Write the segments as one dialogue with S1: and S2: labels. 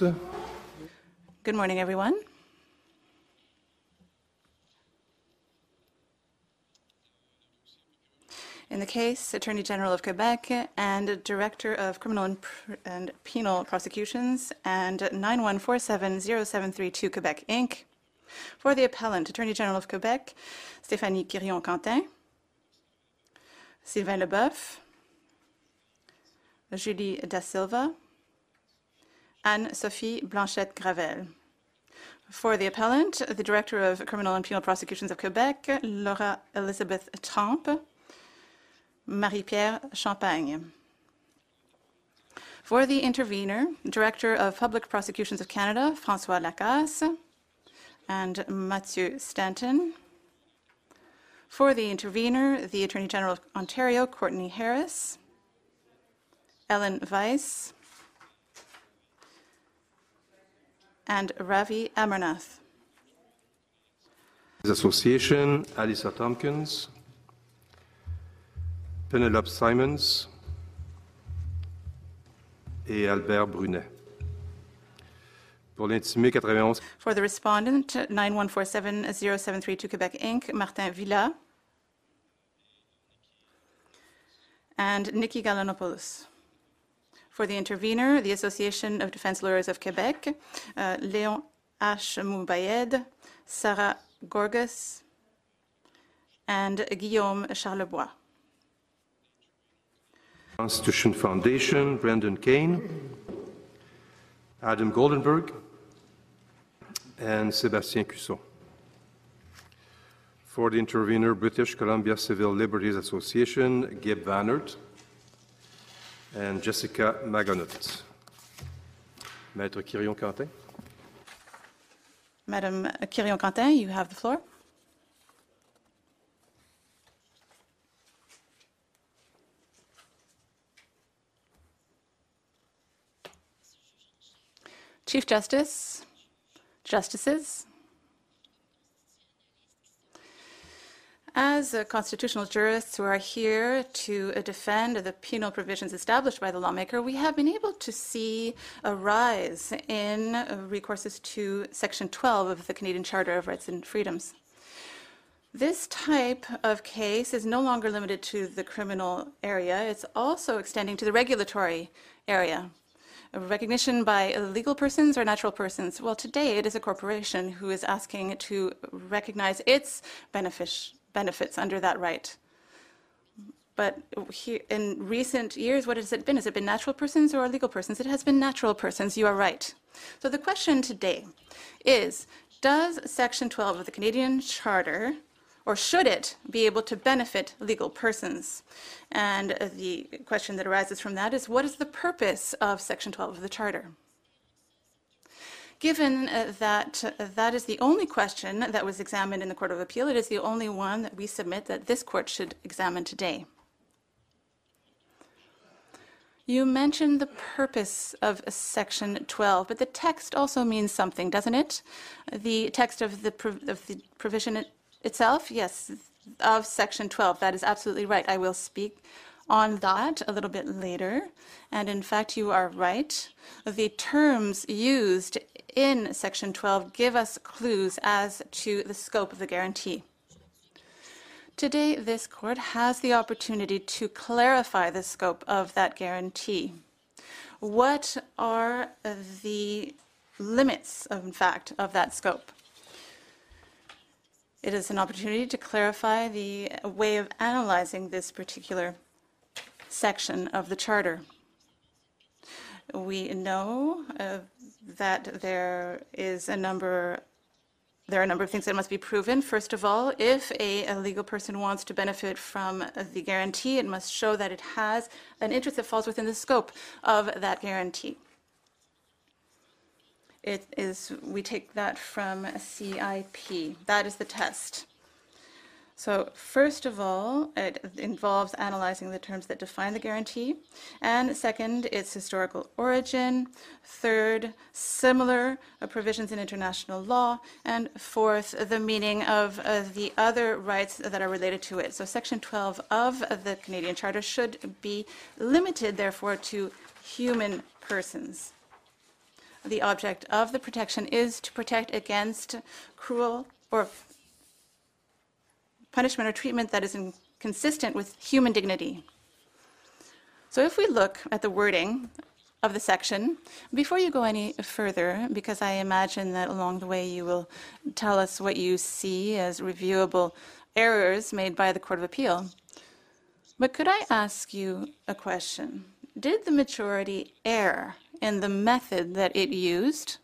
S1: tous.
S2: Good morning, everyone. In the case, Attorney General of Quebec and Director of Criminal and, and Penal Prosecutions and 91470732 Quebec Inc. For the appellant, Attorney General of Quebec, Stéphanie Quirion-Cantin, Sylvain Leboeuf, Julie Da Silva, Anne-Sophie Blanchette-Gravel. For the appellant, the Director of Criminal and Penal Prosecutions of Quebec, Laura Elizabeth Trempe, Marie-Pierre Champagne. For the intervener, Director of Public Prosecutions of Canada, François Lacasse, and Mathieu Stanton. For the intervener, the Attorney General of Ontario, Courtney Harris, Ellen Weiss, and Ravi Amarnath.
S1: Association, Alyssa Tompkins, Penelope Simons et Albert Brunet. Pour l'intimé 91
S2: For the respondent, 91470732 Quebec Inc., Martin Villa, and Nikki Galanopoulos. For the intervener, the Association of Defense Lawyers of Quebec, uh, Léon H. Moubayed, Sarah Gorgas, and Guillaume Charlebois.
S1: Constitution Foundation, Brendan Kane, Adam Goldenberg, and Sébastien Cusson. For the intervener, British Columbia Civil Liberties Association, Gib van Ert, and Jessica Magonet. Maître Quirion-Cantin.
S2: Madame Quirion-Cantin, you have the floor. Chief Justice, Justices, As constitutional jurists who are here to defend the penal provisions established by the lawmaker, we have been able to see a rise in recourses to Section 12 of the Canadian Charter of Rights and Freedoms. This type of case is no longer limited to the criminal area, it's also extending to the regulatory area. Recognition by legal persons or natural persons. Well, today it is a corporation who is asking to recognize its benefic- benefits under that right. But here, in recent years, what has it been? Has it been natural persons or legal persons? It has been natural persons. You are right. So the question today is Does Section 12 of the Canadian Charter, or should it be able to benefit legal persons? And the question that arises from that is What is the purpose of Section 12 of the Charter? Given uh, that uh, that is the only question that was examined in the Court of Appeal, it is the only one that we submit that this court should examine today. You mentioned the purpose of Section 12, but the text also means something, doesn't it? The text of the, prov- of the provision it- itself, yes, of Section 12. That is absolutely right. I will speak on that a little bit later. And in fact, you are right. The terms used in Section 12 give us clues as to the scope of the guarantee. Today, this court has the opportunity to clarify the scope of that guarantee. What are the limits, in fact, of that scope? It is an opportunity to clarify the way of analyzing this particular section of the Charter. We know uh, that there is a number there are a number of things that must be proven. First of all, if a, a, legal person wants to benefit from the guarantee, it must show that it has an interest that falls within the scope of that guarantee. It is, we take that from CIP. That is the test. So first of all, it involves analyzing the terms that define the guarantee. And second, its historical origin. Third, similar provisions in international law. And fourth, the meaning of uh, the other rights that are related to it. So Section 12 of the Canadian Charter should be limited, therefore, to human persons. the object of the protection is to protect against cruel or punishment or treatment that is inconsistent with human dignity. So if we look at the wording of the section, before you go any further, because I imagine that along the way you will tell us what you see as reviewable errors made by the Court of Appeal. But could I ask you a question? Did the majority err in the method that it used,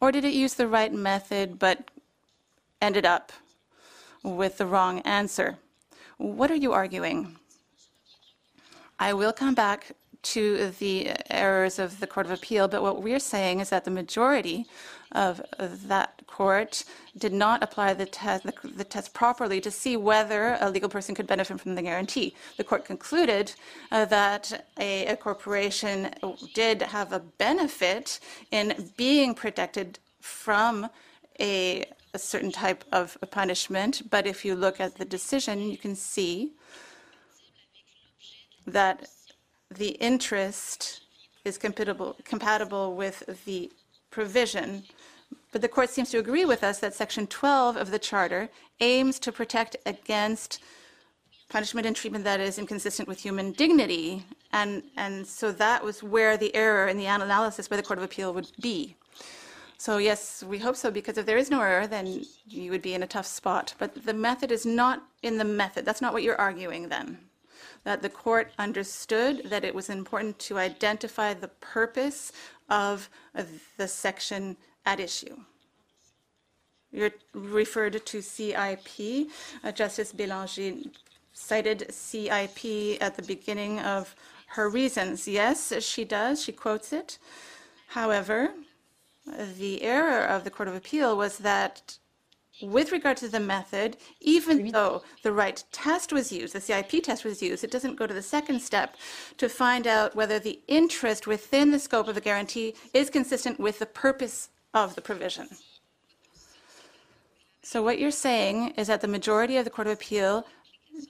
S2: or did it use the right method but ended up with the wrong answer? What are you arguing? I will come back to the errors of the Court of Appeal, but what we're saying is that the majority of that court did not apply the test, the, the, test properly to see whether a legal person could benefit from the guarantee. The court concluded uh, that a, a corporation did have a benefit in being protected from a, a certain type of punishment, but if you look at the decision, you can see that the interest is compatible, compatible with the provision. But the court seems to agree with us that Section 12 of the Charter aims to protect against punishment and treatment that is inconsistent with human dignity. And, and so that was where the error in the analysis by the Court of Appeal would be. So, yes, we hope so, because if there is no error, then you would be in a tough spot. But the method is not in the method. That's not what you're arguing then that the court understood that it was important to identify the purpose of the section at issue. You're referred to CIP. Uh, Justice Bélanger cited CIP at the beginning of her reasons. Yes, she does. She quotes it. However, the error of the Court of Appeal was that with regard to the method, even though the right test was used, the CIP test was used, it doesn't go to the second step to find out whether the interest within the scope of the guarantee is consistent with the purpose of the provision. So what you're saying is that the majority of the Court of Appeal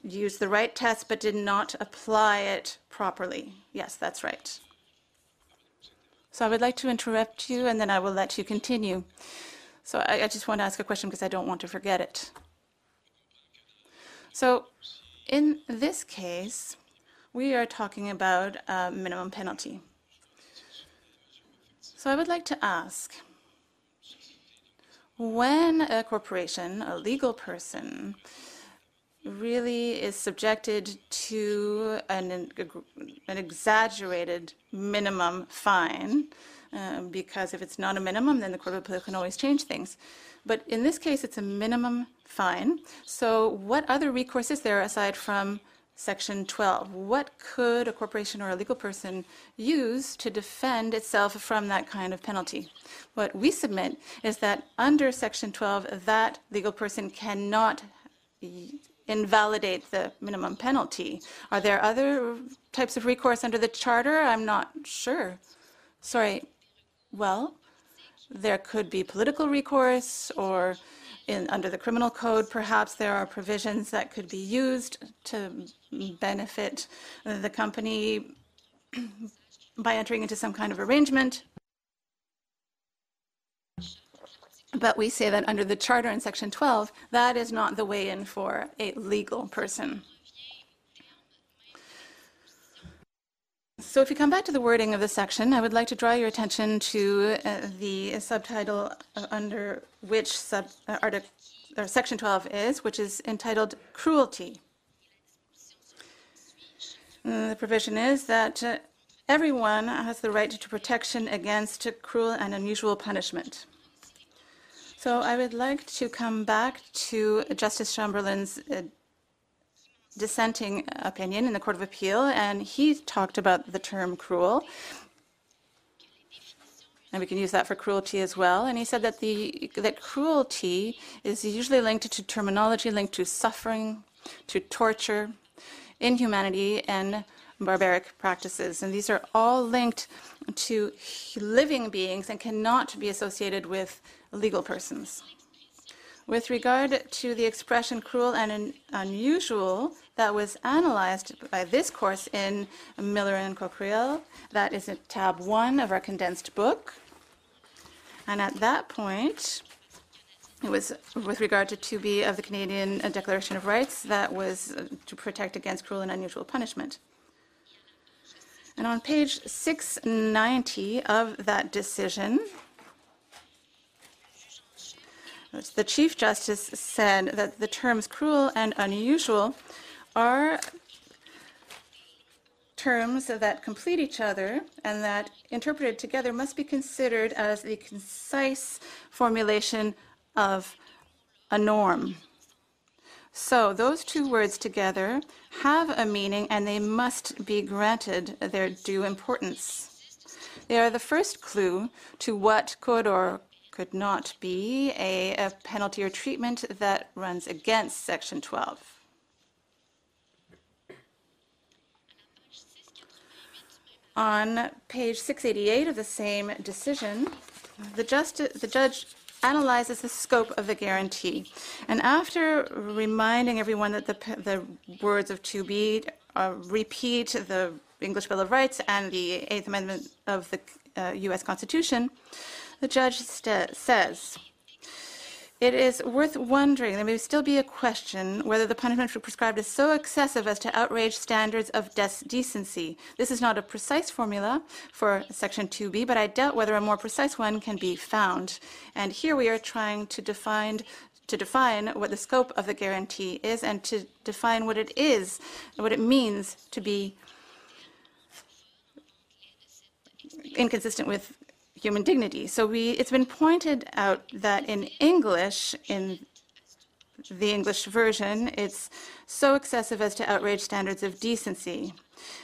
S2: used the right test but did not apply it properly. Yes, that's right. So I would like to interrupt you and then I will let you continue. So I, I just want to ask a question because I don't want to forget it. So in this case, we are talking about a minimum penalty. So I would like to ask, when a corporation, a legal person, really is subjected to an, an exaggerated minimum fine, um, because if it's not a minimum, then the Court of Appeal can always change things. But in this case, it's a minimum fine. So what other recourse is there aside from Section 12? What could a corporation or a legal person use to defend itself from that kind of penalty? What we submit is that under Section 12, that legal person cannot invalidate the minimum penalty. Are there other types of recourse under the Charter? I'm not sure. Sorry, well, there could be political recourse or in, under the criminal code, perhaps there are provisions that could be used to benefit the company by entering into some kind of arrangement. But we say that under the Charter in Section 12, that is not the way in for a legal person. So if you come back to the wording of the section, I would like to draw your attention to uh, the subtitle uh, under which sub, uh, article, or section 12 is, which is entitled Cruelty. Uh, the provision is that uh, everyone has the right to protection against cruel and unusual punishment. So I would like to come back to Justice Chamberland's uh, dissenting opinion in the Court of Appeal, and he talked about the term cruel. And we can use that for cruelty as well. And he said that the that cruelty is usually linked to terminology linked to suffering, to torture, inhumanity, and barbaric practices. And these are all linked to living beings and cannot be associated with legal persons. With regard to the expression cruel and unusual that was analyzed by this course in Miller and Cockriell, that is at tab one of our condensed book. And at that point, it was with regard to 2B of the Canadian Declaration of Rights that was uh, to protect against cruel and unusual punishment. And on page 690 of that decision, the Chief Justice said that the terms cruel and unusual are terms that complete each other and that interpreted together must be considered as the concise formulation of a norm. So those two words together have a meaning and they must be granted their due importance. They are the first clue to what could or could not be a, a penalty or treatment that runs against Section 12. On page 688 of the same decision, the, the judge analyzes the scope of the guarantee. And after reminding everyone that the, the words of 2B uh, repeat the English Bill of Rights and the Eighth Amendment of the uh, U.S. Constitution, the judge st- says, it is worth wondering, there may still be a question whether the punishment prescribed is so excessive as to outrage standards of decency. This is not a precise formula for Section 2B, but I doubt whether a more precise one can be found. And here we are trying to define to define what the scope of the guarantee is and to define what it is, what it means to be inconsistent with human dignity. So we, it's been pointed out that in English, in the English version, it's so excessive as to outrage standards of decency.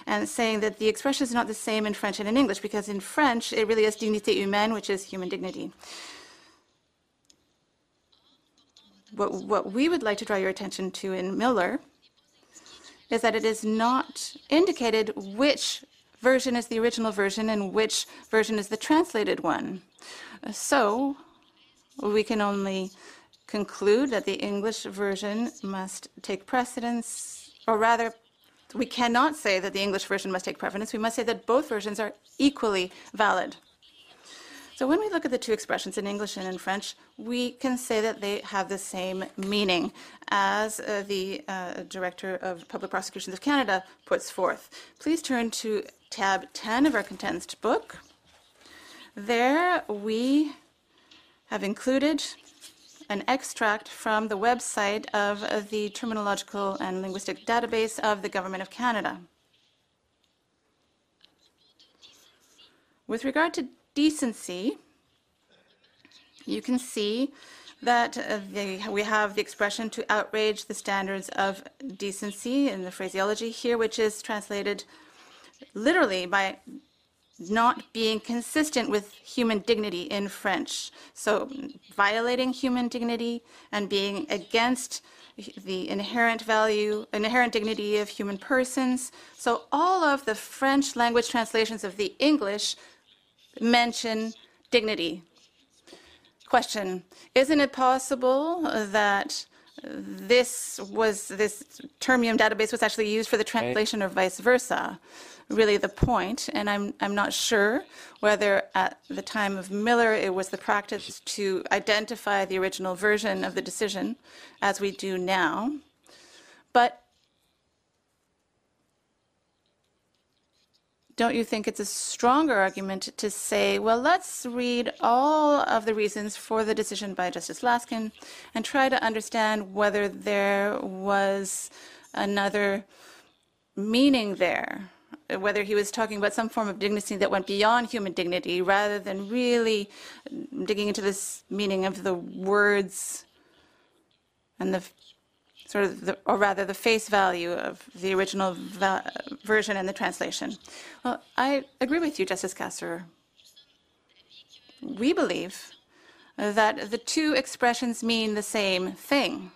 S2: And saying that the expression is not the same in French and in English, because in French it really is dignité humaine, which is human dignity. What, what we would like to draw your attention to in Miller is that it is not indicated which version is the original version and which version is the translated one. So we can only conclude that the English version must take precedence, or rather, we cannot say that the English version must take precedence. We must say that both versions are equally valid. So when we look at the two expressions in English and in French, we can say that they have the same meaning as uh, the uh, Director of Public Prosecutions of Canada puts forth. Please turn to tab 10 of our condensed book. There we have included an extract from the website of the Terminological and Linguistic Database of the Government of Canada. With regard to decency, you can see that uh, the, we have the expression to outrage the standards of decency in the phraseology here, which is translated literally by not being consistent with human dignity in French. So, violating human dignity and being against the inherent value, inherent dignity of human persons. So, all of the French language translations of the English mention dignity. Question Isn't it possible that this was this termium database was actually used for the translation or vice versa? Really, the point, and I'm I'm not sure whether at the time of Miller it was the practice to identify the original version of the decision, as we do now, but don't you think it's a stronger argument to say, well, let's read all of the reasons for the decision by Justice Laskin and try to understand whether there was another meaning there, whether he was talking about some form of dignity that went beyond human dignity rather than really digging into this meaning of the words and the sort of, the, or rather, the face value of the original va- version and the translation. Well, I agree with you, Justice Kasirer. We believe that the two expressions mean the same thing,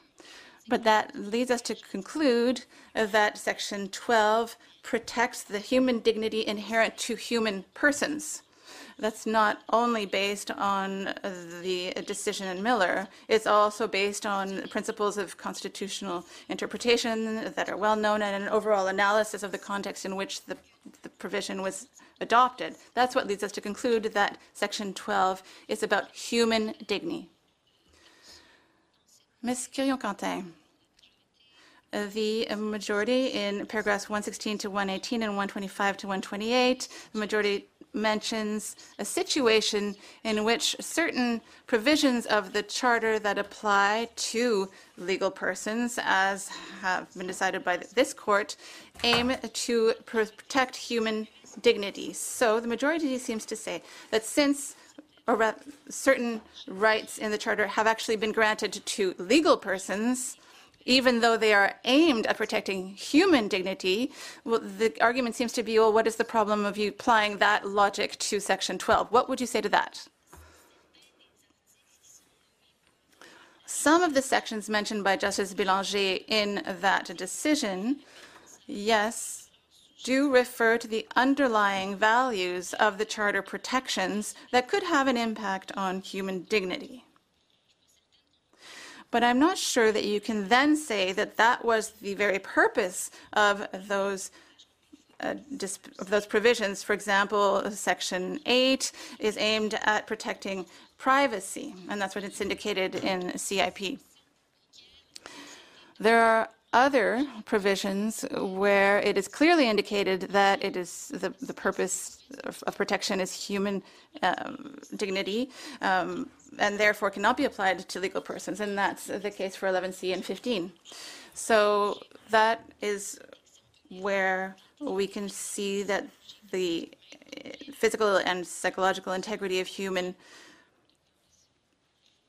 S2: but that leads us to conclude that Section 12 protects the human dignity inherent to human persons that's not only based on the decision in Miller, it's also based on principles of constitutional interpretation that are well known and an overall analysis of the context in which the, the provision was adopted. That's what leads us to conclude that Section 12 is about human dignity. Ms. Quirion-Cantin, the majority in paragraphs 116 to 118 and 125 to 128, the majority mentions a situation in which certain provisions of the charter that apply to legal persons, as have been decided by this court, aim to protect human dignity. So the majority seems to say that since certain rights in the charter have actually been granted to legal persons, even though they are aimed at protecting human dignity, well, the argument seems to be, well, what is the problem of you applying that logic to Section 12? What would you say to that? Some of the sections mentioned by Justice Bélanger in that decision, yes, do refer to the underlying values of the Charter protections that could have an impact on human dignity. But I'm not sure that you can then say that that was the very purpose of those uh, of those provisions. For example, Section 8 is aimed at protecting privacy, and that's what it's indicated in CIP. There are other provisions where it is clearly indicated that it is the, the purpose of, of protection is human um, dignity um, and therefore cannot be applied to legal persons, and that's the case for 11C and 15. So that is where we can see that the physical and psychological integrity of human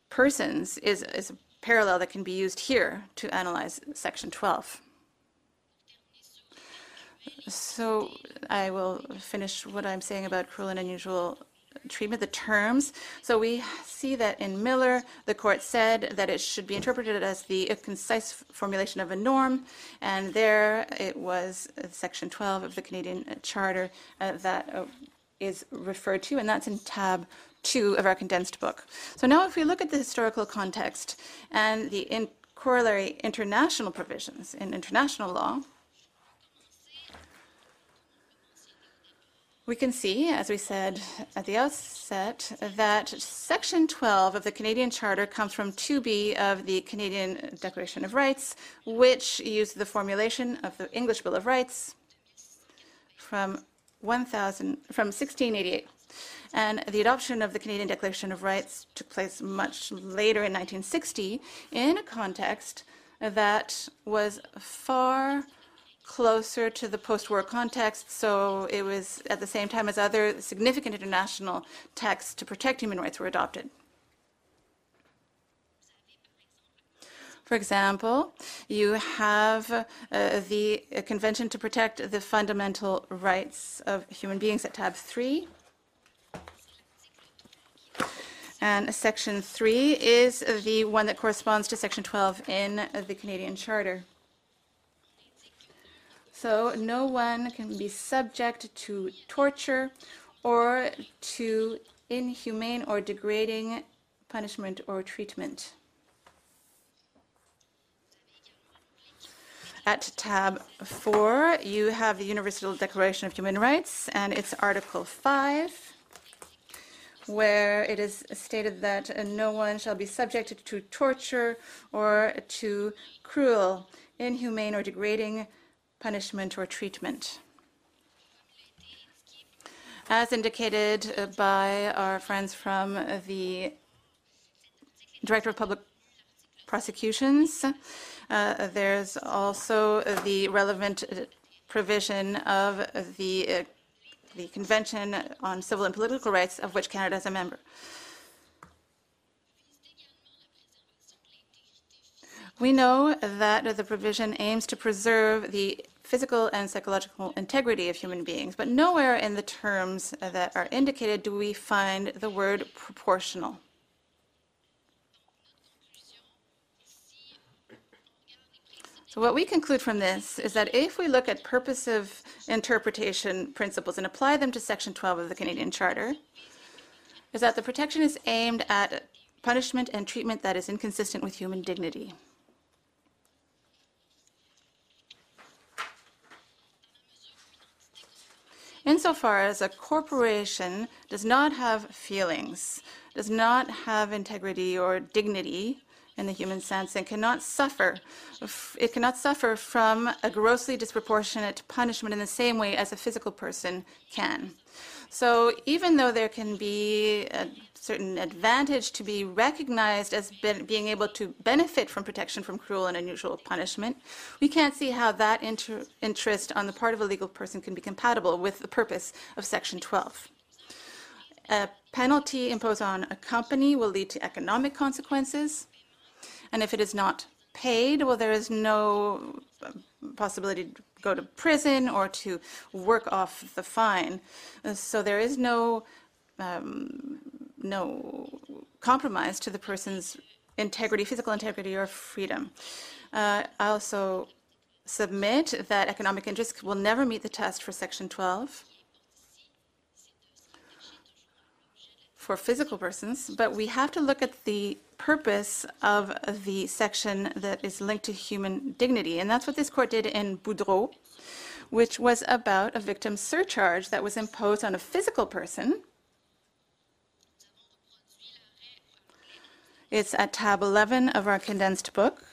S2: persons is, is a parallel that can be used here to analyze Section 12. So I will finish what I'm saying about cruel and unusual treatment, the terms. So we see that in Miller, the court said that it should be interpreted as the concise formulation of a norm, and there it was Section 12 of the Canadian Charter uh, that uh, is referred to, and that's in tab 2 of our condensed book. So now if we look at the historical context and the in corollary international provisions in international law, we can see, as we said at the outset, that Section 12 of the Canadian Charter comes from 2B of the Canadian Declaration of Rights, which used the formulation of the English Bill of Rights from 1000 from 1688. And the adoption of the Canadian Declaration of Rights took place much later in 1960 in a context that was far closer to the post-war context, so it was at the same time as other significant international texts to protect human rights were adopted. For example, you have uh, the Convention to Protect the Fundamental Rights of Human Beings at tab 3. And Section 3 is the one that corresponds to Section 12 in the Canadian Charter. So no one can be subject to torture or to inhumane or degrading punishment or treatment. At tab 4, you have the Universal Declaration of Human Rights and its Article 5, where it is stated that no one shall be subjected to torture or to cruel, inhumane, or degrading punishment or treatment. As indicated by our friends from the Director of Public Prosecutions, uh, there's also the relevant provision of the, uh, the Convention on Civil and Political Rights, of which Canada is a member. We know that the provision aims to preserve the physical and psychological integrity of human beings, but nowhere in the terms that are indicated do we find the word proportional. So what we conclude from this is that if we look at purposive interpretation principles and apply them to Section 12 of the Canadian Charter, is that the protection is aimed at punishment and treatment that is inconsistent with human dignity. insofar as a corporation does not have feelings, does not have integrity or dignity in the human sense, and cannot suffer, it cannot suffer from a grossly disproportionate punishment in the same way as a physical person can. So even though there can be a certain advantage to be recognized as being able to benefit from protection from cruel and unusual punishment, we can't see how that inter interest on the part of a legal person can be compatible with the purpose of Section 12. A penalty imposed on a company will lead to economic consequences, and if it is not paid, well, there is no possibility to go to prison or to work off the fine. So there is no um, no compromise to the person's integrity, physical integrity, or freedom. Uh, I also submit that economic interest will never meet the test for Section 12 for physical persons, but we have to look at the purpose of the section that is linked to human dignity. And that's what this court did in Boudreault, which was about a victim surcharge that was imposed on a physical person It's at tab 11 of our condensed book.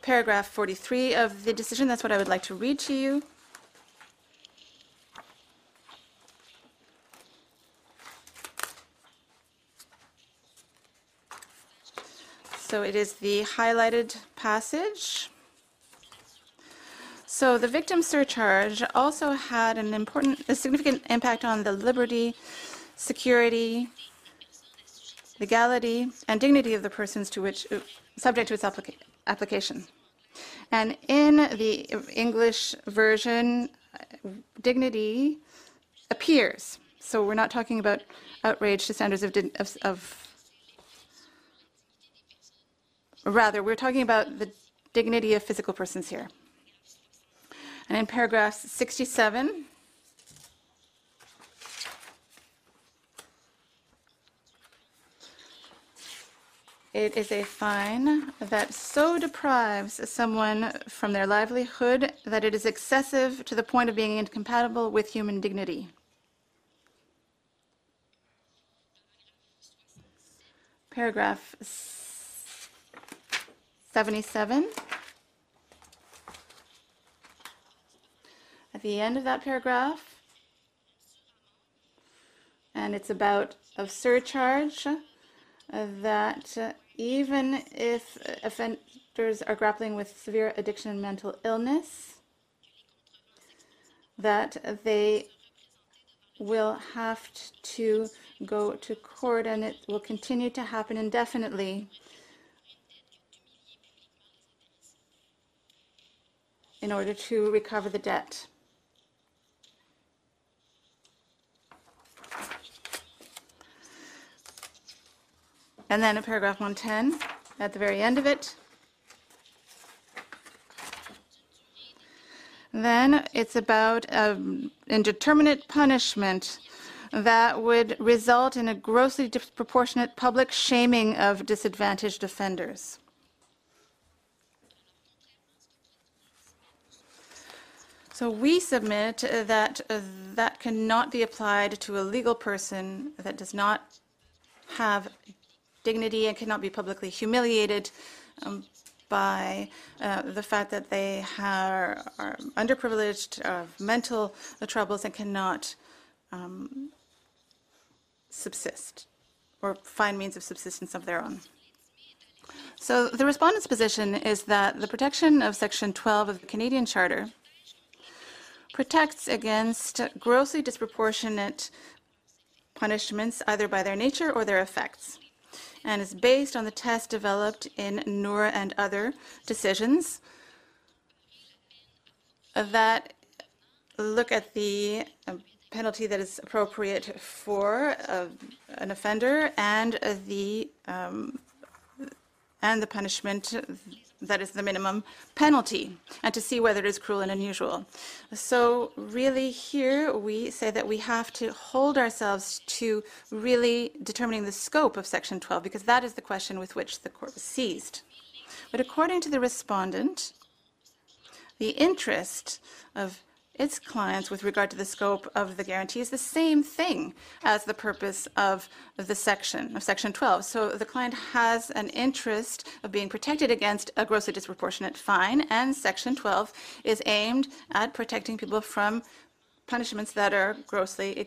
S2: Paragraph 43 of the decision, that's what I would like to read to you. So it is the highlighted passage. So the victim surcharge also had an important, a significant impact on the liberty security, legality, and dignity of the persons to which subject to its applica application. And in the English version, dignity appears. So we're not talking about outrage to standards of, of, of rather, we're talking about the dignity of physical persons here. And in paragraph 67, It is a fine that so deprives someone from their livelihood that it is excessive to the point of being incompatible with human dignity. Paragraph 77. At the end of that paragraph, and it's about a surcharge that even if offenders are grappling with severe addiction and mental illness, that they will have to go to court and it will continue to happen indefinitely in order to recover the debt. And then in paragraph 110, at the very end of it, then it's about um, indeterminate punishment that would result in a grossly disproportionate public shaming of disadvantaged offenders. So we submit that uh, that cannot be applied to a legal person that does not have dignity and cannot be publicly humiliated um, by uh, the fact that they are, are underprivileged, of mental troubles, and cannot um, subsist or find means of subsistence of their own. So the respondent's position is that the protection of Section 12 of the Canadian Charter protects against grossly disproportionate punishments either by their nature or their effects and is based on the test developed in Nur and other decisions that look at the uh, penalty that is appropriate for uh, an offender and the um, and the punishment that is the minimum penalty, and to see whether it is cruel and unusual. So really here we say that we have to hold ourselves to really determining the scope of Section 12, because that is the question with which the court was seized. But according to the respondent, the interest of its clients with regard to the scope of the guarantee is the same thing as the purpose of the section of section 12 so the client has an interest of being protected against a grossly disproportionate fine and section 12 is aimed at protecting people from punishments that are grossly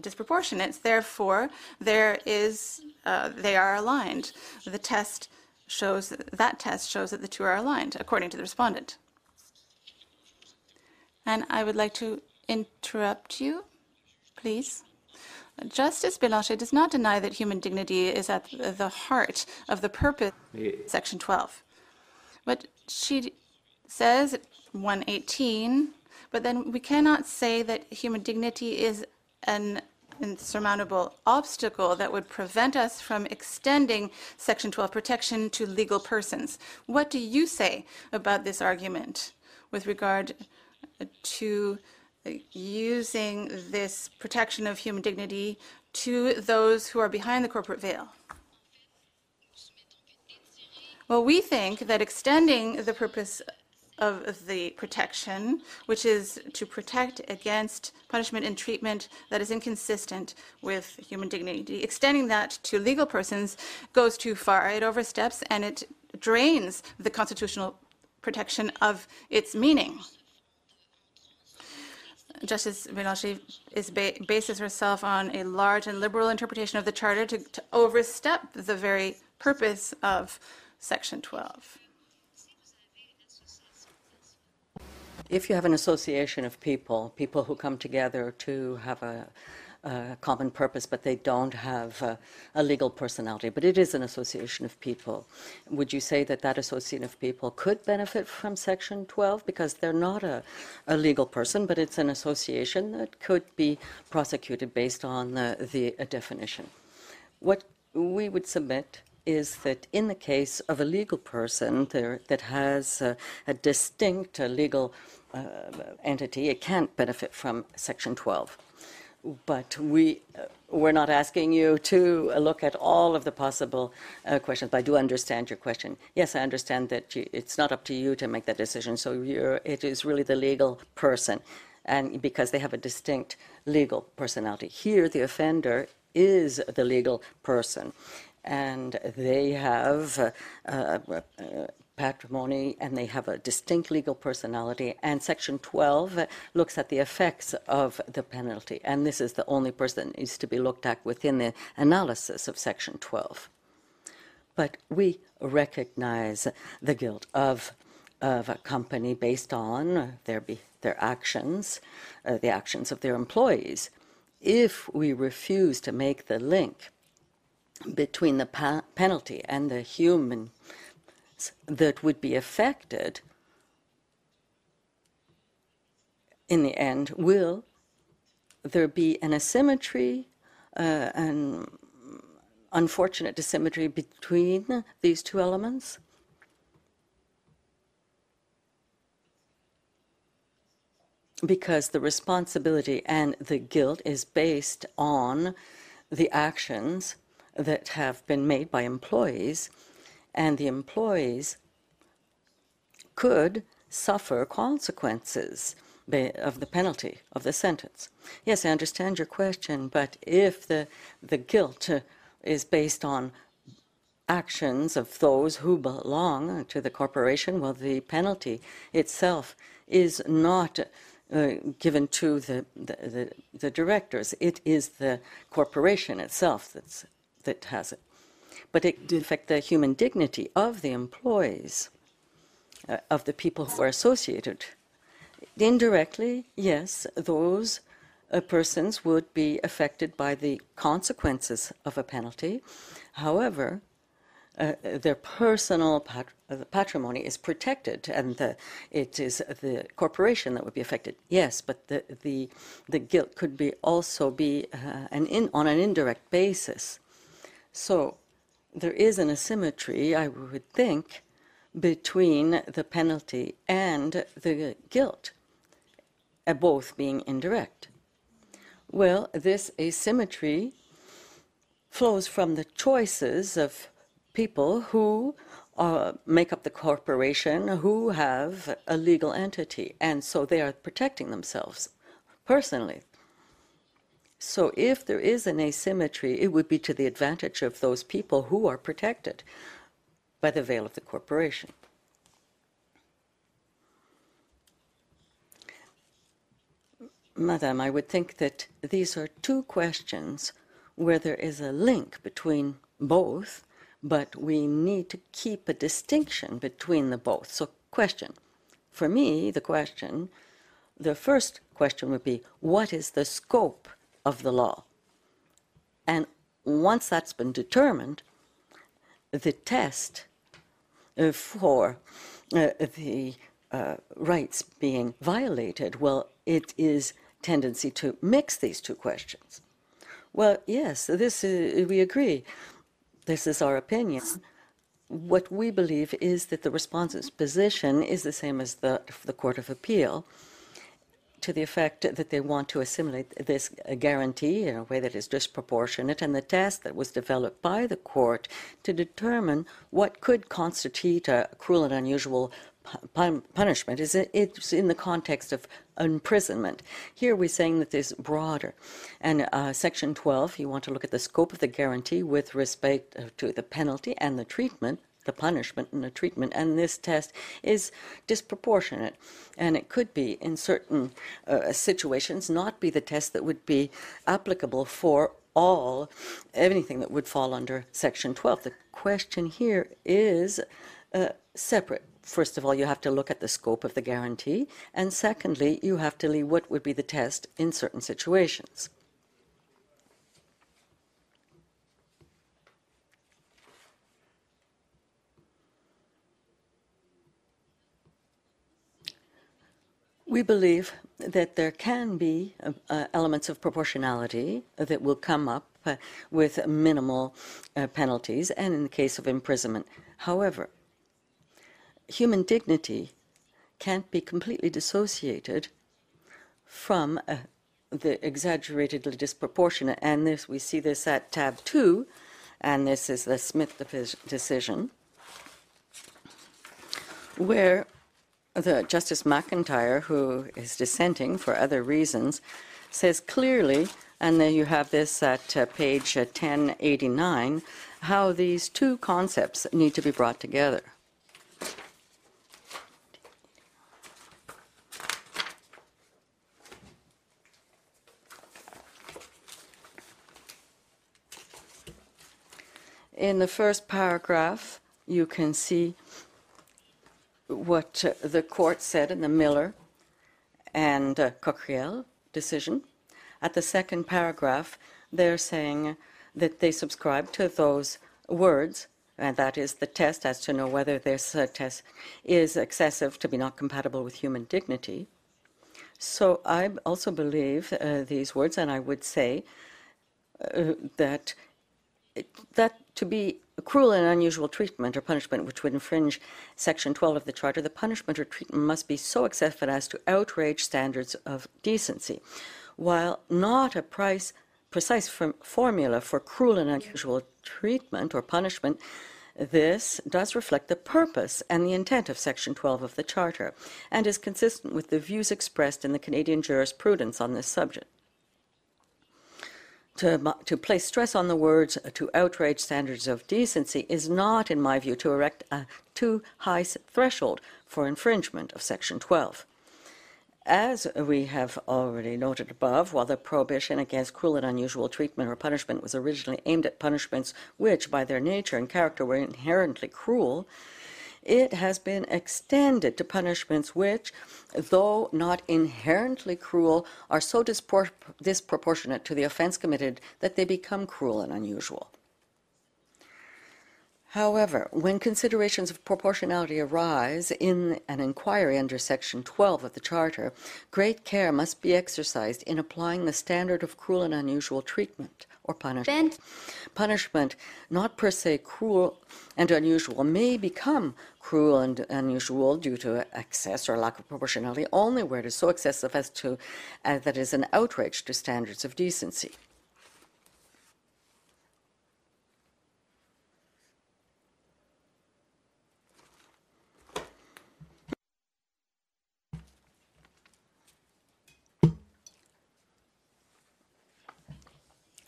S2: disproportionate. Therefore there is uh, they are aligned. The test shows that test shows that the two are aligned according to the respondent and I would like to interrupt you, please. Justice Bélanger does not deny that human dignity is at the heart of the purpose section 12. But she says 118, but then we cannot say that human dignity is an insurmountable obstacle that would prevent us from extending Section 12 protection to legal persons. What do you say about this argument with regard to uh, using this protection of human dignity to those who are behind the corporate veil? Well, we think that extending the purpose of the protection, which is to protect against punishment and treatment that is inconsistent with human dignity. Extending that to legal persons goes too far. It oversteps and it drains the constitutional protection of its meaning. Justice Bélanger is ba bases herself on a large and liberal interpretation of the Charter to, to overstep the very purpose of Section 12.
S3: If you have an association of people, people who come together to have a, a common purpose, but they don't have a, legal personality, but it is an association of people, would you say that that association of people could benefit from Section 12 because they're not a, a legal person, but it's an association that could be prosecuted based on the, the definition? What we would submit is that in the case of a legal person there, that has a, distinct uh, legal uh, entity, it can't benefit from Section 12. But we, uh, we're not asking you to look at all of the possible uh, questions. But I do understand your question. Yes, I understand that you, it's not up to you to make that decision. So it is really the legal person, and because they have a distinct legal personality. Here, the offender is the legal person and they have uh, uh, uh, patrimony and they have a distinct legal personality. And Section 12 looks at the effects of the penalty. And this is the only person that needs to be looked at within the analysis of Section 12. But we recognize the guilt of, of a company based on their, their actions, uh, the actions of their employees. If we refuse to make the link between the penalty and the human that would be affected in the end will there be an asymmetry uh, an unfortunate asymmetry between these two elements? Because the responsibility and the guilt is based on the actions that have been made by employees, and the employees could suffer consequences of the penalty of the sentence. Yes, I understand your question, but if the, the guilt is based on actions of those who belong to the corporation, well, the penalty itself is not uh, given to the, the, the, the, directors. It is the corporation itself that's that has it. But it did affect the human dignity of the employees, uh, of the people who are associated. Indirectly, yes, those uh, persons would be affected by the consequences of a penalty. However, uh, their personal pat- uh, patrimony is protected, and the, it is the corporation that would be affected. Yes, but the the, the guilt could be also be uh, an in, on an indirect basis. So there is an asymmetry, I would think, between the penalty and the guilt, uh, both being indirect. Well, this asymmetry flows from the choices of people who uh, make up the corporation who have a legal entity, and so they are protecting themselves personally. So if there is an asymmetry, it would be to the advantage of those people who are protected by the veil of the corporation. Madam, I would think that these are two questions where there is a link between both, but we need to keep a distinction between the both. So, question. For me, the question, the first question would be what is the scope of the law? And once that's been determined, the test uh, for uh, the uh, rights being violated, well, it is tendency to mix these two questions. Well, yes, this is, we agree. This is our opinion. What we believe is that the respondent's position is the same as the, the Court of Appeal to the effect that they want to assimilate this guarantee in a way that is disproportionate, and the test that was developed by the court to determine what could constitute a cruel and unusual punishment is it's in the context of imprisonment. Here we're saying that this broader. And uh, Section 12, you want to look at the scope of the guarantee with respect to the penalty and the treatment the punishment and the treatment, and this test is disproportionate. And it could be, in certain uh, situations, not be the test that would be applicable for all, anything that would fall under Section 12. The question here is uh, separate first of all, you have to look at the scope of the guarantee, and secondly, you have to leave what would be the test in certain situations. We believe that there can be uh, uh, elements of proportionality that will come up uh, with minimal uh, penalties and in the case of imprisonment. However, human dignity can't be completely dissociated from uh, the exaggeratedly disproportionate. And this we see this at tab two, and this is the Smith decision, where the Justice McIntyre, who is dissenting for other reasons, says clearly, and then you have this at uh, page 1089, how these two concepts need to be brought together. In the first paragraph, you can see what uh, the court said in the Miller and uh, decision. At the second paragraph, they're saying that they subscribe to those words, and that is the test as to know whether this uh, test is excessive to be not compatible with human dignity. So I also believe uh, these words, and I would say uh, that that to be cruel and unusual treatment or punishment which would infringe Section 12 of the Charter, the punishment or treatment must be so excessive as to outrage standards of decency. While not a price, precise formula for cruel and unusual treatment or punishment, this does reflect the purpose and the intent of Section 12 of the Charter and is consistent with the views expressed in the Canadian jurisprudence on this subject to, to place stress on the words uh, to outrage standards of decency is not, in my view, to erect a too high threshold for infringement of Section 12. As we have already noted above, while the prohibition against cruel and unusual treatment or punishment was originally aimed at punishments which, by their nature and character, were inherently cruel, it has been extended to punishments which, though not inherently cruel, are so dispor- disproportionate to the offense committed that they become cruel and unusual. However, when considerations of proportionality arise in an inquiry under Section 12 of the Charter, great care must be exercised in applying the standard of cruel and unusual treatment or punishment. Punishment, not per se cruel and unusual, may become cruel and unusual due to excess or lack of proportionality only where it is so excessive as to uh, that is an outrage to standards of decency.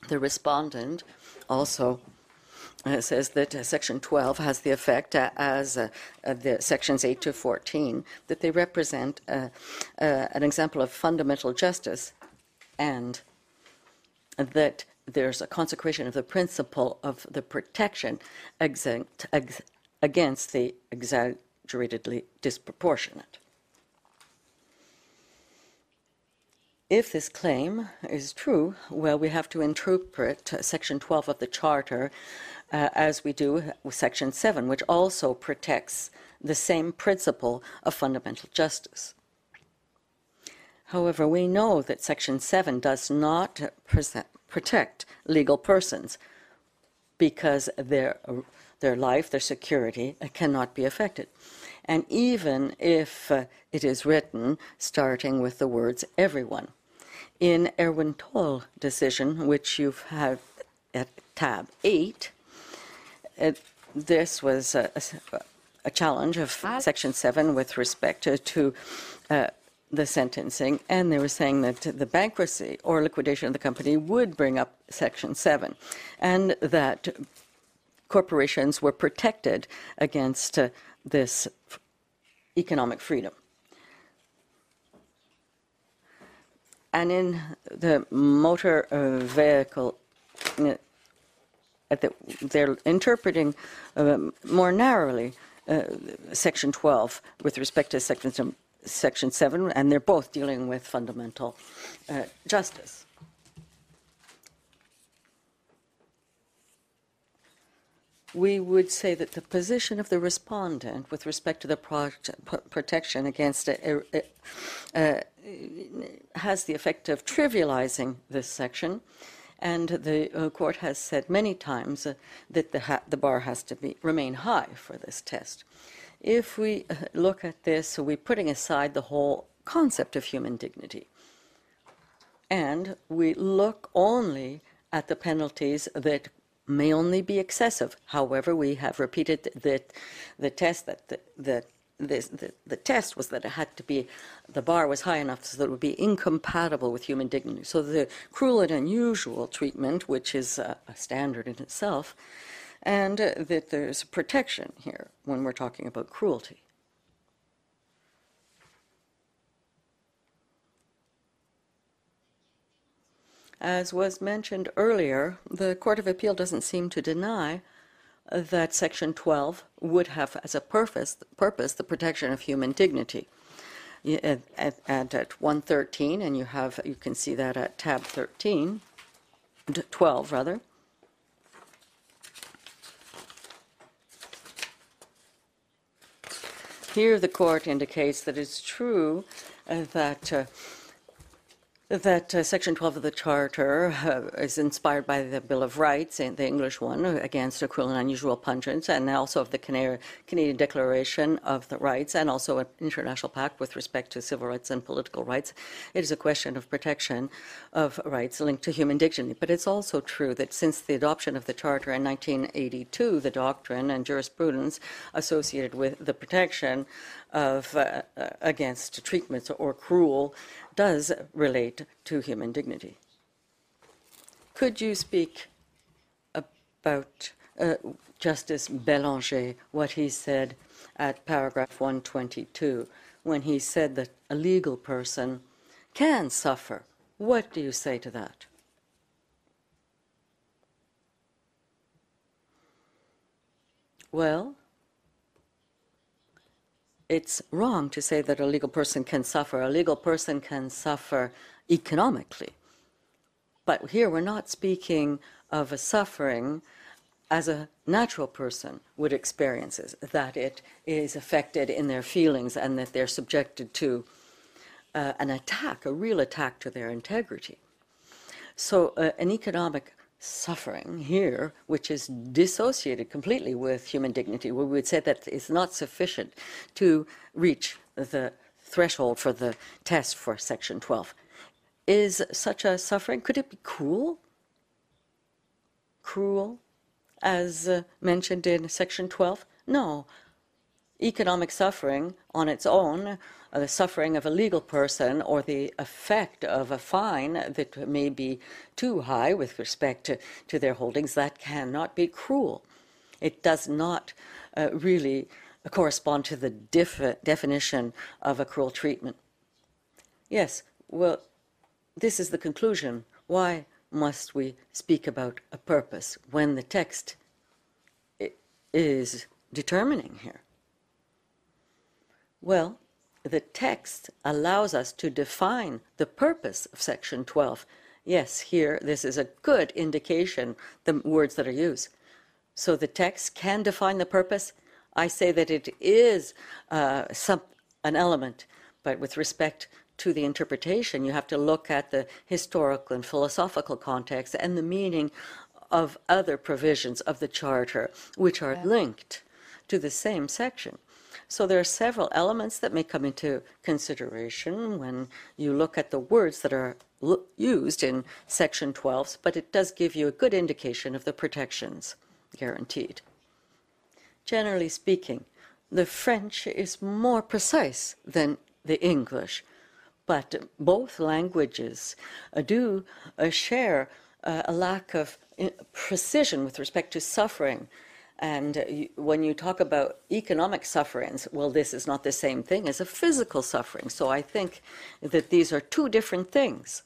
S3: The respondent also uh, says that uh, Section 12 has the effect, uh, as uh, uh, the sections 8 to 14, that they represent uh, an example of fundamental justice and that there's a consecration of the principle of the protection exempt, ex, against the exaggeratedly disproportionate. If this claim is true, well, we have to interpret Section 12 of the Charter uh, as we do with Section 7, which also protects the same principle of fundamental justice. However, we know that Section 7 does not protect legal persons because their, their life, their security cannot be affected. And even if uh, it is written starting with the words everyone, in Irwin Toy decision, which you have had at tab 8, it, this was a, a, challenge of Section 7 with respect to, to uh, the sentencing, and they were saying that the bankruptcy or liquidation of the company would bring up Section 7, and that corporations were protected against uh, this economic freedom. And in the motor uh, vehicle, uh, the, they're interpreting uh, more narrowly Section 12 with respect to Section, Section 7, and they're both dealing with fundamental justice. We would say that the position of the respondent with respect to the protection against it uh, has the effect of trivializing this section. And the uh, court has said many times uh, that the, the bar has to be, remain high for this test. If we uh, look at this, we're putting aside the whole concept of human dignity. And we look only at the penalties that may only be excessive. However, we have repeated that the test that the, the the, the, test was that it had to be, the bar was high enough so that it would be incompatible with human dignity. So the cruel and unusual treatment, which is a, standard in itself, and uh, that there's protection here when we're talking about cruelty. As was mentioned earlier, the Court of Appeal doesn't seem to deny that Section 12 would have as a purpose, purpose the protection of human dignity. At, at, at 113, and you have you can see that at tab 13, 12 rather. Here, the court indicates that it's true uh, that uh, that uh, Section 12 of the Charter uh, is inspired by the Bill of Rights, the English one, against cruel and unusual punishment, and also of the Canadian Declaration of the Rights, and also an international pact with respect to civil rights and political rights. It is a question of protection of rights linked to human dignity. But it's also true that since the adoption of the Charter in 1982, the doctrine and jurisprudence associated with the protection of uh, uh against treatments or cruel does relate to human dignity. Could you speak about uh, Justice Belanger, what he said at paragraph 122, when he said that a legal person can suffer? What do you say to that? Well, it's wrong to say that a legal person can suffer. A legal person can suffer economically. But here we're not speaking of a suffering as a natural person would experience that it is affected in their feelings and that they're subjected to uh, an attack, a real attack to their integrity. So, uh, an economic suffering here, which is dissociated completely with human dignity, where we would say that it's not sufficient to reach the threshold for the test for Section 12. Is such a suffering, could it be cruel? Cruel, as uh, mentioned in Section 12? No. Economic suffering on its own, uh, the suffering of a legal person, or the effect of a fine that may be too high with respect to, to their holdings, that cannot be cruel. It does not uh, really correspond to the definition of a cruel treatment. Yes, well, this is the conclusion. Why must we speak about a purpose when the text is determining here? Well, the text allows us to define the purpose of Section 12. Yes, here, this is a good indication, the words that are used. So the text can define the purpose. I say that it is uh, some, an element, but with respect to the interpretation, you have to look at the historical and philosophical context and the meaning of other provisions of the Charter, which are linked to the same section. So there are several elements that may come into consideration when you look at the words that are used in Section 12, but it does give you a good indication of the protections guaranteed. Generally speaking, the French is more precise than the English, but both languages uh, do uh, share uh, a lack of precision with respect to suffering and when you talk about economic sufferings, well, this is not the same thing as a physical suffering. So I think that these are two different things.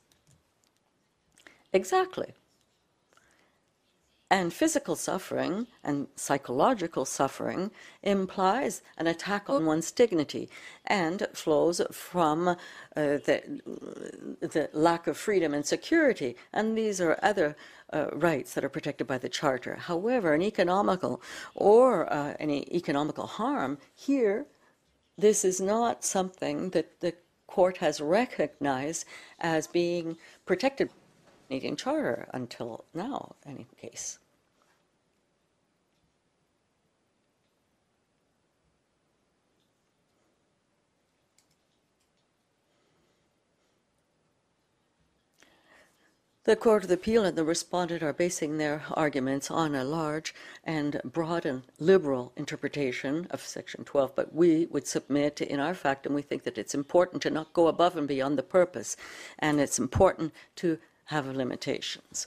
S3: Exactly. And physical suffering and psychological suffering implies an attack on one's dignity and flows from uh, the, the lack of freedom and security. And these are other uh, rights that are protected by the Charter. However, an economical or uh, any economical harm, here, this is not something that the court has recognized as being protected Canadian Charter until now, in any case. The Court of Appeal and the respondent are basing their arguments on a large and broad and liberal interpretation of Section 12, but we would submit in our fact, and we think that it's important to not go above and beyond the purpose, and it's important to have limitations.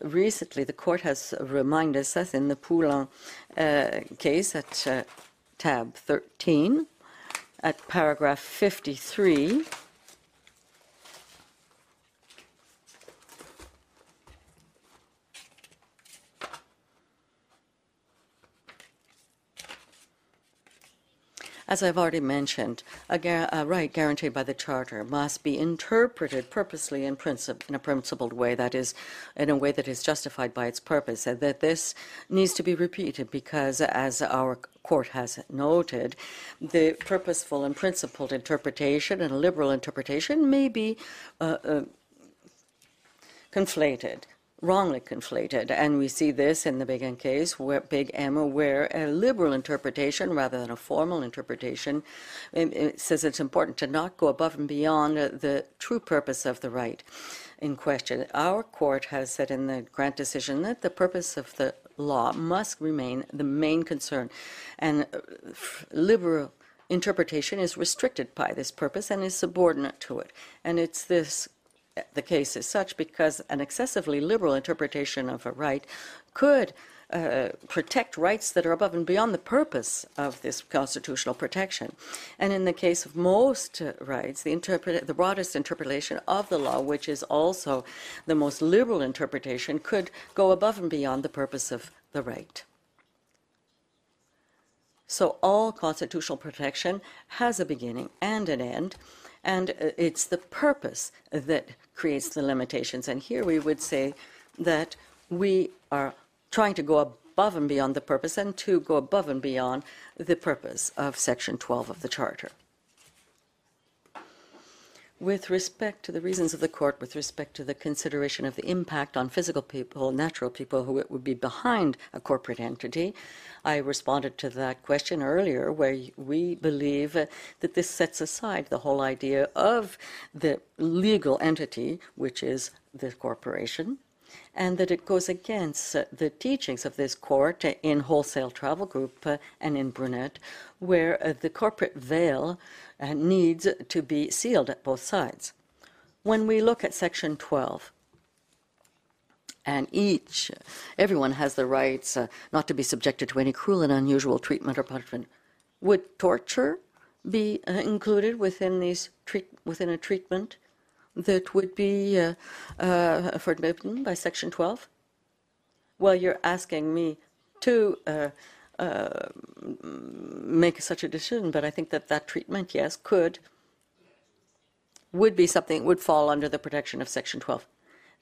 S3: Recently, the court has reminded us in the Poulin uh, case at uh, tab 13, at paragraph 53, As I've already mentioned, a, a, right guaranteed by the Charter must be interpreted purposely in, in a principled way, that is, in a way that is justified by its purpose, and that this needs to be repeated because, as our court has noted, the purposeful and principled interpretation and liberal interpretation may be uh, uh, conflated wrongly conflated. And we see this in the Big M case, where Big M, where a liberal interpretation rather than a formal interpretation it, says it's important to not go above and beyond the true purpose of the right in question. Our court has said in the grant decision that the purpose of the law must remain the main concern, and uh, liberal interpretation is restricted by this purpose and is subordinate to it. And it's this the case is such because an excessively liberal interpretation of a right could uh, protect rights that are above and beyond the purpose of this constitutional protection. And in the case of most uh, rights, the, interpret- the broadest interpretation of the law, which is also the most liberal interpretation, could go above and beyond the purpose of the right. So all constitutional protection has a beginning and an end, and uh, it's the purpose that creates the limitations. And here we would say that we are trying to go above and beyond the purpose and to go above and beyond the purpose of Section 12 of the Charter. With respect to the reasons of the court, with respect to the consideration of the impact on physical people, natural people who would be behind a corporate entity, I responded to that question earlier, where we believe that this sets aside the whole idea of the legal entity, which is the corporation, and that it goes against the teachings of this court in Wholesale Travel Group and in Brunette, where uh, the corporate veil needs to be sealed at both sides. When we look at Section 12, and each, everyone has the rights uh, not to be subjected to any cruel and unusual treatment or punishment. Would torture be uh, included within these treat, within a treatment that would be uh, uh, forbidden by Section 12? Well, you're asking me to uh, make such a decision, but I think that that treatment, yes, could would be something would fall under the protection of Section 12.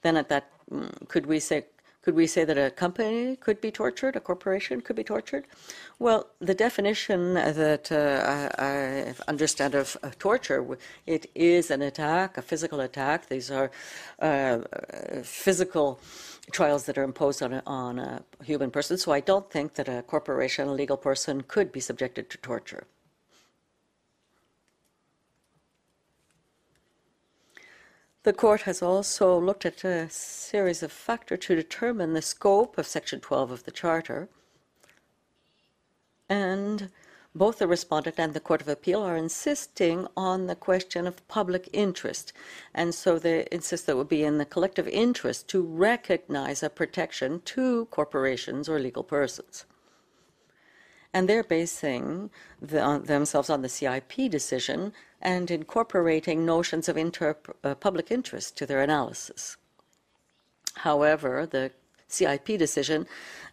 S3: Then at that, mm, could we say could we say that a company could be tortured, a corporation could be tortured? Well, the definition that uh, I, I understand of, of, torture, it is an attack, a physical attack. These are uh, physical trials that are imposed on a, on a human person. So I don't think that a corporation, a legal person, could be subjected to torture. The court has also looked at a series of factors to determine the scope of Section 12 of the Charter. And both the respondent and the Court of Appeal are insisting on the question of public interest. And so they insist that it would be in the collective interest to recognize a protection to corporations or legal persons and they're basing the, themselves on the CIP decision and incorporating notions of uh, public interest to their analysis. However, the CIP decision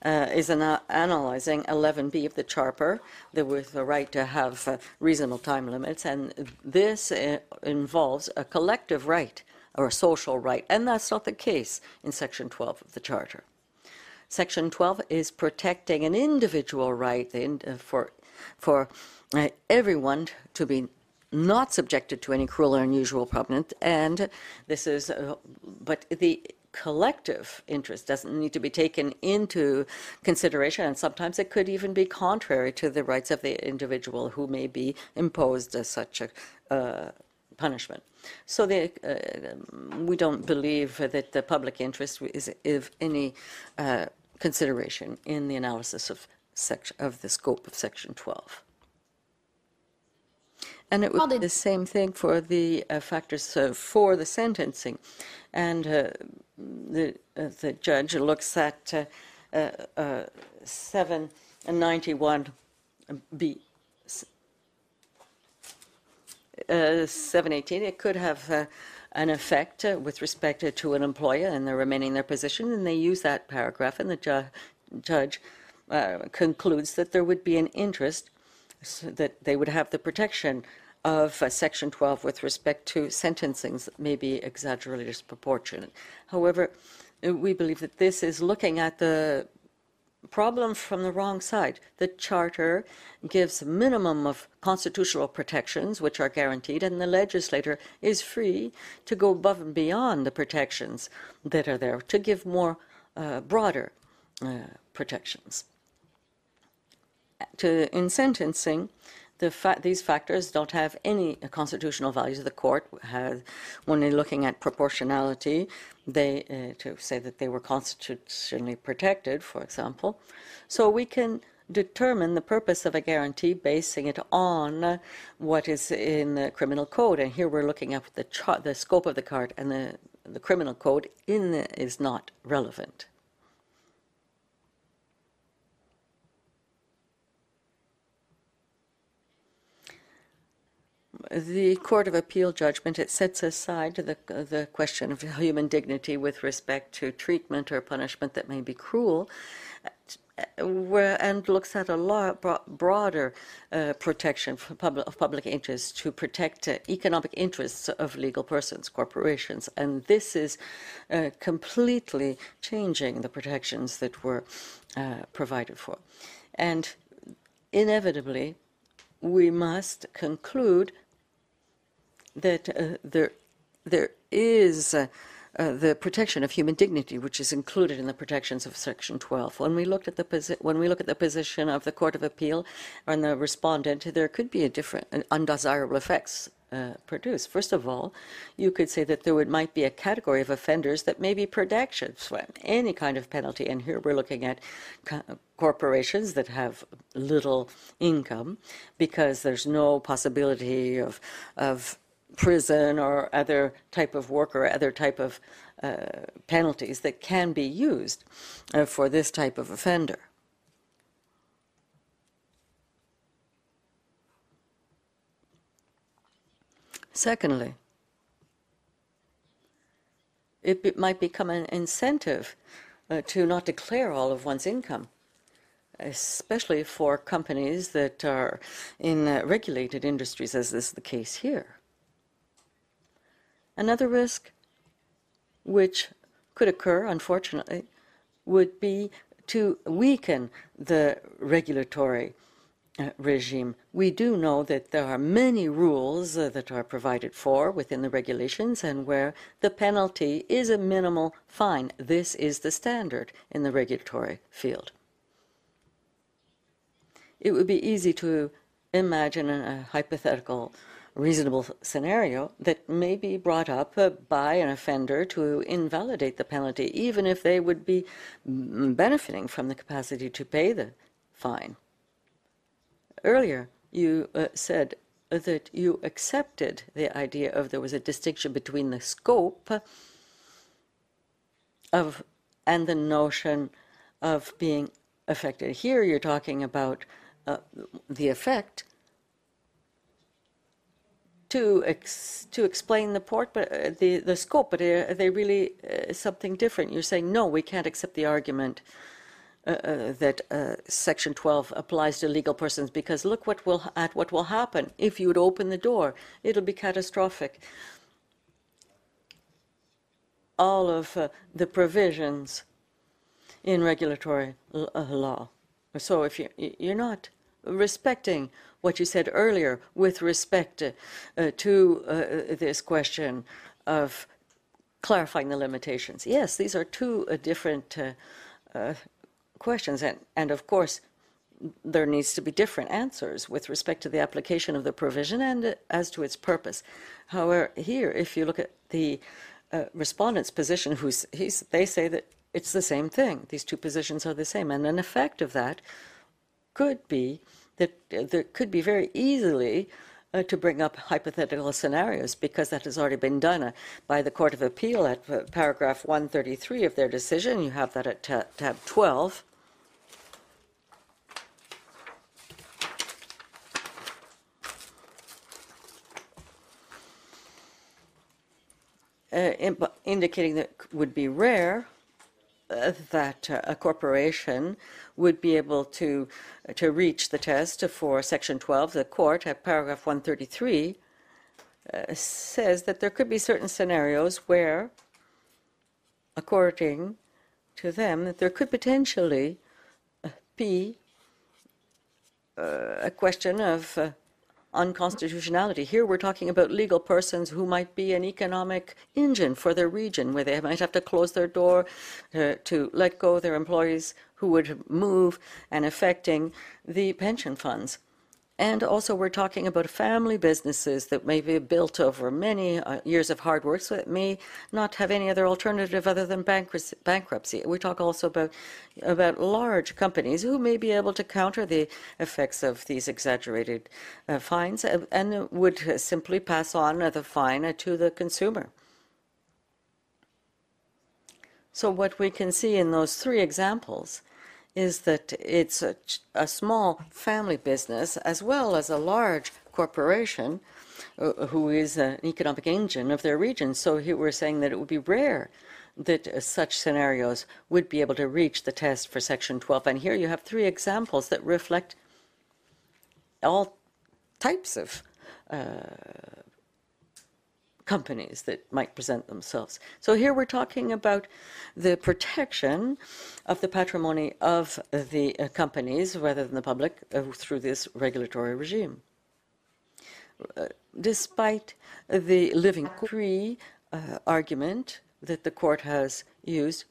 S3: uh, is ana- analyzing 11b of the Charter, the, with the right to have uh, reasonable time limits, and this uh, involves a collective right or a social right, and that's not the case in Section 12 of the Charter. Section 12 is protecting an individual right uh, for, for uh, everyone to be not subjected to any cruel or unusual punishment, and this is, uh, but the collective interest doesn't need to be taken into consideration, and sometimes it could even be contrary to the rights of the individual who may be imposed as such a uh, punishment. So they, uh, we don't believe that the public interest is of any uh, consideration in the analysis of, section, of the scope of Section 12. And it would be the same thing for the uh, factors uh, for the sentencing. And uh, the, uh, the judge looks at uh, uh, 791B. 718, it could have an effect uh, with respect to an employer and they're remaining their position, and they use that paragraph, and the ju- judge uh, concludes that there would be an interest so that they would have the protection of uh, Section 12 with respect to sentencings may be exaggerated disproportionate. However, we believe that this is looking at the problem from the wrong side. The Charter gives a minimum of constitutional protections, which are guaranteed, and the legislator is free to go above and beyond the protections that are there to give more uh, broader uh, protections. To, in sentencing, the fa- these factors don't have any constitutional values. The court has, when they're looking at proportionality, they uh, to say that they were constitutionally protected, for example. So we can determine the purpose of a guarantee basing it on what is in the criminal code. And here we're looking at the, char- the scope of the card, and the, the criminal code in the, is not relevant. The Court of Appeal judgment, it sets aside the, the question of human dignity with respect to treatment or punishment that may be cruel, and looks at a lot broader uh, protection public, of public interest to protect uh, economic interests of legal persons, corporations. And this is uh, completely changing the protections that were uh, provided for. And inevitably, we must conclude that uh, there, there is uh, uh, the protection of human dignity, which is included in the protections of Section 12. When we looked at the posi- when we look at the position of the Court of Appeal and the respondent, there could be a different undesirable effects uh, produce. First of all, you could say that there would, might be a category of offenders that may be protections from any kind of penalty. And here we're looking at co- corporations that have little income because there's no possibility of, of prison or other type of work or other type of uh, penalties that can be used uh, for this type of offender. Secondly, it might become an incentive uh, to not declare all of one's income, especially for companies that are in uh, regulated industries, as is the case here. Another risk, which could occur, unfortunately, would be to weaken the regulatory uh, regime. We do know that there are many rules uh, that are provided for within the regulations and where the penalty is a minimal fine. This is the standard in the regulatory field. It would be easy to imagine a hypothetical reasonable scenario that may be brought up uh, by an offender to invalidate the penalty, even if they would be mm, benefiting from the capacity to pay the fine. Earlier, you uh, said that you accepted the idea of there was a distinction between the scope of and the notion of being affected. Here, you're talking about uh, the effect to ex, to explain the port, but uh, the the scope, but uh, they really uh, something different. You're saying no, we can't accept the argument uh, uh, that uh, Section 12 applies to legal persons because look what will at what will happen if you would open the door. It'll be catastrophic. All of the provisions in regulatory law. So if you you're not respecting what you said earlier with respect uh, to uh, this question of clarifying the limitations. Yes, these are two uh, different uh, questions, and, and of course, there needs to be different answers with respect to the application of the provision and as to its purpose. However, here, if you look at the uh, respondent's position, who's they say that it's the same thing. These two positions are the same, and an effect of that could be that uh, there could be very easily uh, to bring up hypothetical scenarios because that has already been done uh, by the Court of Appeal at uh, paragraph 133 of their decision. You have that at ta- tab 12. Uh, indicating that would be rare that uh, a corporation would be able to, to reach the test for Section 12. The court, at paragraph 133, uh, says that there could be certain scenarios where, according to them, that there could potentially uh, be uh, a question of uh, unconstitutionality. Here we're talking about legal persons who might be an economic engine for their region, where they might have to close their door to, to let go their employees who would move and affecting the pension funds. And also, we're talking about family businesses that may be built over many uh, years of hard work, so it may not have any other alternative other than bankruptcy. We talk also about about large companies who may be able to counter the effects of these exaggerated uh, fines and, and, would simply pass on the fine to the consumer. So, what we can see in those three examples is that it's a, a small family business as well as a large corporation uh, who is an economic engine of their region. So we're saying that it would be rare that uh, such scenarios would be able to reach the test for Section 12. And here you have three examples that reflect all types of uh, companies that might present themselves. So here we're talking about the protection of the patrimony of the uh, companies rather than the public uh, through this regulatory regime. Uh, despite the living free uh, argument that the court has used,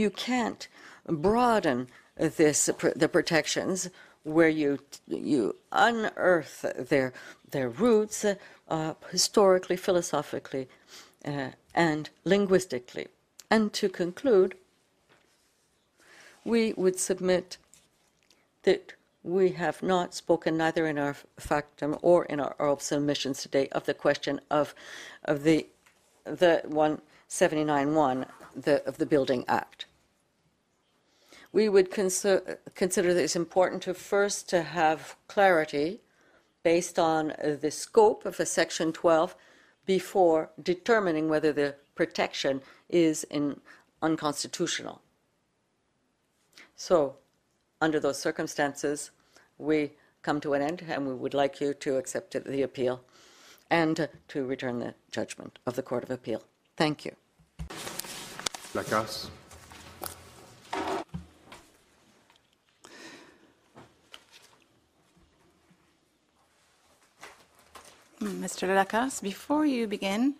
S3: you can't broaden this the protections where you you unearth their their roots uh, historically, philosophically, uh, and linguistically. And to conclude, we would submit that we have not spoken neither in our factum or in our oral submissions today of the question of, of the the 179.1 the, of the Building Act. We would consider, consider that it's important to first to have clarity based on uh, the scope of a Section 12 before determining whether the protection is in, unconstitutional. So, under those circumstances, we come to an end and we would like you to accept the appeal and to return the judgment of the Court of Appeal. Thank you.
S1: Lacasse.
S2: Mr. Lacasse, before you begin,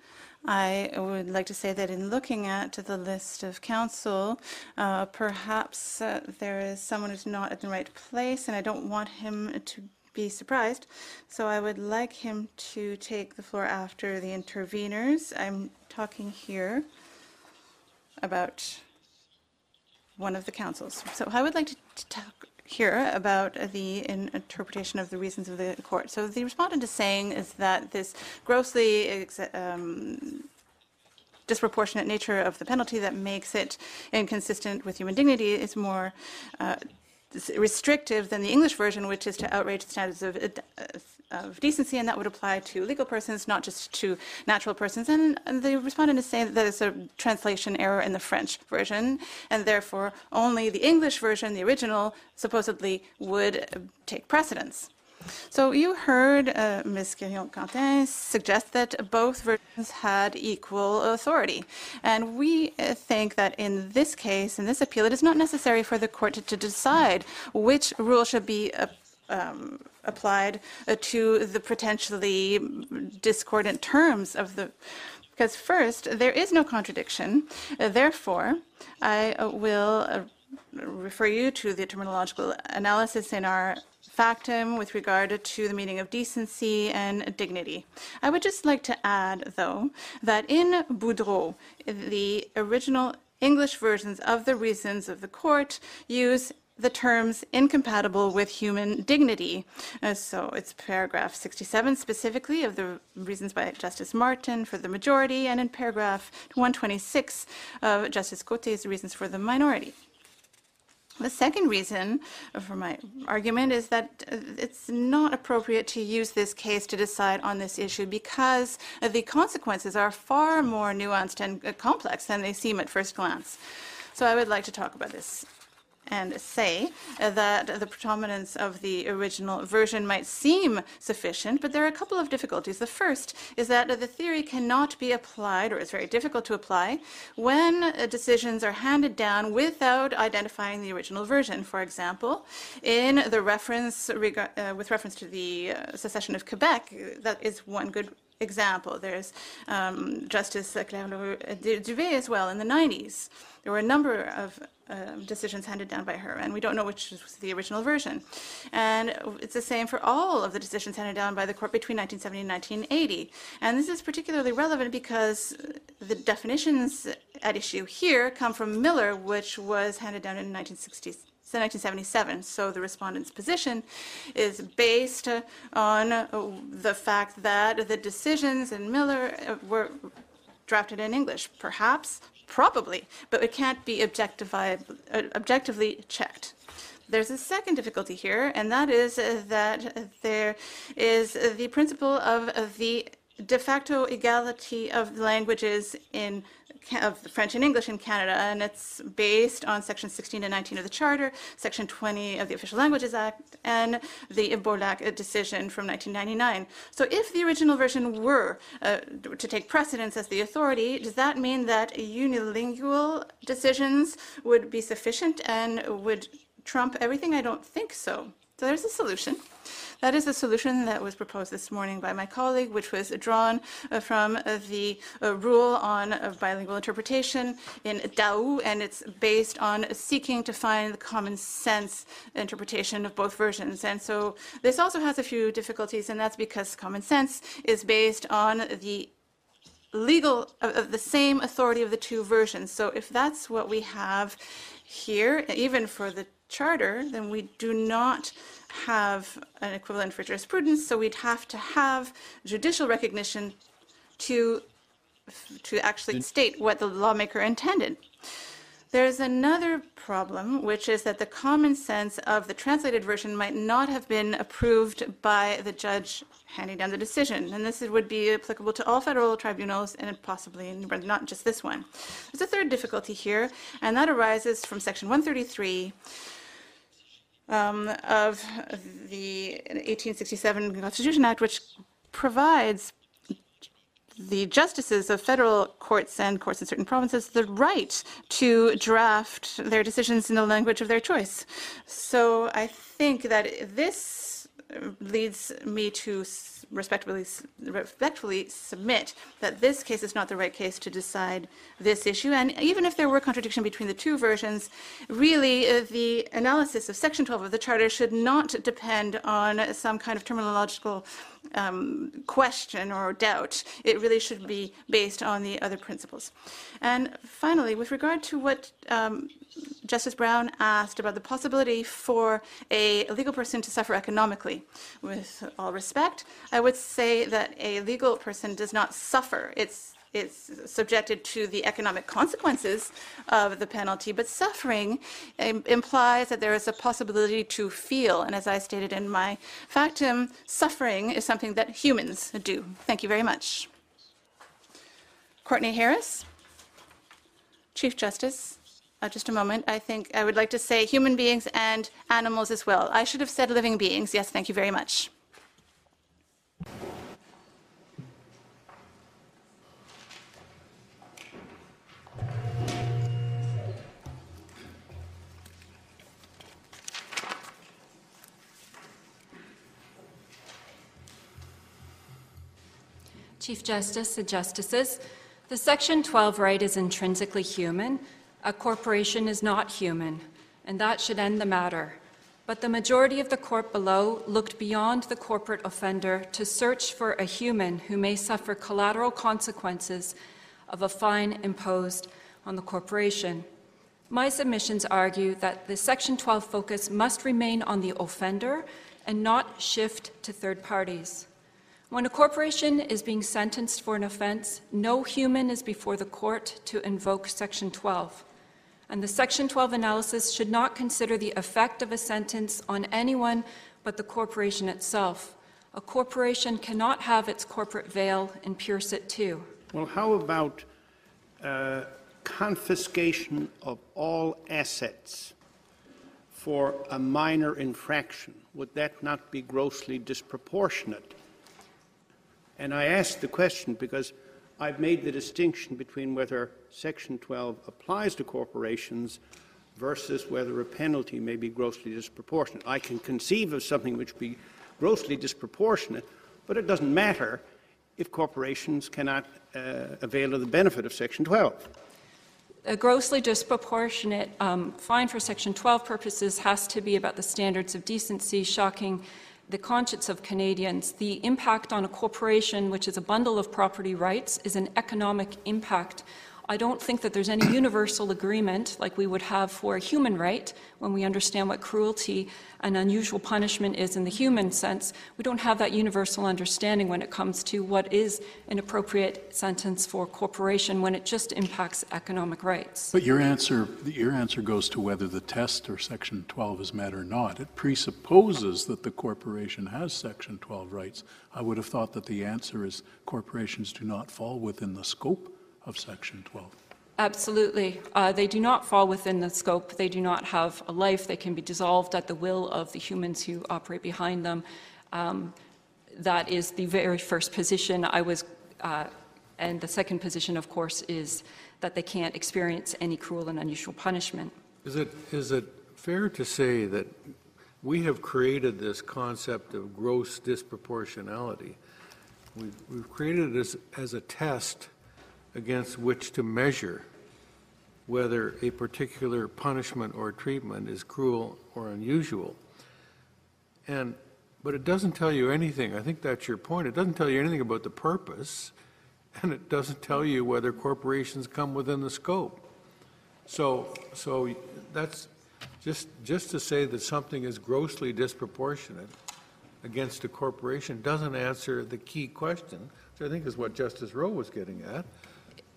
S2: I would like to say that in looking at the list of counsel, uh, perhaps uh, there is someone who's not at the right place, and I don't want him to be surprised. So I would like him to take the floor after the interveners. I'm talking here about one of the councils. So I would like to talk here about the interpretation of the reasons of the court. So the respondent is saying is that this grossly um, disproportionate nature of the penalty that makes it inconsistent with human dignity is more uh, restrictive than the English version, which is to outrage the standards of, uh, of decency, and that would apply to legal persons, not just to natural persons. And, the respondent is saying that there's a translation error in the French version, and therefore only the English version, the original, supposedly would take precedence. So you heard uh, Ms. Quirion-Cantin suggest that both versions had equal authority. And we uh, think that in this case, in this appeal, it is not necessary for the court to, to decide which rule should be uh, um, applied uh, to the potentially discordant terms of the because first, there is no contradiction. Uh, therefore, I uh, will uh, refer you to the terminological analysis in our factum with regard to the meaning of decency and dignity. I would just like to add, though, that in Boudreault, the original English versions of the reasons of the court use the terms incompatible with human dignity. Uh, so it's paragraph 67 specifically of the reasons by Justice Martin for the majority, and in paragraph 126 of Justice Cote's reasons for the minority. The second reason for my argument is that it's not appropriate to use this case to decide on this issue because the consequences are far more nuanced and complex than they seem at first glance. So I would like to talk about this and say that the predominance of the original version might seem sufficient, but there are a couple of difficulties. The first is that the theory cannot be applied, or is very difficult to apply, when decisions are handed down without identifying the original version. For example, in the reference uh, with reference to the uh, secession of Quebec, that is one good example. There's um, Justice Claire Dubé as well in the 90s. There were a number of um, decisions handed down by her, and we don't know which was the original version. And it's the same for all of the decisions handed down by the court between 1970 and 1980. And this is particularly relevant because the definitions at issue here come from Miller, which was handed down in 1960s. 1977. So the respondent's position is based on the fact that the decisions in Miller were drafted in English. Perhaps Probably, but it can't be uh, objectively checked. There's a second difficulty here, and that is uh, that there is the principle of the de facto equality of languages in of French and English in Canada, and it's based on Section 16 and 19 of the Charter, Section 20 of the Official Languages Act, and the Beaulac decision from 1999. So, if the original version were uh, to take precedence as the authority, does that mean that unilingual decisions would be sufficient and would trump everything? I don't think so. So there's a solution. That is the solution that was proposed this morning by my colleague, which was drawn uh, from uh, the uh, rule on bilingual interpretation in Daoust, and it's based on seeking to find the common sense interpretation of both versions. And so this also has a few difficulties, and that's because common sense is based on the legal of the same authority of the two versions. So if that's what we have here, even for the charter, then we do not have an equivalent for jurisprudence. So we'd have to have judicial recognition to to actually state what the lawmaker intended. There's another problem, which is that the common sense of the translated version might not have been approved by the judge handing down the decision. And this would be applicable to all federal tribunals and possibly not just this one. There's a third difficulty here, and that arises from Section 133 um, of the 1867 Constitution Act, which provides the justices of federal courts and courts in certain provinces the right to draft their decisions in the language of their choice. So I think that this leads me to respectfully, respectfully submit that this case is not the right case to decide this issue. And even if there were contradiction between the two versions, really uh, the analysis of Section 12 of the Charter should not depend on some kind of terminological um, question or doubt. It really should be based on the other principles. And finally, with regard to what um, Justice Brown asked about the possibility for a legal person to suffer economically, with all respect, I would say that a legal person does not suffer. It's it's subjected to the economic consequences of the penalty, but suffering implies that there is a possibility to feel. And as I stated in my factum, suffering is something that humans do. Thank you very much. Courtney Harris, Chief Justice. Uh, just a moment. I think I would like to say human beings and animals as well. I should have said living beings. Yes, thank you very much.
S4: Chief Justice and Justices, the Section 12 right is intrinsically human. A corporation is not human, and that should end the matter. But the majority of the court below looked beyond the corporate offender to search for a human who may suffer collateral consequences of a fine imposed on the corporation. My submissions argue that the Section 12 focus must remain on the offender and not shift to third parties. When a corporation is being sentenced for an offense, no human is before the court to invoke Section 12. And the Section 12 analysis should not consider the effect of a sentence on anyone but the corporation itself. A corporation cannot have its corporate veil and pierce it too.
S5: Well, how about uh, confiscation of all assets for a minor infraction? Would that not be grossly disproportionate? And I ask the question because I've made the distinction between whether Section 12 applies to corporations versus whether a penalty may be grossly disproportionate. I can conceive of something which be grossly disproportionate, but it doesn't matter if corporations cannot uh, avail of the benefit of Section 12.
S4: A grossly disproportionate um, fine for Section 12 purposes has to be about the standards of decency, shocking the conscience of Canadians, the impact on a corporation, which is a bundle of property rights, is an economic impact I don't think that there's any universal agreement like we would have for a human right when we understand what cruelty and unusual punishment is in the human sense. We don't have that universal understanding when it comes to what is an appropriate sentence for a corporation when it just impacts economic rights.
S6: But your answer, your answer goes to whether the test or Section 12 is met or not. It presupposes that the corporation has Section 12 rights. I would have thought that the answer is corporations do not fall within the scope of Section 12?
S4: Absolutely. Uh, they do not fall within the scope. They do not have a life. They can be dissolved at the will of the humans who operate behind them. Um, that is the very first position I was, uh, and the second position, of course, is that they can't experience any cruel and unusual punishment.
S7: Is it, is it fair to say that we have created this concept of gross disproportionality. We've, we've created it as, as a test against which to measure whether a particular punishment or treatment is cruel or unusual. And, but it doesn't tell you anything, I think that's your point, it doesn't tell you anything about the purpose, and it doesn't tell you whether corporations come within the scope. So, so that's, just, just to say that something is grossly disproportionate against a corporation doesn't answer the key question, which I think is what Justice Rowe was getting at.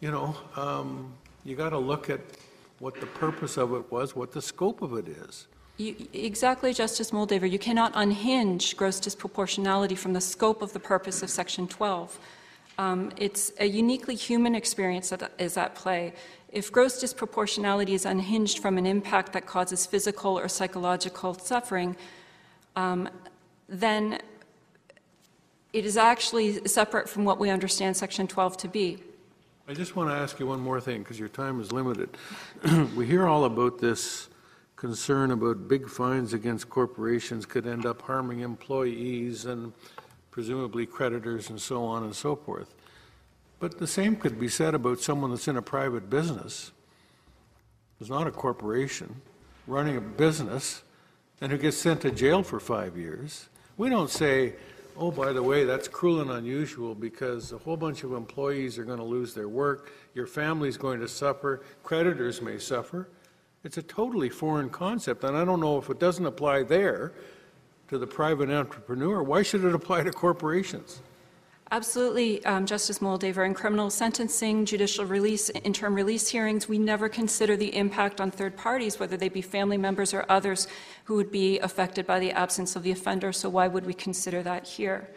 S7: You know, um, you got to look at what the purpose of it was, what the scope of it is.
S4: You, exactly, Justice Moldaver. You cannot unhinge gross disproportionality from the scope of the purpose of Section 12. Um, it's a uniquely human experience that is at play. If gross disproportionality is unhinged from an impact that causes physical or psychological suffering, um, then it is actually separate from what we understand Section 12 to be.
S7: I just want to ask you one more thing, because your time is limited. we hear all about this concern about big fines against corporations could end up harming employees and presumably creditors and so on and so forth. But the same could be said about someone that's in a private business, who's not a corporation, running a business, and who gets sent to jail for five years. We don't say, oh, by the way, that's cruel and unusual because a whole bunch of employees are going to lose their work, your family's going to suffer, creditors may suffer. It's a totally foreign concept, and I don't know if it doesn't apply there to the private entrepreneur, why should it apply to corporations?
S4: Absolutely, um, Justice Moldaver. In criminal sentencing, judicial release, interim release hearings, we never consider the impact on third parties, whether they be family members or others who would be affected by the absence of the offender. So, why would we consider that here?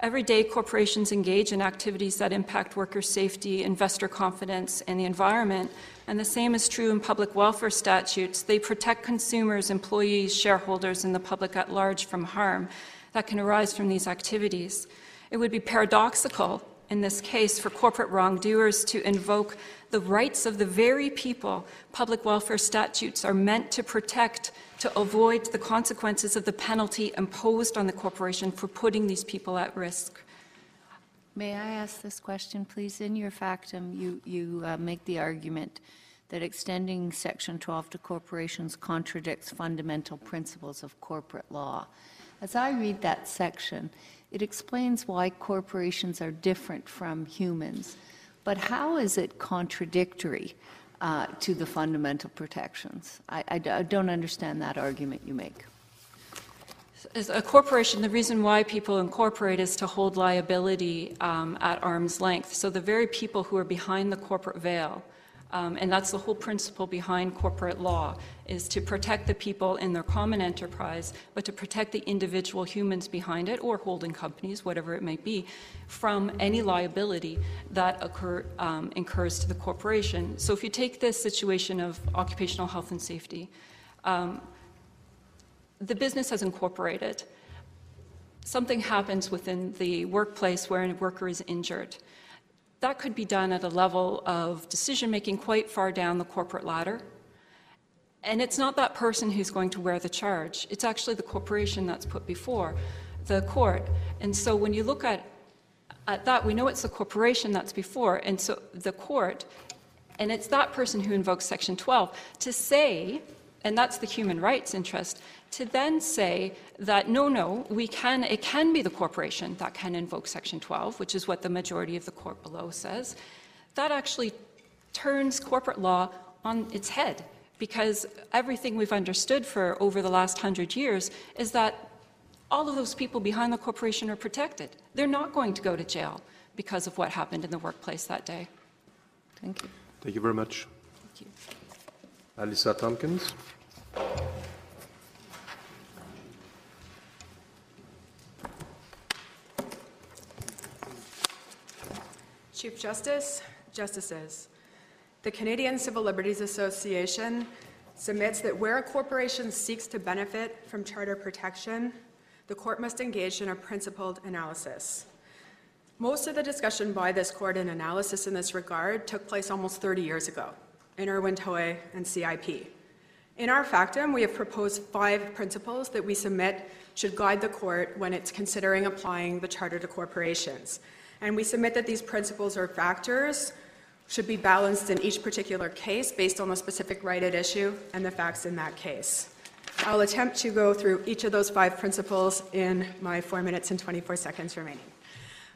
S4: Every day, corporations engage in activities that impact worker safety, investor confidence, and the environment. And the same is true in public welfare statutes. They protect consumers, employees, shareholders, and the public at large from harm that can arise from these activities. It would be paradoxical in this case for corporate wrongdoers to invoke the rights of the very people public welfare statutes are meant to protect to avoid the consequences of the penalty imposed on the corporation for putting these people at risk.
S8: May I ask this question, please? In your factum, you, you uh, make the argument that extending Section 12 to corporations contradicts fundamental principles of corporate law. As I read that section, it explains why corporations are different from humans. But how is it contradictory uh, to the fundamental protections? I, I, I don't understand that argument you make.
S4: As a corporation, the reason why people incorporate is to hold liability um, at arm's length. So the very people who are behind the corporate veil um, and that's the whole principle behind corporate law, is to protect the people in their common enterprise, but to protect the individual humans behind it, or holding companies, whatever it may be, from any liability that occur, um, incurs to the corporation. So if you take this situation of occupational health and safety, um, the business has incorporated. Something happens within the workplace where a worker is injured that could be done at a level of decision making quite far down the corporate ladder. And it's not that person who's going to wear the charge, it's actually the corporation that's put before the court. And so when you look at, at that, we know it's the corporation that's before, and so the court, and it's that person who invokes Section 12 to say, and that's the human rights interest, to then say that no, no, we can, it can be the corporation that can invoke Section 12, which is what the majority of the court below says, that actually turns corporate law on its head because everything we've understood for over the last hundred years is that all of those people behind the corporation are protected. They're not going to go to jail because of what happened in the workplace that day.
S8: Thank you.
S1: Thank you very much.
S4: Thank you.
S1: Alisa Tompkins.
S9: Chief Justice, Justices, the Canadian Civil Liberties Association submits that where a corporation seeks to benefit from charter protection, the court must engage in a principled analysis. Most of the discussion by this court and analysis in this regard took place almost 30 years ago in Irwin Toy and CIP. In our factum, we have proposed five principles that we submit should guide the court when it's considering applying the Charter to corporations. And we submit that these principles or factors should be balanced in each particular case based on the specific right at issue and the facts in that case. I'll attempt to go through each of those five principles in my four minutes and 24 seconds remaining.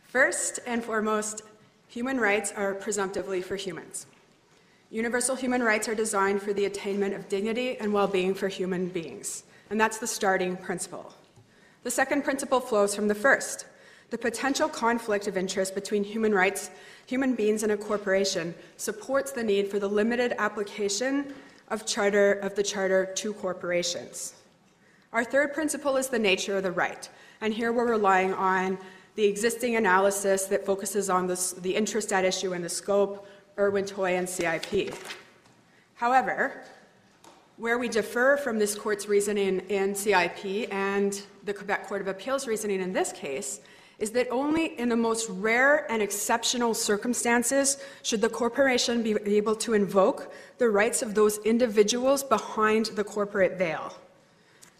S9: First and foremost, human rights are presumptively for humans. Universal human rights are designed for the attainment of dignity and well being for human beings, and that's the starting principle. The second principle flows from the first. The potential conflict of interest between human rights, human beings, and a corporation supports the need for the limited application of, charter, of the Charter to corporations. Our third principle is the nature of the right, and here we're relying on the existing analysis that focuses on this, the interest at issue and the scope, Irwin Toy and CIP. However, where we differ from this court's reasoning in CIP and the Quebec Court of Appeal's reasoning in this case is that only in the most rare and exceptional circumstances should the corporation be able to invoke the rights of those individuals behind the corporate veil.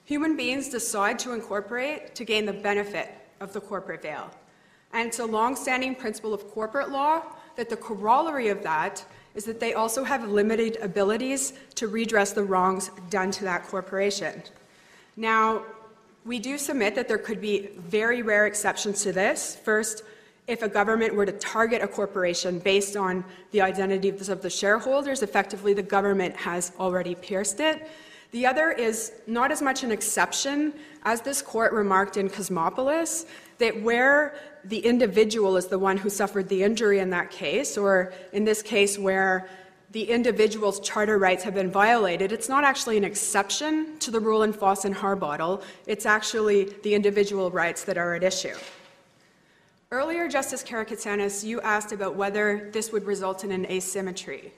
S9: Human beings decide to incorporate to gain the benefit of the corporate veil. And it's a long-standing principle of corporate law that the corollary of that is that they also have limited abilities to redress the wrongs done to that corporation. Now, we do submit that there could be very rare exceptions to this. First, if a government were to target a corporation based on the identities of the shareholders, effectively the government has already pierced it. The other is not as much an exception as this court remarked in Cosmopolis, that where the individual is the one who suffered the injury in that case, or in this case where the individual's charter rights have been violated, it's not actually an exception to the rule in Foss and Harbottle. It's actually the individual rights that are at issue. Earlier, Justice Karakatsanis, you asked about whether this would result in an asymmetry.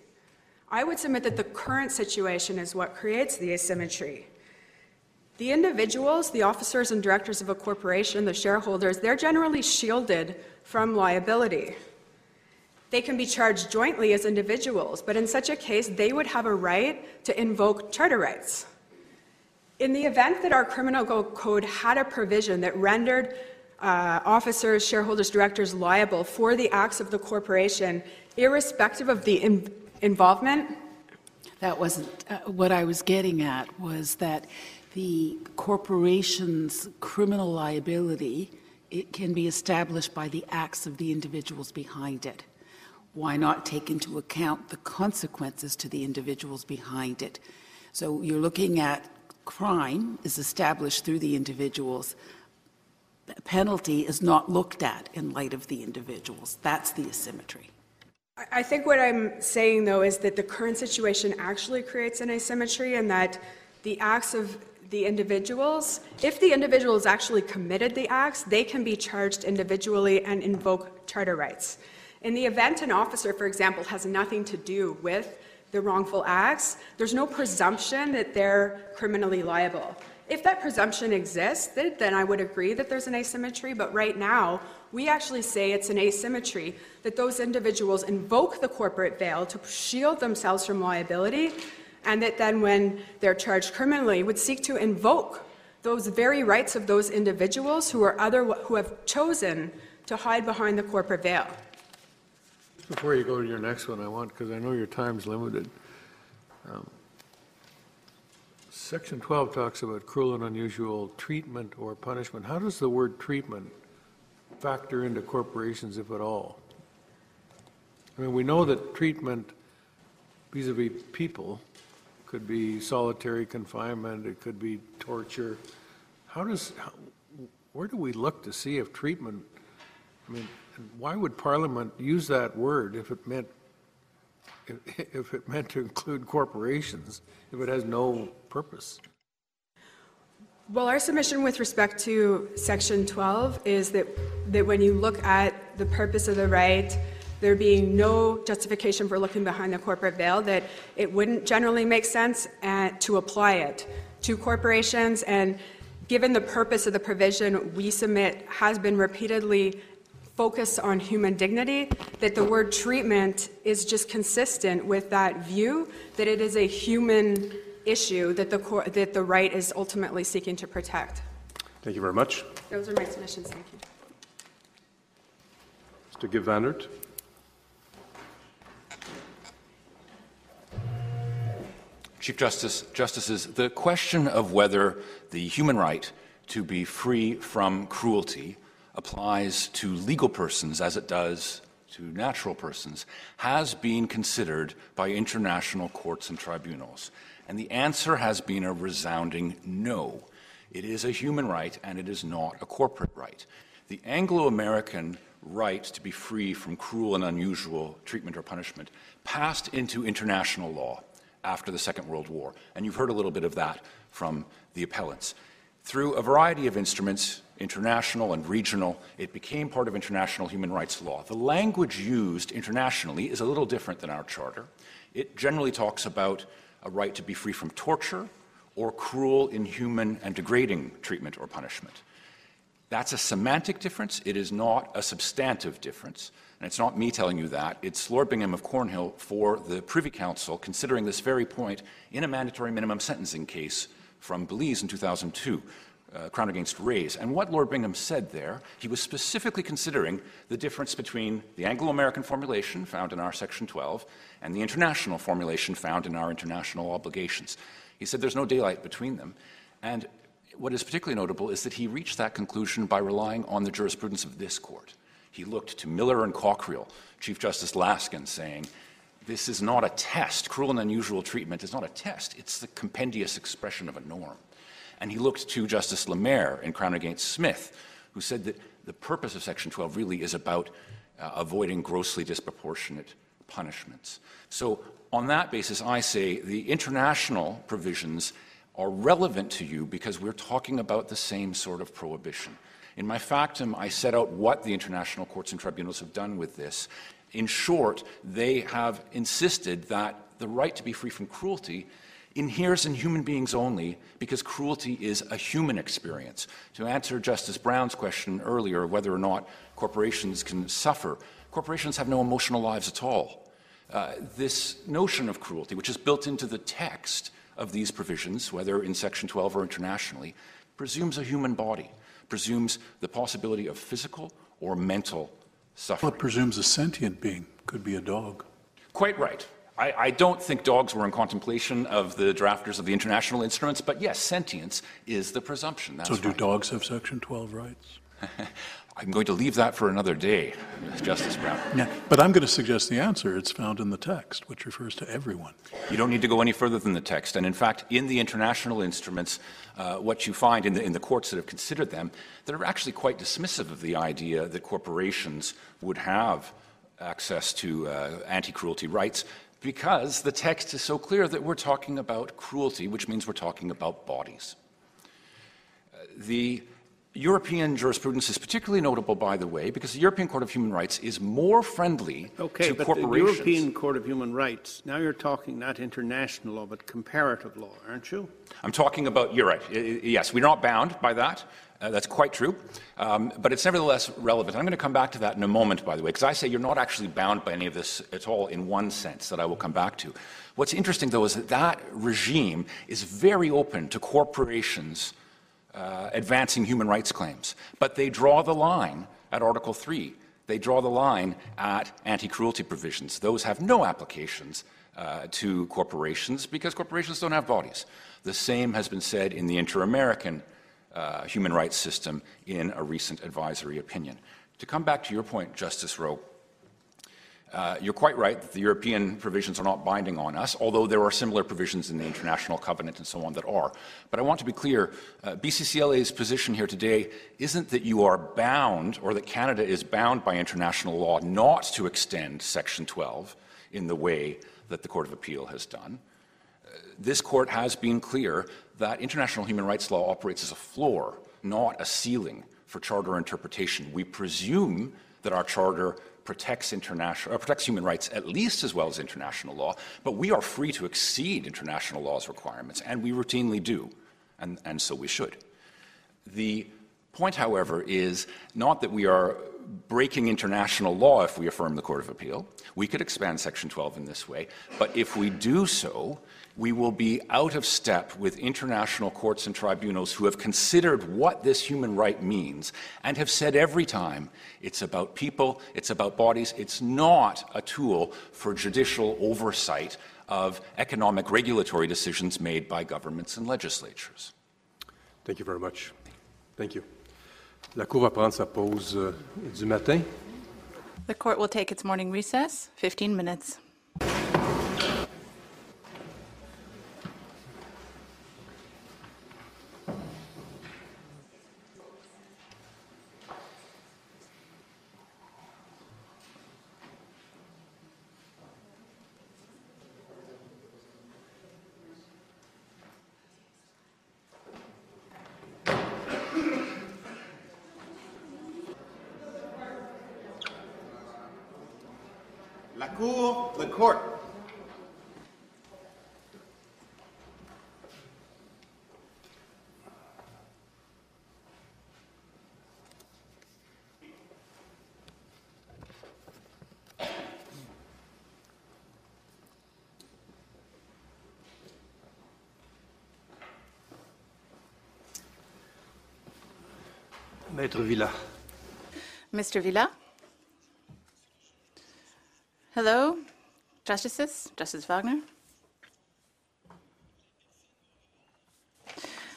S9: I would submit that the current situation is what creates the asymmetry. The individuals, the officers and directors of a corporation, the shareholders, they're generally shielded from liability. They can be charged jointly as individuals, but in such a case, they would have a right to invoke charter rights. In the event that our criminal code had a provision that rendered uh, officers, shareholders, directors liable for the acts of the corporation, irrespective of the in- involvement?
S10: That wasn't uh, what I was getting at, was that the corporation's criminal liability it can be established by the acts of the individuals behind it why not take into account the consequences to the individuals behind it? So you're looking at crime is established through the individuals. Penalty is not looked at in light of the individuals. That's the asymmetry.
S9: I think what I'm saying, though, is that the current situation actually creates an asymmetry and that the acts of the individuals, if the individuals actually committed the acts, they can be charged individually and invoke charter rights. In the event an officer, for example, has nothing to do with the wrongful acts, there's no presumption that they're criminally liable. If that presumption existed, then I would agree that there's an asymmetry, but right now, we actually say it's an asymmetry that those individuals invoke the corporate veil to shield themselves from liability, and that then, when they're charged criminally, would seek to invoke those very rights of those individuals who, are other, who have chosen to hide behind the corporate veil.
S7: Before you go to your next one, I want, because I know your time's limited. Um, Section 12 talks about cruel and unusual treatment or punishment. How does the word treatment factor into corporations, if at all? I mean, we know that treatment vis-à-vis people could be solitary confinement, it could be torture. How does, how, where do we look to see if treatment, I mean, why would Parliament use that word if it meant if it meant to include corporations if it has no purpose?
S9: Well, our submission with respect to Section 12 is that, that when you look at the purpose of the right, there being no justification for looking behind the corporate veil, that it wouldn't generally make sense uh, to apply it to corporations. And given the purpose of the provision we submit has been repeatedly focus on human dignity, that the word treatment is just consistent with that view, that it is a human issue that the, cor- that the right is ultimately seeking to protect.
S1: Thank you very much.
S9: Those are my submissions, thank you.
S1: Mr. Gib van Ert.
S11: Chief Justice, Justices, the question of whether the human right to be free from cruelty applies to legal persons as it does to natural persons has been considered by international courts and tribunals. And the answer has been a resounding no. It is a human right and it is not a corporate right. The Anglo American right to be free from cruel and unusual treatment or punishment passed into international law after the Second World War. And you've heard a little bit of that from the appellants. Through a variety of instruments, international and regional, it became part of international human rights law. The language used internationally is a little different than our charter. It generally talks about a right to be free from torture or cruel, inhuman, and degrading treatment or punishment. That's a semantic difference. It is not a substantive difference. And it's not me telling you that. It's Lord Bingham of Cornhill for the Privy Council considering this very point in a mandatory minimum sentencing case from Belize in 2002, uh, Crown against Reyes. And what Lord Bingham said there, he was specifically considering the difference between the Anglo American formulation found in our Section 12 and the international formulation found in our international obligations. He said there's no daylight between them. And what is particularly notable is that he reached that conclusion by relying on the jurisprudence of this court. He looked to Miller and Cockriell, Chief Justice Laskin, saying, This is not a test. Cruel and unusual treatment is not a test, it's the compendious expression of a norm. And he looked to Justice Lamer in Crown against Smith, who said that the purpose of Section 12 really is about uh, avoiding grossly disproportionate punishments. So, on that basis, I say the international provisions are relevant to you because we're talking about the same sort of prohibition. In my factum, I set out what the international courts and tribunals have done with this. In short, they have insisted that the right to be free from cruelty inheres in human beings only because cruelty is a human experience. To answer Justice Brown's question earlier, whether or not corporations can suffer, corporations have no emotional lives at all. Uh, this notion of cruelty, which is built into the text of these provisions, whether in Section 12 or internationally, presumes a human body, presumes the possibility of physical or mental suffering.
S6: Well, it presumes a sentient being, could be a dog.
S11: Quite right. I, I, don't think dogs were in contemplation of the drafters of the international instruments, but yes, sentience is the presumption. That's
S6: so, do
S11: right.
S6: dogs have Section 12 rights?
S11: I'm going to leave that for another day, Justice Brown.
S6: Yeah, but I'm going to suggest the answer. It's found in the text, which refers to everyone.
S11: You don't need to go any further than the text. And in fact, in the international instruments, uh, what you find in the, in the courts that have considered them, they're actually quite dismissive of the idea that corporations would have access to uh, anti cruelty rights because the text is so clear that we're talking about cruelty, which means we're talking about bodies. Uh, the European jurisprudence is particularly notable, by the way, because the European Court of Human Rights is more friendly
S5: okay,
S11: to
S5: but
S11: corporations.
S5: The European Court of Human Rights, now you're talking not international law, but comparative law, aren't you?
S11: I'm talking about, you're right. Yes, we're not bound by that. Uh, that's quite true. Um, but it's nevertheless relevant. I'm going to come back to that in a moment, by the way, because I say you're not actually bound by any of this at all in one sense that I will come back to. What's interesting, though, is that that regime is very open to corporations uh, advancing human rights claims. But they draw the line at Article 3. They draw the line at anti cruelty provisions. Those have no applications uh, to corporations because corporations don't have bodies. The same has been said in the inter American uh, human rights system in a recent advisory opinion. To come back to your point, Justice Rowe, uh, you're quite right that the European provisions are not binding on us, although there are similar provisions in the International Covenant and so on that are. But I want to be clear uh, BCCLA's position here today isn't that you are bound or that Canada is bound by international law not to extend Section 12 in the way that the Court of Appeal has done. Uh, this court has been clear that international human rights law operates as a floor, not a ceiling for charter interpretation. We presume that our charter protects international uh, protects human rights at least as well as international law, but we are free to exceed international law's requirements, and we routinely do, and, and so we should. The point, however, is not that we are breaking international law if we affirm the Court of Appeal. We could expand Section 12 in this way, but if we do so, we will be out of step with international courts and tribunals who have considered what this human right means and have said every time it's about people, it's about bodies, it's not a tool for judicial oversight of economic regulatory decisions made by governments and legislatures.
S1: Thank you very much. Thank you. La Cour va prendre sa pause euh, du matin.
S2: The court will take its morning recess, 15 minutes.
S12: La Cour, the court.
S1: Maître Villa.
S2: Mr. Villa? Hello, Justices, Justice Wagner?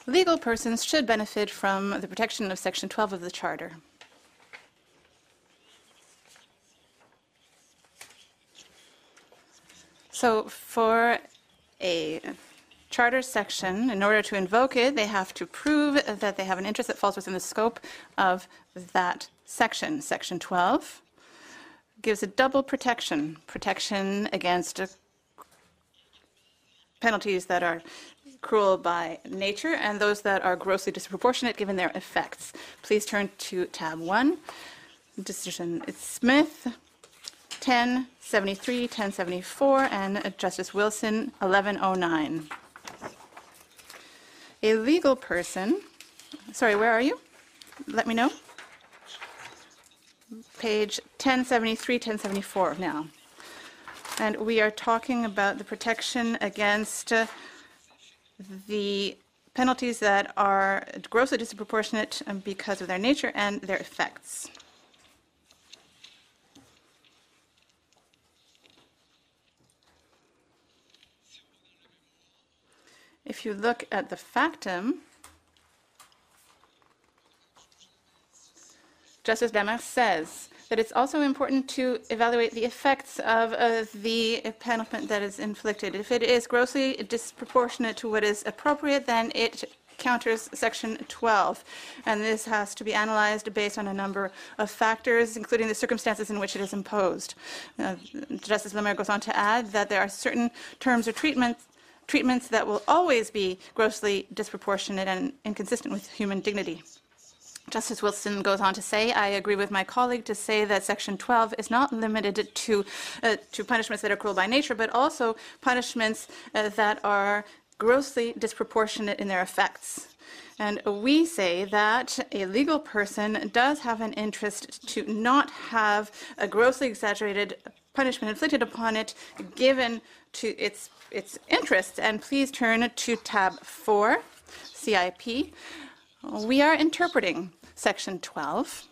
S2: Legal persons should benefit from the protection of Section 12 of the Charter. So, for a charter section, in order to invoke it, they have to prove that they have an interest that falls within the scope of that section. Section 12 gives a double protection protection against penalties that are cruel by nature and those that are grossly disproportionate given their effects. Please turn to tab 1. Decision Smith 1073, 1074, and Justice Wilson 1109. A legal person, sorry, where are you? Let me know page 1073, 1074 now. And we are talking about the protection against uh, the penalties that are grossly disproportionate because of their nature and their effects. If you look at the factum, Justice Demers says that it's also important to evaluate the effects of uh, the penalty that is inflicted. If it is grossly disproportionate to what is appropriate, then it counters Section 12. And this has to be analyzed based on a number of factors, including the circumstances in which it is imposed. Uh, Justice Lamer goes on to add that there are certain terms or treatments treatments that will always be grossly disproportionate and inconsistent with human dignity. Justice Wilson goes on to say, I agree with my colleague to say that Section 12 is not limited to, uh, to punishments that are cruel by nature, but also punishments uh, that are grossly disproportionate in their effects. And we say that a legal person does have an interest to not have a grossly exaggerated punishment inflicted upon it given to its, its interests. And please turn to tab 4, CIP. We are interpreting Section 12.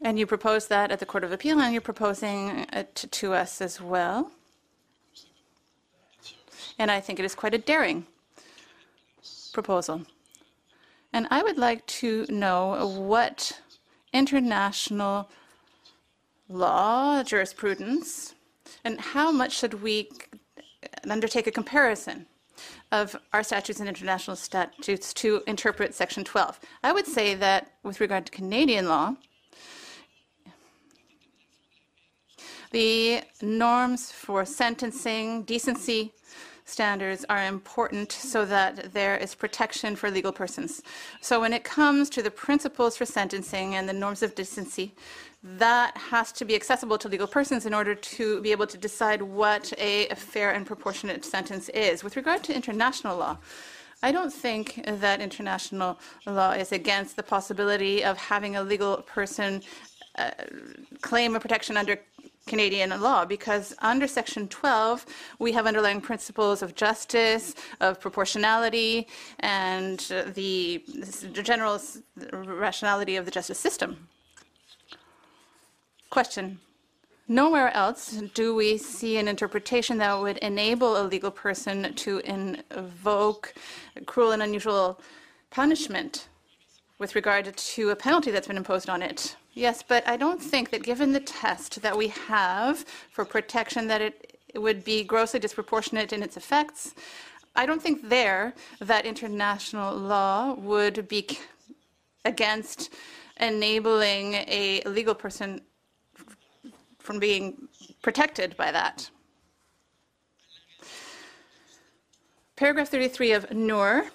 S2: And you propose that at the Court of Appeal, and you're proposing it to us as well. And I think it is quite a daring proposal. And I would like to know what international law, jurisprudence, and how much should we undertake a comparison of our statutes and international statutes to interpret Section 12. I would say that with regard to Canadian law, the norms for sentencing, decency standards are important so that there is protection for legal persons. So when it comes to the principles for sentencing and the norms of decency, that has to be accessible to legal persons in order to be able to decide what a fair and proportionate sentence is. With regard to international law, I don't think that international law is against the possibility of having a legal person uh, claim a protection under Canadian law because under Section 12, we have underlying principles of justice, of proportionality, and the general rationality of the justice system. Question. Nowhere else do we see an interpretation that would enable a legal person to invoke cruel and unusual punishment with regard to a penalty that's been imposed on it. Yes, but I don't think that given the test that we have for protection, that it would be grossly disproportionate in its effects. I don't think there that international law would be against enabling a legal person from being protected by that. Paragraph 33 of Nur,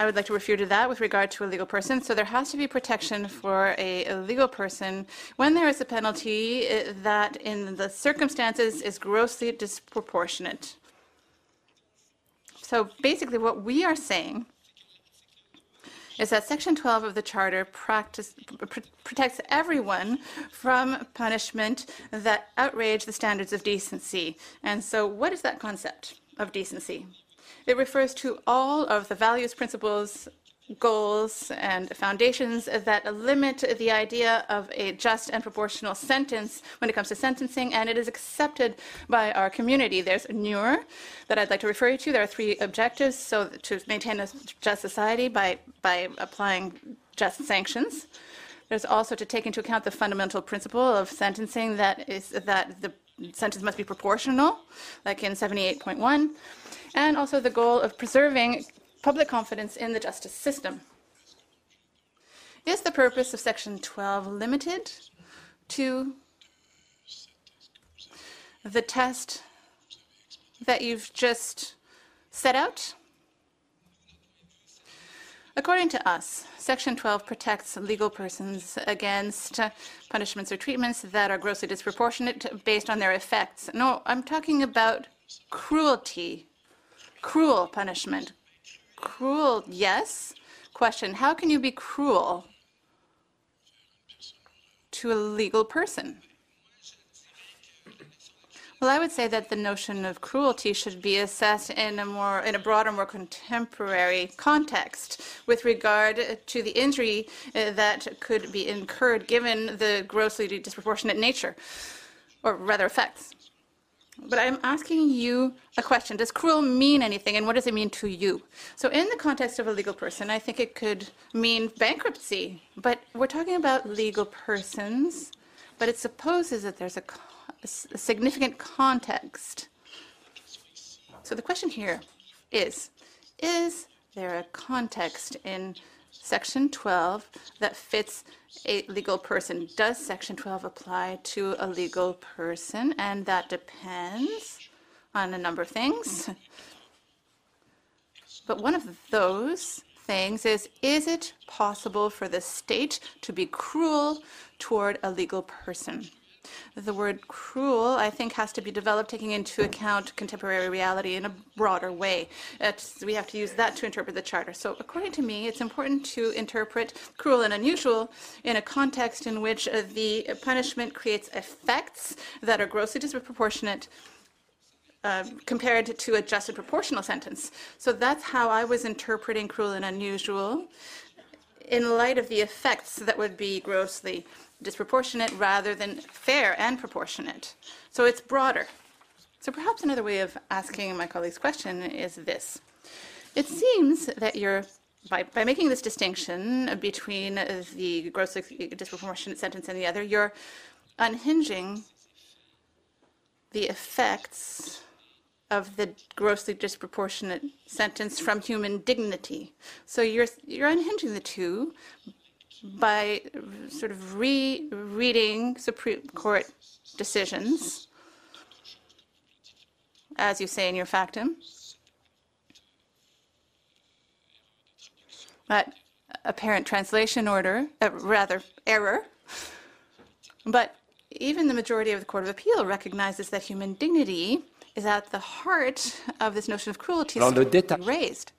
S2: I would like to refer to that with regard to a legal person. So there has to be protection for a, legal person when there is a penalty eh, that, in the circumstances, is grossly disproportionate. So basically, what we are saying is that Section 12 of the Charter practice, pr- protects everyone from punishment that outrage the standards of decency. And so, what is that concept of decency? It refers to all of the values, principles, goals, and foundations that limit the idea of a just and proportional sentence when it comes to sentencing, and it is accepted by our community. There's Nur that I'd like to refer you to. There are three objectives. So, to maintain a just society by, by applying just sanctions. There's also to take into account the fundamental principle of sentencing that is that the sentence must be proportional, like in 78.1, and also the goal of preserving public confidence in the justice system. Is the purpose of Section 12 limited to the test that you've just set out? According to us, Section 12 protects legal persons against punishments or treatments that are grossly disproportionate based on their effects. No, I'm talking about cruelty, cruel punishment. Cruel, yes. Question How can you be cruel to a legal person? Well, I would say that the notion of cruelty should be assessed in a more, in a broader, more contemporary context with regard to the injury uh, that could be incurred given the grossly disproportionate nature, or rather effects. But I'm asking you a question. Does cruel mean anything, and what does it mean to you? So, in the context of a legal person, I think it could mean bankruptcy. But we're talking about legal persons, but it supposes that there's a, significant context. So, the question here is Is there a context in Section 12 that fits a legal person? Does Section 12 apply to a legal person? And that depends on a number of things. But one of those things is Is it possible for the state to be cruel toward a legal person? The word cruel, I think, has to be developed taking into account contemporary reality in a broader way. It's, we have to use that to interpret the Charter. So, according to me, it's important to interpret cruel and unusual in a context in which uh, the punishment creates effects that are grossly disproportionate uh, compared to a just and proportional sentence. So that's how I was interpreting cruel and unusual in light of the effects that would be grossly disproportionate rather than fair and proportionate. So it's broader. So perhaps another way of asking my colleague's question is this. It seems that you're, by, by making this distinction between the grossly disproportionate sentence and the other, you're unhinging the effects of the grossly disproportionate sentence from human dignity. So you're you're unhinging the two by sort of rereading Supreme Court decisions, as you say in your factum. That apparent translation order, uh, rather error. But even the majority of the Court of Appeal recognizes that human dignity is at the heart of this notion of cruelty raised.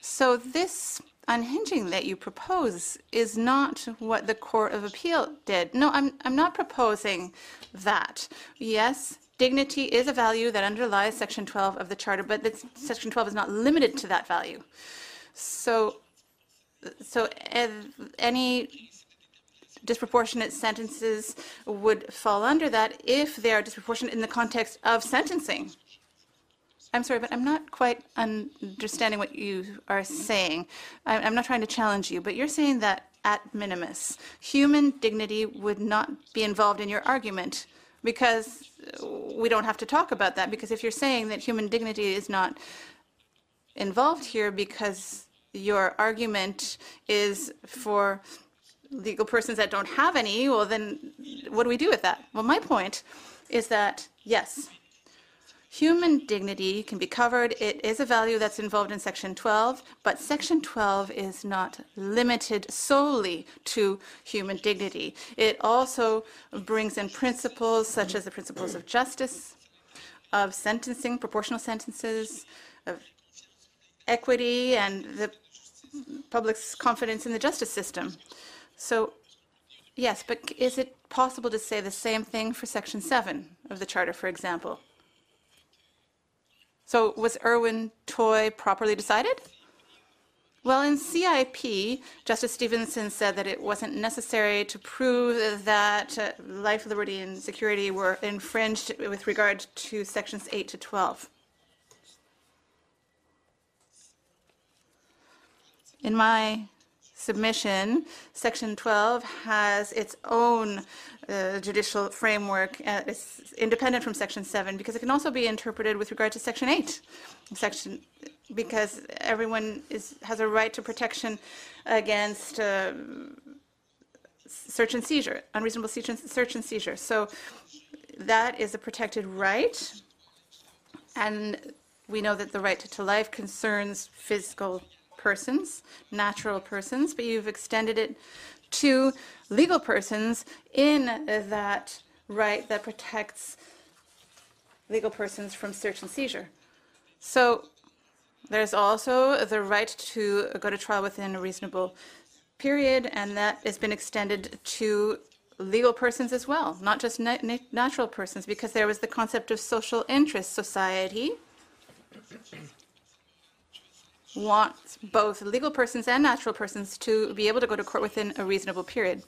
S2: So this unhinging that you propose is not what the Court of Appeal did. No, I'm, I'm not proposing that. Yes, dignity is a value that underlies Section 12 of the Charter, but Section 12 is not limited to that value. So, so any disproportionate sentences would fall under that if they are disproportionate in the context of sentencing. I'm sorry, but I'm not quite understanding what you are saying. I'm not trying to challenge you, but you're saying that at minimus, human dignity would not be involved in your argument because we don't have to talk about that. Because if you're saying that human dignity is not involved here because your argument is for legal persons that don't have any, well, then what do we do with that? Well, my point is that, yes, human dignity can be covered. It is a value that's involved in Section 12, but Section 12 is not limited solely to human dignity. It also brings in principles such as the principles of justice, of sentencing, proportional sentences, of equity, and the public's confidence in the justice system. So, yes, but is it possible to say the same thing for Section 7 of the Charter, for example? So, was Irwin Toy properly decided? Well, in CIP, Justice Stevenson said that it wasn't necessary to prove that uh, life, liberty, and security were infringed with regard to Sections 8 to 12. In my submission, Section 12 has its own uh, judicial framework. Uh, it's independent from Section 7 because it can also be interpreted with regard to Section 8. Section because everyone is, has a right to protection against uh, search and seizure, unreasonable search and, search and seizure. So that is a protected right, and we know that the right to life concerns physical persons, natural persons, but you've extended it to legal persons in that right that protects legal persons from search and seizure. So there's also the right to go to trial within a reasonable period, and that has been extended to legal persons as well, not just na- natural persons, because there was the concept of social interest society wants both legal persons and natural persons to be able to go to court within a reasonable period.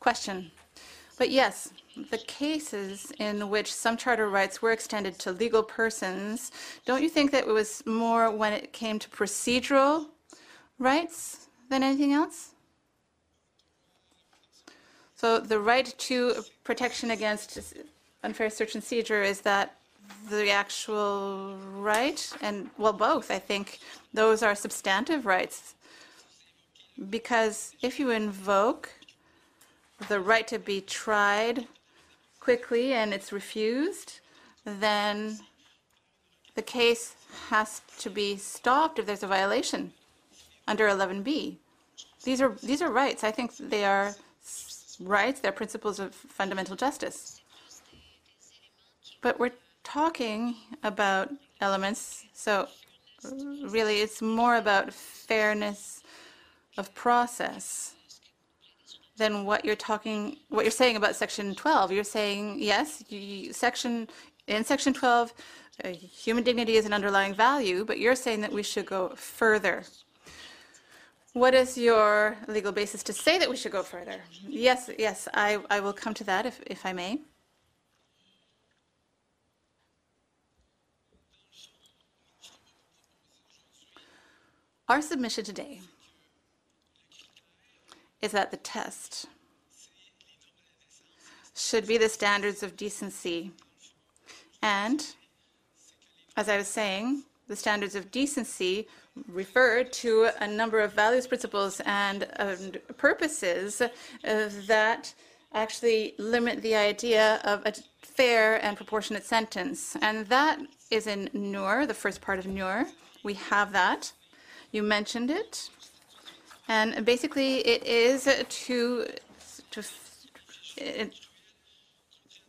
S2: Question. But yes, the cases in which some charter rights were extended to legal persons, don't you think that it was more when it came to procedural rights than anything else? So the right to protection against unfair search and seizure is that the actual right? And, well, both, I think. Those are substantive rights. Because if you invoke the right to be tried quickly and it's refused, then the case has to be stopped if there's a violation under 11b. These are these are rights. I think they are rights. They're principles of fundamental justice. But we're talking about elements, so really it's more about fairness of process than what you're talking, what you're saying about section 12. You're saying, yes, you, section, in section 12, uh, human dignity is an underlying value, but you're saying that we should go further. What is your legal basis to say that we should go further? Yes, yes, I, I will come to that if, if I may. Our submission today is that the test should be the standards of decency. And, as I was saying, the standards of decency refer to a number of values, principles, and purposes uh, that actually limit the idea of a fair and proportionate sentence. And that is in Nur, the first part of Nur. We have that. You mentioned it. And basically, it is to, to it,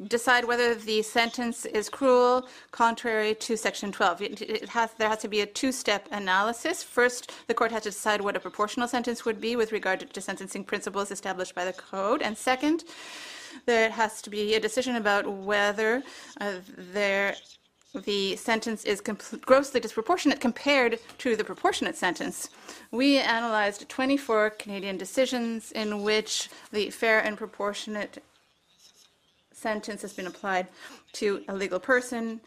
S2: decide whether the sentence is cruel contrary to Section 12. It, has, there has to be a two-step analysis. First, the court has to decide what a proportional sentence would be with regard to, to sentencing principles established by the code. And second, there has to be a decision about whether uh, there the sentence is grossly disproportionate compared to the proportionate sentence. We analyzed 24 Canadian decisions in which the fair and proportionate sentence has been applied to a legal person.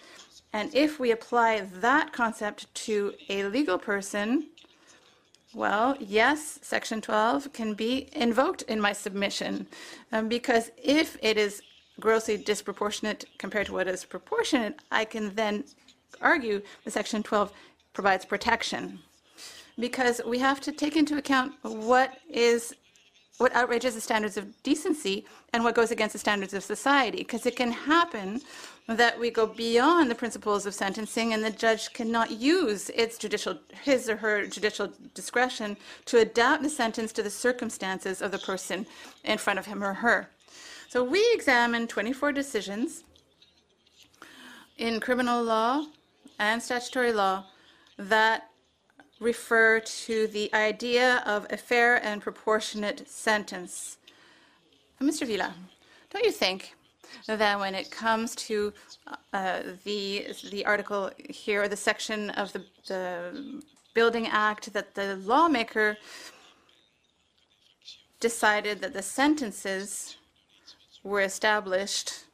S2: And if we apply that concept to a legal person, well, yes, Section 12 can be invoked in my submission um, because if it is grossly disproportionate compared to what is proportionate, I can then argue that Section 12 provides protection. Because we have to take into account what is what outrages the standards of decency and what goes against the standards of society. Because it can happen that we go beyond the principles of sentencing and the judge cannot use its judicial his or her judicial discretion to adapt the sentence to the circumstances of the person in front of him or her so we examined 24 decisions in criminal law and statutory law that refer to the idea of a fair and proportionate sentence. Mr. Villa, don't you think that when it comes to uh, the the article here, or the section of the, the Building Act, that the lawmaker decided that the sentences were established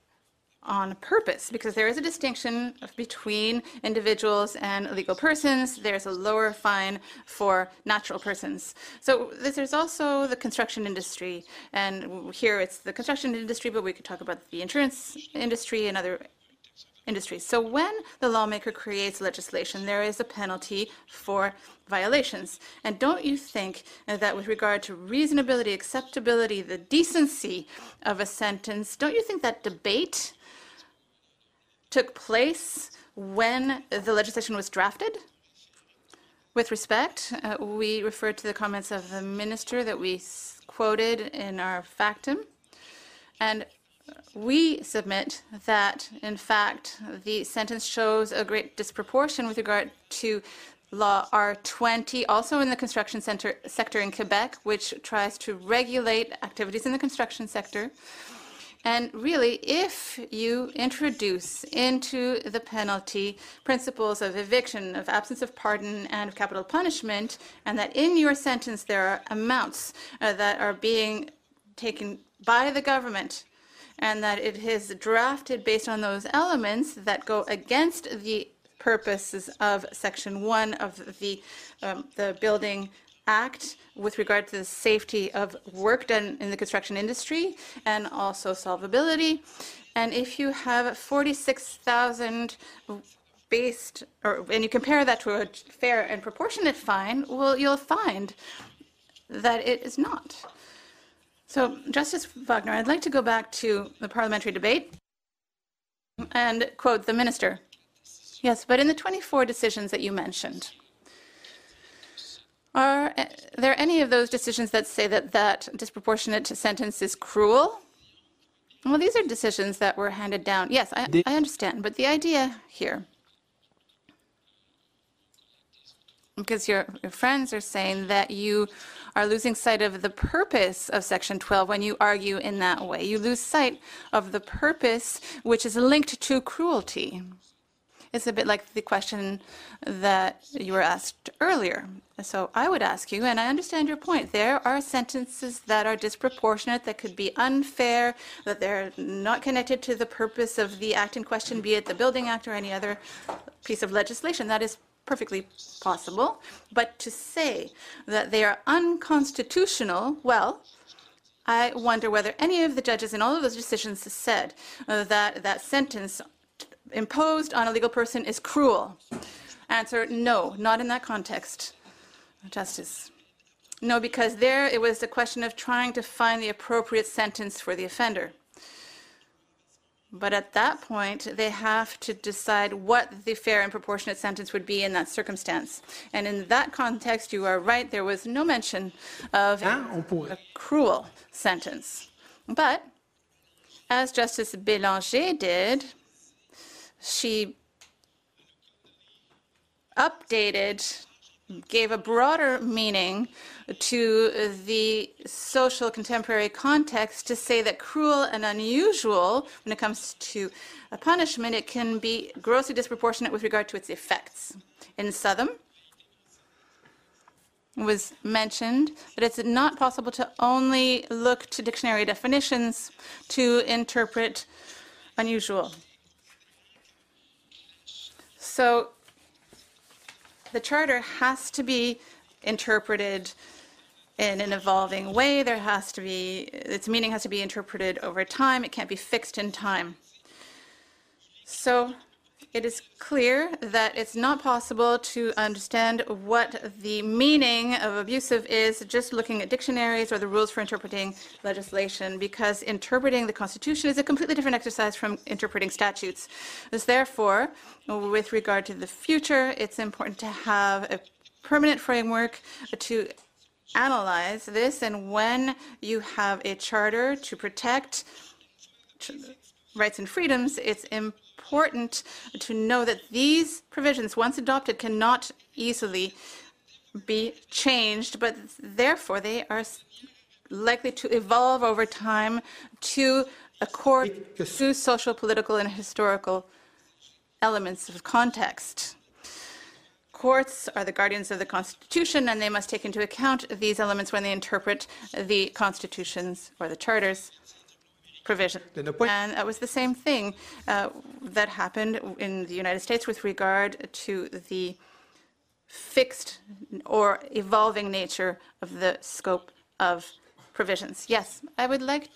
S2: on purpose because there is a distinction between individuals and legal persons. There's a lower fine for natural persons. So this there's also the construction industry, and here it's the construction industry, but we could talk about the insurance industry and other industries. So when the lawmaker creates legislation, there is a penalty for violations. And don't you think that with regard to reasonability, acceptability, the decency of a sentence, don't you think that debate took place when the legislation was drafted? With respect, uh, we refer to the comments of the minister that we quoted in our factum. And we submit that, in fact, the sentence shows a great disproportion with regard to Law R20, also in the construction center, sector in Quebec, which tries to regulate activities in the construction sector. And really, if you introduce into the penalty principles of eviction, of absence of pardon, and of capital punishment, and that in your sentence there are amounts uh, that are being taken by the government, and that it is drafted based on those elements that go against the purposes of Section 1 of the, um, the Building Act with regard to the safety of work done in the construction industry and also solvability. And if you have 46,000 based, or and you compare that to a fair and proportionate fine, well, you'll find that it is not. So, Justice Wagner, I'd like to go back to the parliamentary debate and quote the minister. Yes, but in the 24 decisions that you mentioned, are eh, there any of those decisions that say that that disproportionate sentence is cruel? Well, these are decisions that were handed down. Yes, I, I understand, but the idea here, because your, your friends are saying that you are losing sight of the purpose of Section 12 when you argue in that way. You lose sight of the purpose which is linked to cruelty. It's a bit like the question that you were asked earlier. So I would ask you, and I understand your point, there are sentences that are disproportionate, that could be unfair, that they're not connected to the purpose of the act in question, be it the Building Act or any other piece of legislation. That is perfectly possible. But to say that they are unconstitutional, well, I wonder whether any of the judges in all of those decisions said that that sentence imposed on a legal person is cruel. Answer, no, not in that context. Justice. No, because there it was a question of trying to find the appropriate sentence for the offender. But at that point, they have to decide what the fair and proportionate sentence would be in that circumstance. And in that context, you are right, there was no mention of ah, a cruel sentence. But As Justice Bélanger did, she updated, gave a broader meaning to the social contemporary context to say that cruel and unusual, when it comes to a punishment, it can be grossly disproportionate with regard to its effects. In Southam, was mentioned that it's not possible to only look to dictionary definitions to interpret unusual. So the charter has to be interpreted in an evolving way. There has to be, its meaning has to be interpreted over time. It can't be fixed in time. So it is clear that it's not possible to understand what the meaning of abusive is just looking at dictionaries or the rules for interpreting legislation, because interpreting the Constitution is a completely different exercise from interpreting statutes. Therefore, with regard to the future, it's important to have a permanent framework to analyze this, and when you have a charter to protect rights and freedoms, it's important important to know that these provisions, once adopted, cannot easily be changed, but therefore they are likely to evolve over time to accord to social, political, and historical elements of context. Courts are the guardians of the Constitution, and they must take into account these elements when they interpret the constitutions or the charters provision. And that was the same thing uh, that happened in the United States with regard to the fixed or evolving nature of the scope of provisions. Yes, I would like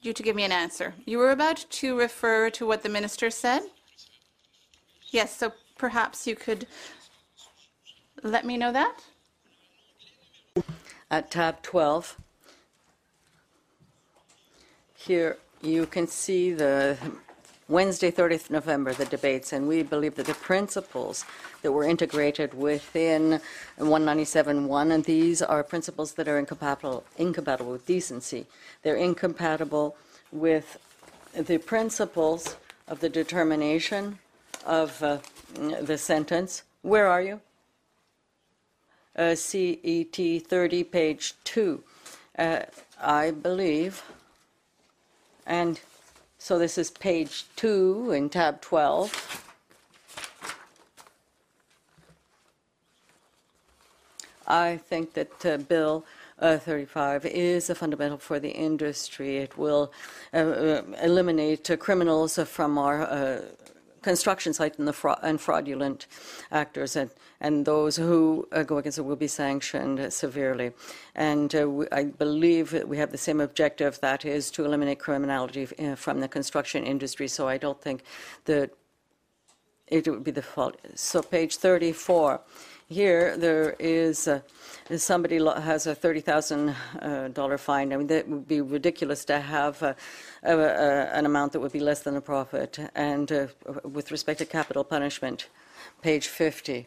S2: you to give me an answer. You were about to refer to what the minister said? Yes, so perhaps you could let me know that?
S3: At tab 12, here you can see the Wednesday, 30th November, the debates, and we believe that the principles that were integrated within 197.1, and these are principles that are incompatible, incompatible with decency. They're incompatible with the principles of the determination of uh, the sentence. Where are you? Uh, CET 30, page 2. Uh, I believe and so this is page two in tab 12. I think that uh, Bill uh, 35 is a fundamental for the industry. It will uh, uh eliminate uh, criminals from our uh, construction site and, fra- and fraudulent actors, and, and those who uh, go against it will be sanctioned severely. And uh, we, I believe we have the same objective, that is to eliminate criminality uh, from the construction industry. So I don't think that it would be the fault. So page 34. Here, there is uh, somebody has a $30,000 uh, fine. I mean, that would be ridiculous to have uh, an amount that would be less than a profit. And uh, with respect to capital punishment, page 50.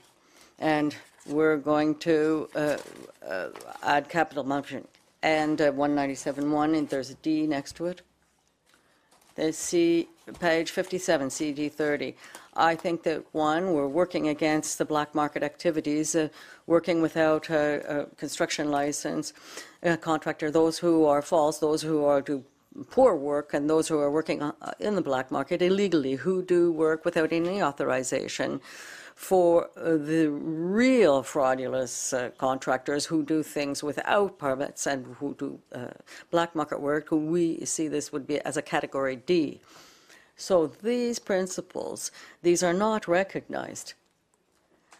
S3: And we're going to uh, uh, add capital punishment. And 197.1, and there's a D next to it. There's C, page 57, CD 30. I think that, one, we're working against the black market activities, uh, working without a, a construction license, a contractor, those who are false, those who are do poor work, and those who are working uh, in the black market illegally, who do work without any authorization for uh, the real fraudulent uh, contractors who do things without permits and who do uh, black market work, we see this would be as a category D. So these principles, these are not recognized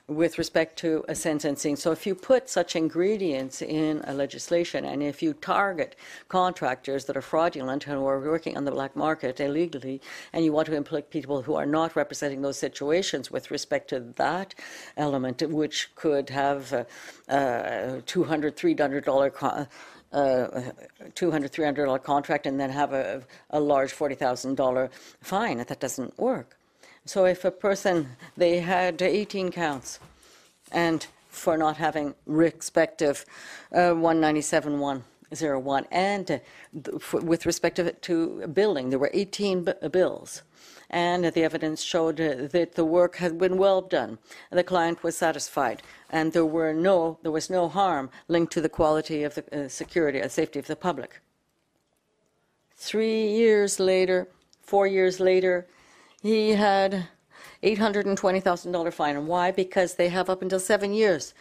S3: with respect to a sentencing. So if you put such ingredients in a legislation and if you target contractors that are fraudulent and who are working on the black market illegally, and you want to implicate people who are not representing those situations with respect to that element, which could have a, a $200, $300 a $200, $300 contract and then have a, a large $40,000 fine. That doesn't work. So if a person, they had 18 counts, and for not having respective uh, 197.1 01. And uh, with respect to, to a building, there were 18 b- bills. And the evidence showed uh, that the work had been well done. The client was satisfied, and there were no there was no harm linked to the quality of the uh, security and safety of the public. Three years later, four years later, he had $820,000 fine. And why? Because they have up until seven years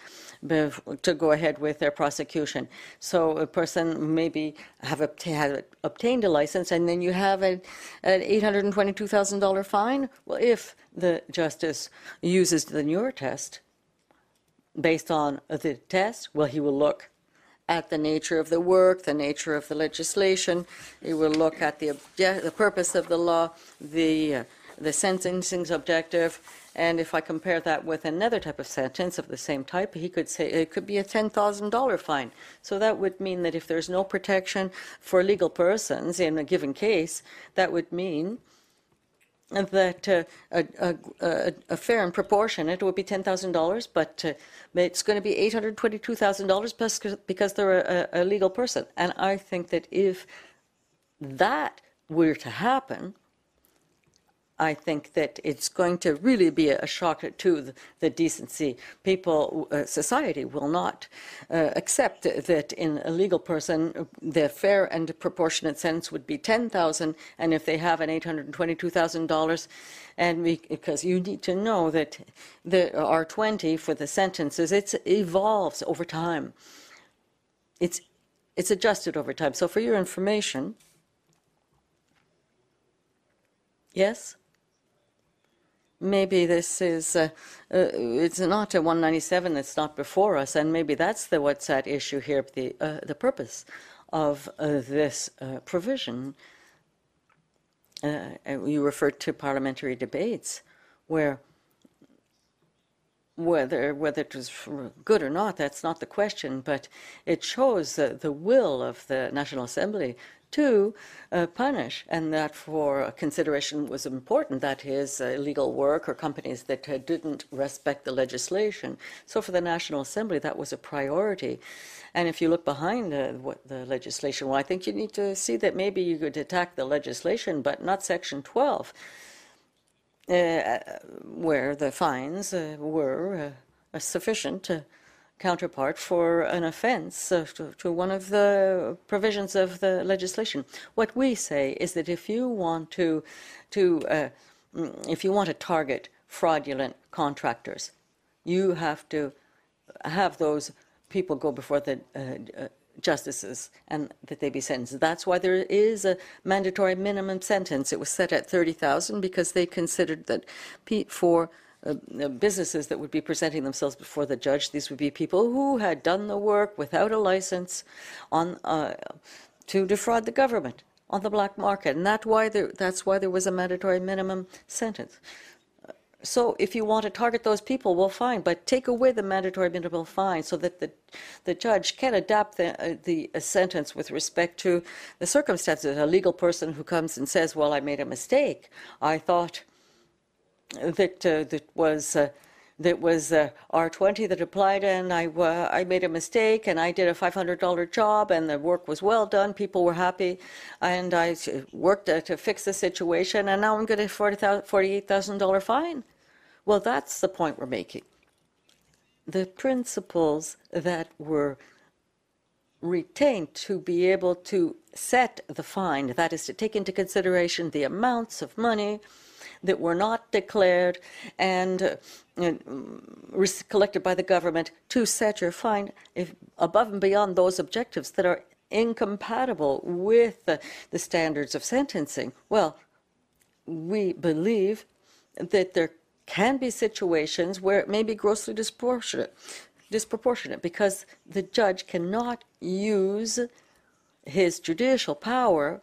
S3: to go ahead with their prosecution. So a person maybe have had obtained a license, and then you have a, an $822,000 fine. Well, if the justice uses the newer test, based on the test, well, he will look at the nature of the work, the nature of the legislation. He will look at the, the purpose of the law, the, uh, the sentencing's objective, and if I compare that with another type of sentence of the same type, he could say it could be a $10,000 fine. So that would mean that if there's no protection for legal persons in a given case, that would mean that uh, a, a, a, fair and proportionate would be $10,000, but uh, it's going to be $822,000 because they're a, a legal person. And I think that if that were to happen, I think that it's going to really be a shock to the, the decency. People, uh, society will not uh, accept that in a legal person, the fair and proportionate sentence would be ten thousand, and if they have an eight hundred and because you need to know that the R twenty for the sentences, it evolves over time. It's it's adjusted over time. So for your information, yes maybe this is uh, uh, it's not a 197 that's not before us and maybe that's the what's at issue here the uh, the purpose of uh, this uh, provision. Uh, you referred to parliamentary debates where whether whether it was good or not that's not the question but it shows the will of the national assembly to uh, punish, and that for consideration was important. That is, uh, illegal work or companies that uh, didn't respect the legislation. So for the National Assembly, that was a priority. And if you look behind uh, what the legislation, well, I think you need to see that maybe you could attack the legislation, but not Section 12. Uh, where the fines uh, were sufficient counterpart for an offense uh, to, to, one of the provisions of the legislation. What we say is that if you want to, to uh, if you want to target fraudulent contractors, you have to have those people go before the uh, justices and that they be sentenced. That's why there is a mandatory minimum sentence. It was set at 30,000 because they considered that for uh, uh, businesses that would be presenting themselves before the judge. These would be people who had done the work without a license on uh, to defraud the government on the black market, and that why there, that's why there was a mandatory minimum sentence. So if you want to target those people, well, fine, but take away the mandatory minimum fine so that the, the judge can adapt the, uh, the sentence with respect to the circumstances. A legal person who comes and says, well, I made a mistake. I thought that uh, that was uh, that was uh, R20 that applied, and I uh, I made a mistake, and I did a $500 job, and the work was well done. People were happy, and I worked uh, to fix the situation, and now I'm getting a $48,000 fine. Well, that's the point we're making. The principles that were retained to be able to set the fine, that is to take into consideration the amounts of money that were not declared and uh, collected by the government to set your fine if, above and beyond those objectives that are incompatible with the, the standards of sentencing. Well, we believe that there can be situations where it may be grossly disproportionate, disproportionate because the judge cannot use his judicial power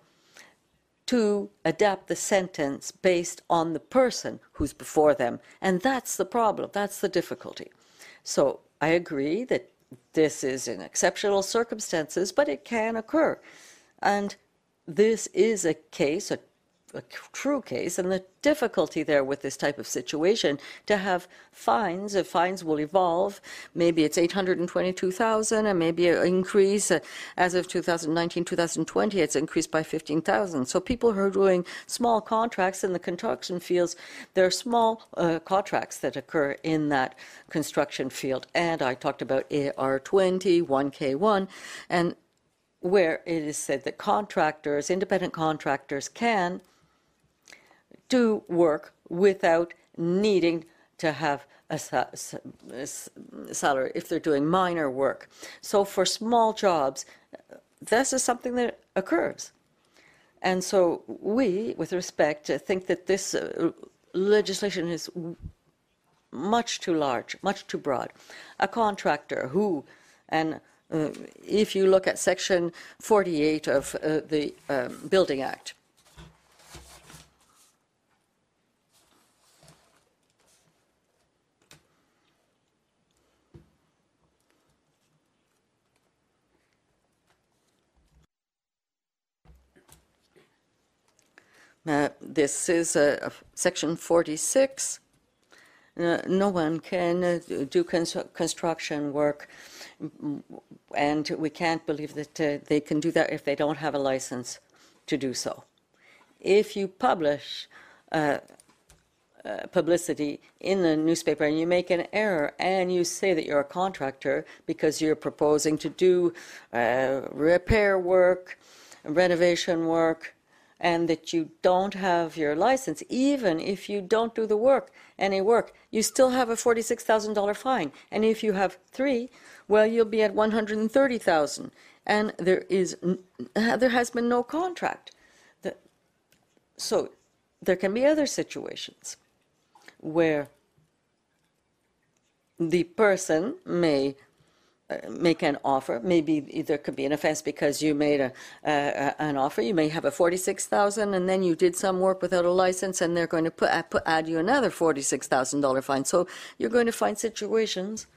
S3: to adapt the sentence based on the person who's before them. And that's the problem, that's the difficulty. So I agree that this is in exceptional circumstances, but it can occur. And this is a case, a, a true case and the difficulty there with this type of situation to have fines. If fines will evolve, maybe it's 822,000 and maybe an increase uh, as of 2019, 2020, it's increased by 15,000. So people who are doing small contracts in the construction fields, there are small uh, contracts that occur in that construction field. And I talked about AR20, 1K1, and where it is said that contractors, independent contractors, can do work without needing to have a salary if they're doing minor work. So for small jobs, this is something that occurs. And so we, with respect, think that this uh, legislation is much too large, much too broad. A contractor who, and uh, if you look at Section 48 of uh, the um, Building Act, Uh, this is uh, section 46. Uh, no one can uh, do cons- construction work, and we can't believe that uh, they can do that if they don't have a license to do so. If you publish publicity in the newspaper and you make an error and you say that you're a contractor because you're proposing to do repair work, renovation work, and that you don't have your license, even if you don't do the work, any work, you still have a $46,000 fine. And if you have three, well, you'll be at 130,000. And there is, there has been no contract. So there can be other situations where the person may make an offer. Maybe there could be an offense because you made a, an offer. You may have a forty-six thousand, and then you did some work without a license, and they're going to put, put add you another forty-six thousand dollar fine. So you're going to find situations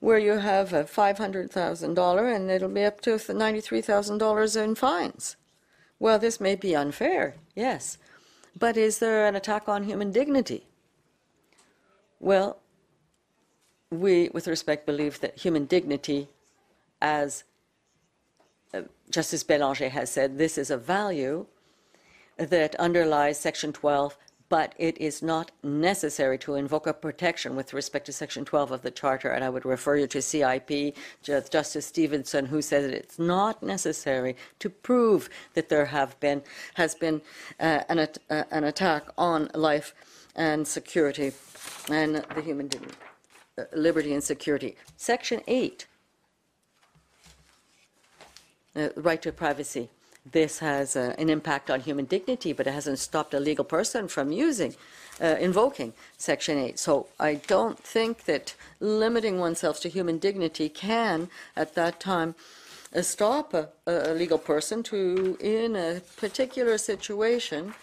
S3: where you have a five hundred thousand dollar, and it'll be up to ninety-three thousand dollars in fines. Well, this may be unfair, yes, but is there an attack on human dignity? Well, we, with respect, believe that human dignity, as uh, Justice Bélanger has said, this is a value that underlies Section 12, but it is not necessary to invoke a protection with respect to Section 12 of the Charter. And I would refer you to CIP, Justice Stevenson, who said that it's not necessary to prove that there have been has been uh, an, uh, an attack on life and security and the human dignity liberty and security. Section 8, uh, right to privacy. This has uh, an impact on human dignity, but it hasn't stopped a legal person from using, uh, invoking Section 8. So I don't think that limiting oneself to human dignity can, at that time, uh, stop a, a legal person to, in a particular situation,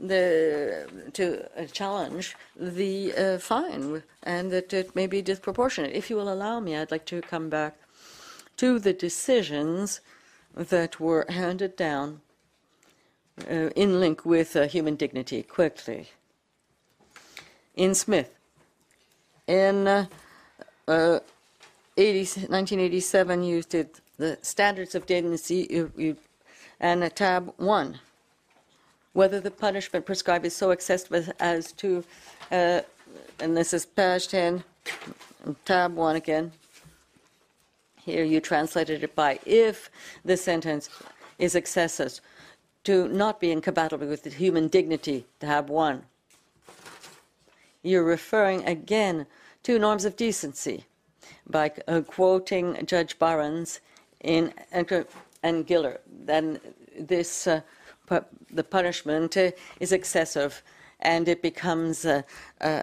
S3: the, to uh, challenge the uh, fine and that it may be disproportionate. If you will allow me, I'd like to come back to the decisions that were handed down uh, in link with uh, human dignity quickly. In Smith, in uh, 80, 1987, you did the standards of dignity you, you, and tab 1 whether the punishment prescribed is so excessive as to, uh, and this is page 10, tab 1 again. Here you translated it by if the sentence is excessive to not be incompatible with human dignity, tab 1. You're referring again to norms of decency by uh, quoting Judge Barnes in and, and Giller. Then this uh, the punishment uh, is excessive and it becomes uh, uh,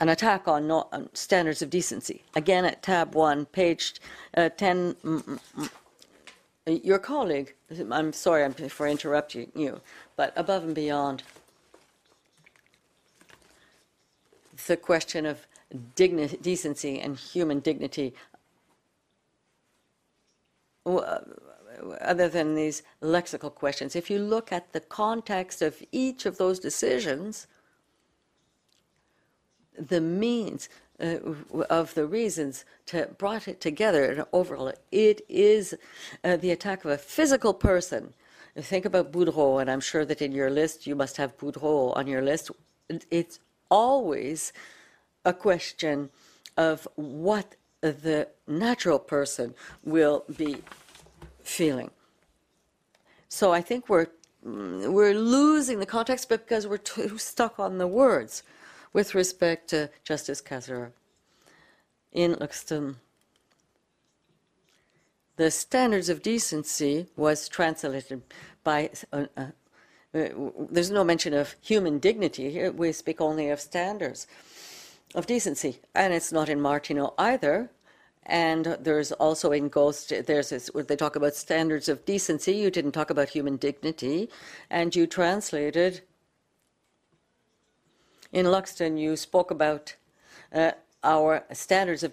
S3: an attack on, on, standards of decency. Again, at tab 1, page uh, 10, mm, mm, your colleague, I'm sorry for interrupting you, but above and beyond the question of dignity, decency and human dignity, other than these lexical questions, if you look at the context of each of those decisions, the means uh, of the reasons to brought it together and overall, it is uh, the attack of a physical person. Think about Boudreault, and I'm sure that in your list you must have Boudreault on your list. It's always a question of what the natural person will be feeling. So I think we're we're losing the context because we're too stuck on the words with respect to Justice Kasirer. In Luxton, the standards of decency was translated by, uh, uh, there's no mention of human dignity here, we speak only of standards of decency. And it's not in Martineau either. And there's also in Ghost, there's this, they talk about standards of decency. You didn't talk about human dignity. And you translated, in Luxton, you spoke about uh, our standards of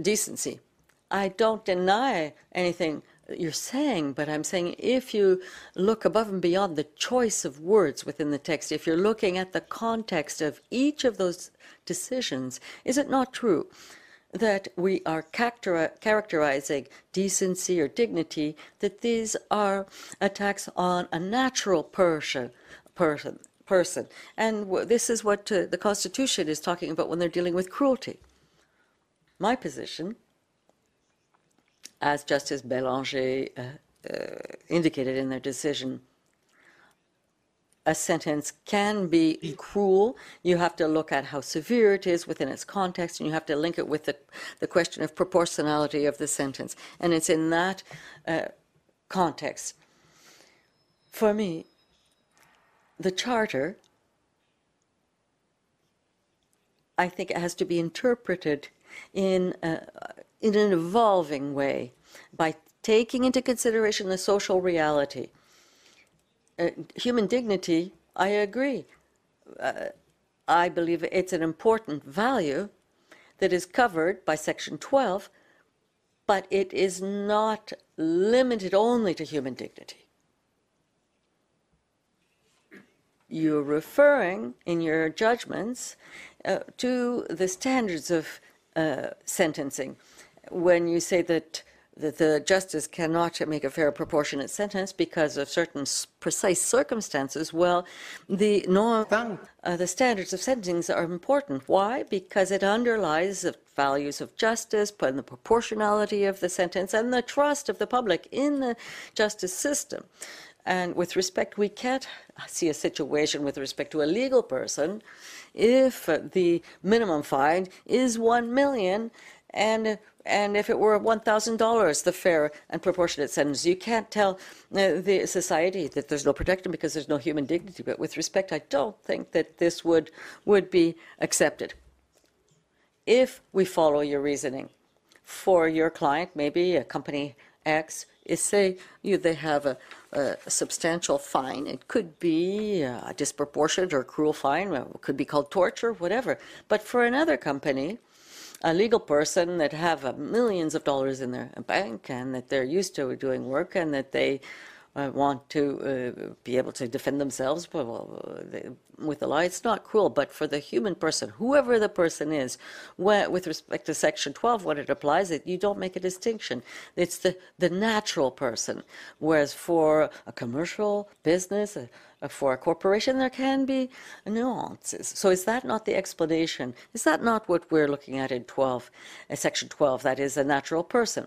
S3: decency. I don't deny anything you're saying, but I'm saying if you look above and beyond the choice of words within the text, if you're looking at the context of each of those decisions, is it not true that we are characterizing decency or dignity, that these are attacks on a natural person, person, person. And this is what uh, the Constitution is talking about when they're dealing with cruelty. My position as Justice Belanger uh, uh, indicated in their decision, a sentence can be cruel. You have to look at how severe it is within its context, and you have to link it with the, the question of proportionality of the sentence. And it's in that uh, context. For me, the Charter, I think, it has to be interpreted in uh, in an evolving way by taking into consideration the social reality. Human dignity, I agree. Uh, I believe it's an important value that is covered by Section 12, but it is not limited only to human dignity. You're referring in your judgments uh, to the standards of uh, sentencing when you say that that the justice cannot make a fair proportionate sentence because of certain precise circumstances, well, the norm, uh, the standards of sentencing are important. Why? Because it underlies the values of justice and the proportionality of the sentence and the trust of the public in the justice system. And with respect, we can't see a situation with respect to a legal person if the minimum fine is one million and and if it were $1,000, the fair and proportionate sentence, you can't tell uh, the society that there's no protection because there's no human dignity. But with respect, I don't think that this would, would be accepted. If we follow your reasoning, for your client, maybe a company X, is say you, they have a, a, substantial fine. It could be a disproportionate or cruel fine, it could be called torture, whatever. But for another company, a legal person that have uh, millions of dollars in their bank and that they're used to doing work and that they uh, want to uh, be able to defend themselves with the law. It's not cruel, but for the human person, whoever the person is, with respect to Section 12, when it applies, it you don't make a distinction. It's the, the natural person. Whereas for a commercial business, a, for a corporation, there can be nuances. So is that not the explanation? Is that not what we're looking at in 12, uh, Section 12, that is a natural person?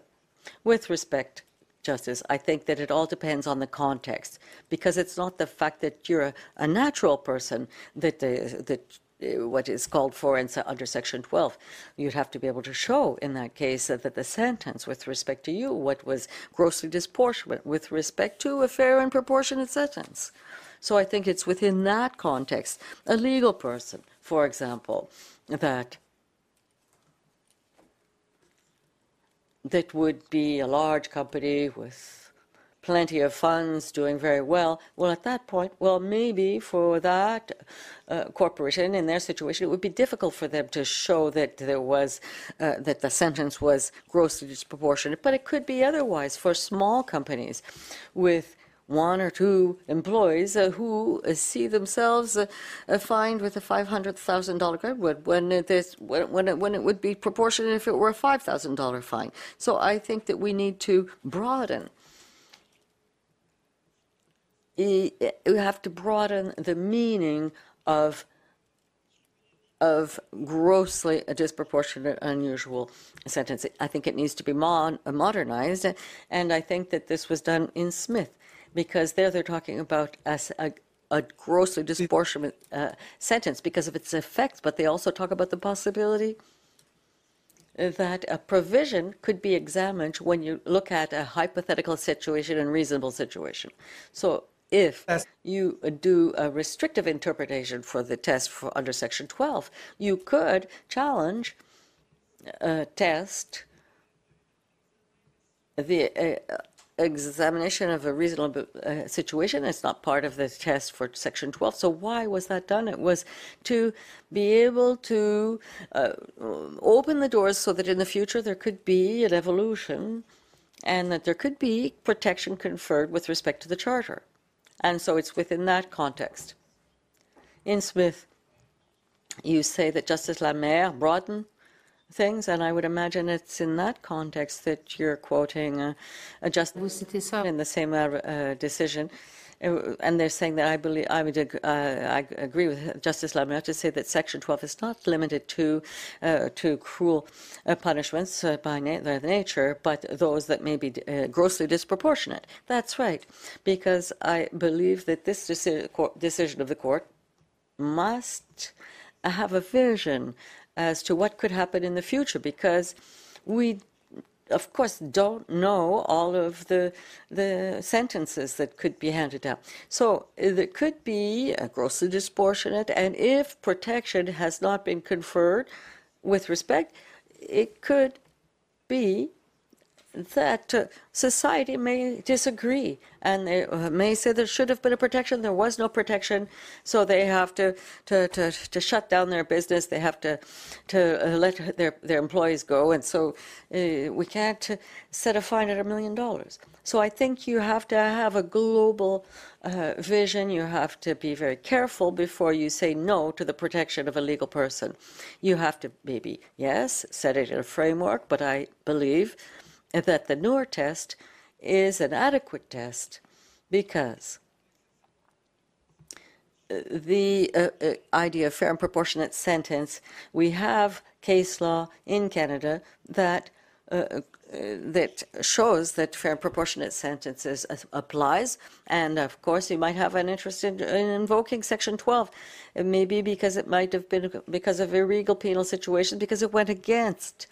S3: With respect, Justice, I think that it all depends on the context, because it's not the fact that you're a, a natural person that, uh, that uh, what is called for in, under Section 12. You'd have to be able to show in that case that, that the sentence with respect to you, what was grossly disproportionate with respect to a fair and proportionate sentence. So I think it's within that context, a legal person, for example, that that would be a large company with plenty of funds, doing very well. Well, at that point, well, maybe for that uh, corporation in their situation, it would be difficult for them to show that there was uh, that the sentence was grossly disproportionate. But it could be otherwise for small companies with one or two employees uh, who uh, see themselves uh, uh, fined with a $500,000 credit when it is when, when, it, when it would be proportionate if it were a $5,000 fine. So I think that we need to broaden. We have to broaden the meaning of of grossly disproportionate, unusual sentence. I think it needs to be mon- modernized, and I think that this was done in Smith because there they're talking about as a, a grossly disproportionate uh, sentence because of its effects, but they also talk about the possibility that a provision could be examined when you look at a hypothetical situation and reasonable situation. So if you do a restrictive interpretation for the test for under section 12, you could challenge a test the uh, examination of a reasonable uh, situation. It's not part of the test for Section 12. So why was that done? It was to be able to uh, open the doors so that in the future there could be an evolution and that there could be protection conferred with respect to the Charter. And so it's within that context. In Smith, you say that Justice Lamer broadened things, and I would imagine it's in that context that you're quoting uh, a justice in the same uh, uh, decision. Uh, And they're saying that I believe I would uh, I agree with Justice Lamer to say that Section 12 is not limited to uh, to cruel uh, punishments uh, by na- their nature, but those that may be uh, grossly disproportionate. That's right, because I believe that this deci- decision of the court must have a vision as to what could happen in the future because we of course don't know all of the the sentences that could be handed down. So uh, it could be grossly disproportionate and if protection has not been conferred with respect it could be that uh, society may disagree and they uh, may say there should have been a protection. There was no protection. So they have to to, to, to shut down their business. They have to to uh, let their, their employees go. And so uh, we can't set a fine at a million dollars. So i think you have to have a global uh, vision. You have to be very careful before you say no to the protection of a legal person. You have to maybe yes set it in a framework but i believe that the Nur test is an adequate test because the uh, uh, idea of fair and proportionate sentence, we have case law in Canada that uh, uh, that shows that fair and proportionate sentences applies. And of course, you might have an interest in, in invoking Section 12. It may be because it might have been because of illegal penal situations, because it went against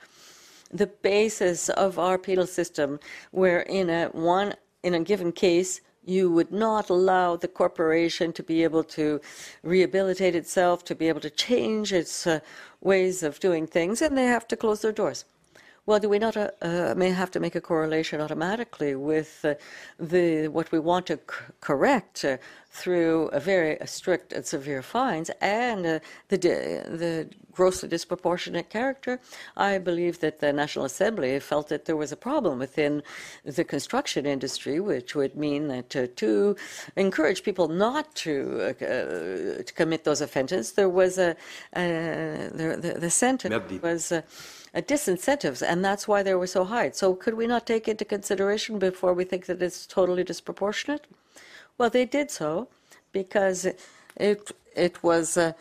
S3: the basis of our penal system, where in a one in a given case you would not allow the corporation to be able to rehabilitate itself, to be able to change its uh, ways of doing things, and they have to close their doors. Well, do we not uh, uh, may have to make a correlation automatically with uh, the what we want to c- correct uh, through a very strict and severe fines and uh, the di- the grossly disproportionate character? I believe that the National Assembly felt that there was a problem within the construction industry, which would mean that uh, to encourage people not to to commit those offenses, there was a uh, the, the, the sentence was. Uh, uh, disincentives, and that's why they were so high. So, could we not take into consideration before we think that it's totally disproportionate? Well, they did so because it it was uh,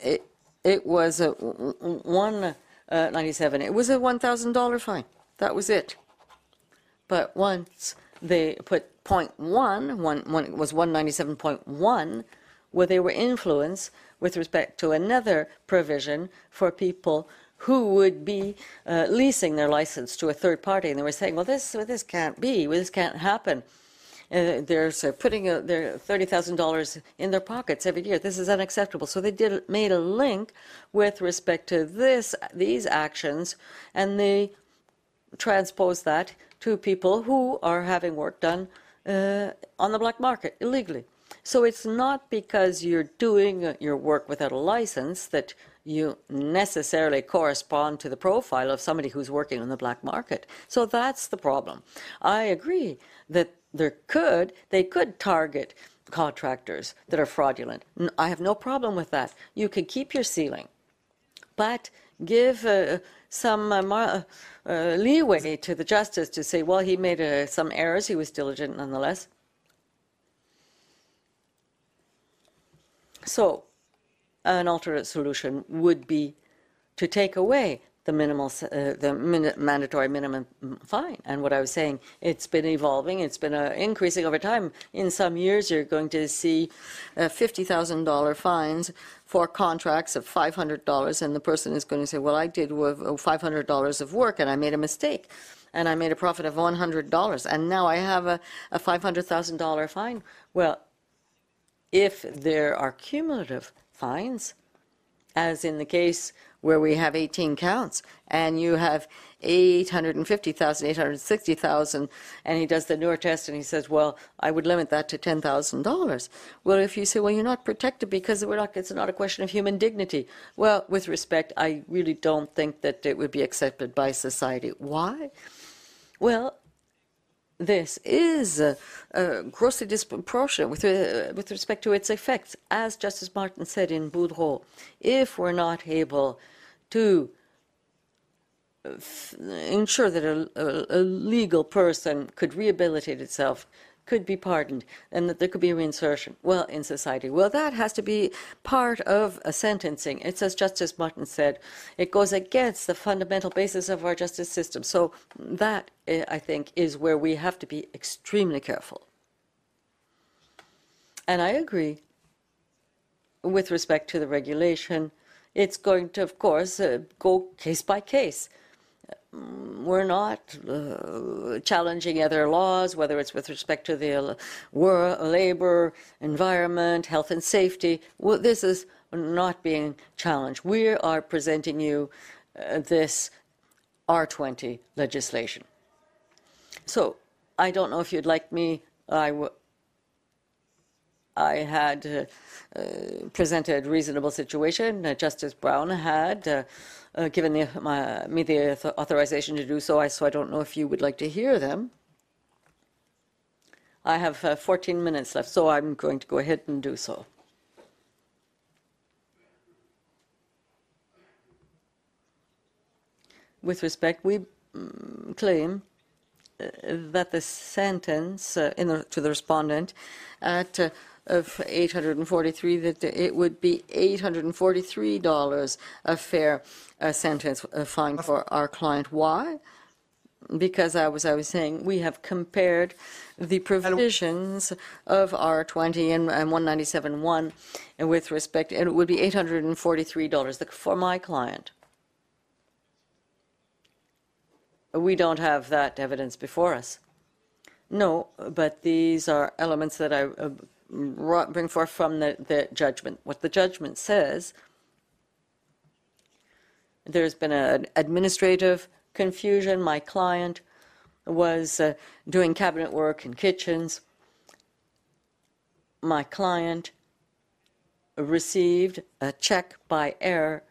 S3: it, it was a one uh, ninety seven. It was a one thousand dollar fine. That was it. But once they put point one, one, one it was one ninety seven point one, where they were influenced with respect to another provision for people who would be uh, leasing their license to a third party, and they were saying, "Well, this well, this can't be. Well, this can't happen." They're putting uh, their thirty thousand dollars in their pockets every year. This is unacceptable. So they did made a link with respect to this these actions, and they transpose that to people who are having work done uh, on the black market illegally. So it's not because you're doing your work without a license that you necessarily correspond to the profile of somebody who's working on the black market. So that's the problem. I agree that there could, they could target contractors that are fraudulent. I have no problem with that. You can keep your ceiling, but give uh, some uh, uh, leeway to the justice to say, well, he made uh, some errors, he was diligent nonetheless. So, an alternate solution would be to take away the minimal, uh, the min- mandatory minimum fine. And what I was saying, it's been evolving, it's been uh, increasing over time. In some years, you're going to see uh, $50,000 fines for contracts of $500, and the person is going to say, well, I did uh, $500 of work and I made a mistake. And I made a profit of $100, and now I have a, a $500,000 fine. Well, if there are cumulative fines, as in the case where we have 18 counts, and you have 850,000, 860,000, and he does the Nur test and he says, well, I would limit that to $10,000. Well, if you say, well, you're not protected because not, it's not a question of human dignity. Well, with respect, I really don't think that it would be accepted by society. Why? Well, this is uh, uh, grossly disproportionate with, uh, with respect to its effects. As Justice Martin said in Boudreault, if we're not able to uh, ensure that a, a, a legal person could rehabilitate itself, could be pardoned, and that there could be reinsertion, well, in society. Well, that has to be part of a sentencing. It's as Justice Martin said, it goes against the fundamental basis of our justice system. So that, eh, I think, is where we have to be extremely careful. And I agree with respect to the regulation. It's going to, of course, uh, go case by case. We're not uh, challenging other laws, whether it's with respect to the uh, wor- labor, environment, health and safety. Well, this is not being challenged. We are presenting you uh, this R20 legislation. So I don't know if you'd like me. I I had uh, uh, presented reasonable situation. Uh, Justice Brown had uh, given the, my, me the authorization to do so. I, so I don't know if you would like to hear them. I have uh, 14 minutes left, so I'm going to go ahead and do so. With respect, we mm, claim uh, that the sentence uh, the, to the respondent at uh, of 843 that it would be 843 dollars a fair uh, sentence uh, fine for our client. Why? Because I was I was saying we have compared the provisions of R20 and, and 197.1 and with respect, and it would be 843 dollars for my client. We don't have that evidence before us. No, but these are elements that I uh, bring forth from the, the judgment. What the judgment says, there's been an administrative confusion. My client was uh, doing cabinet work in kitchens. My client received a check by error,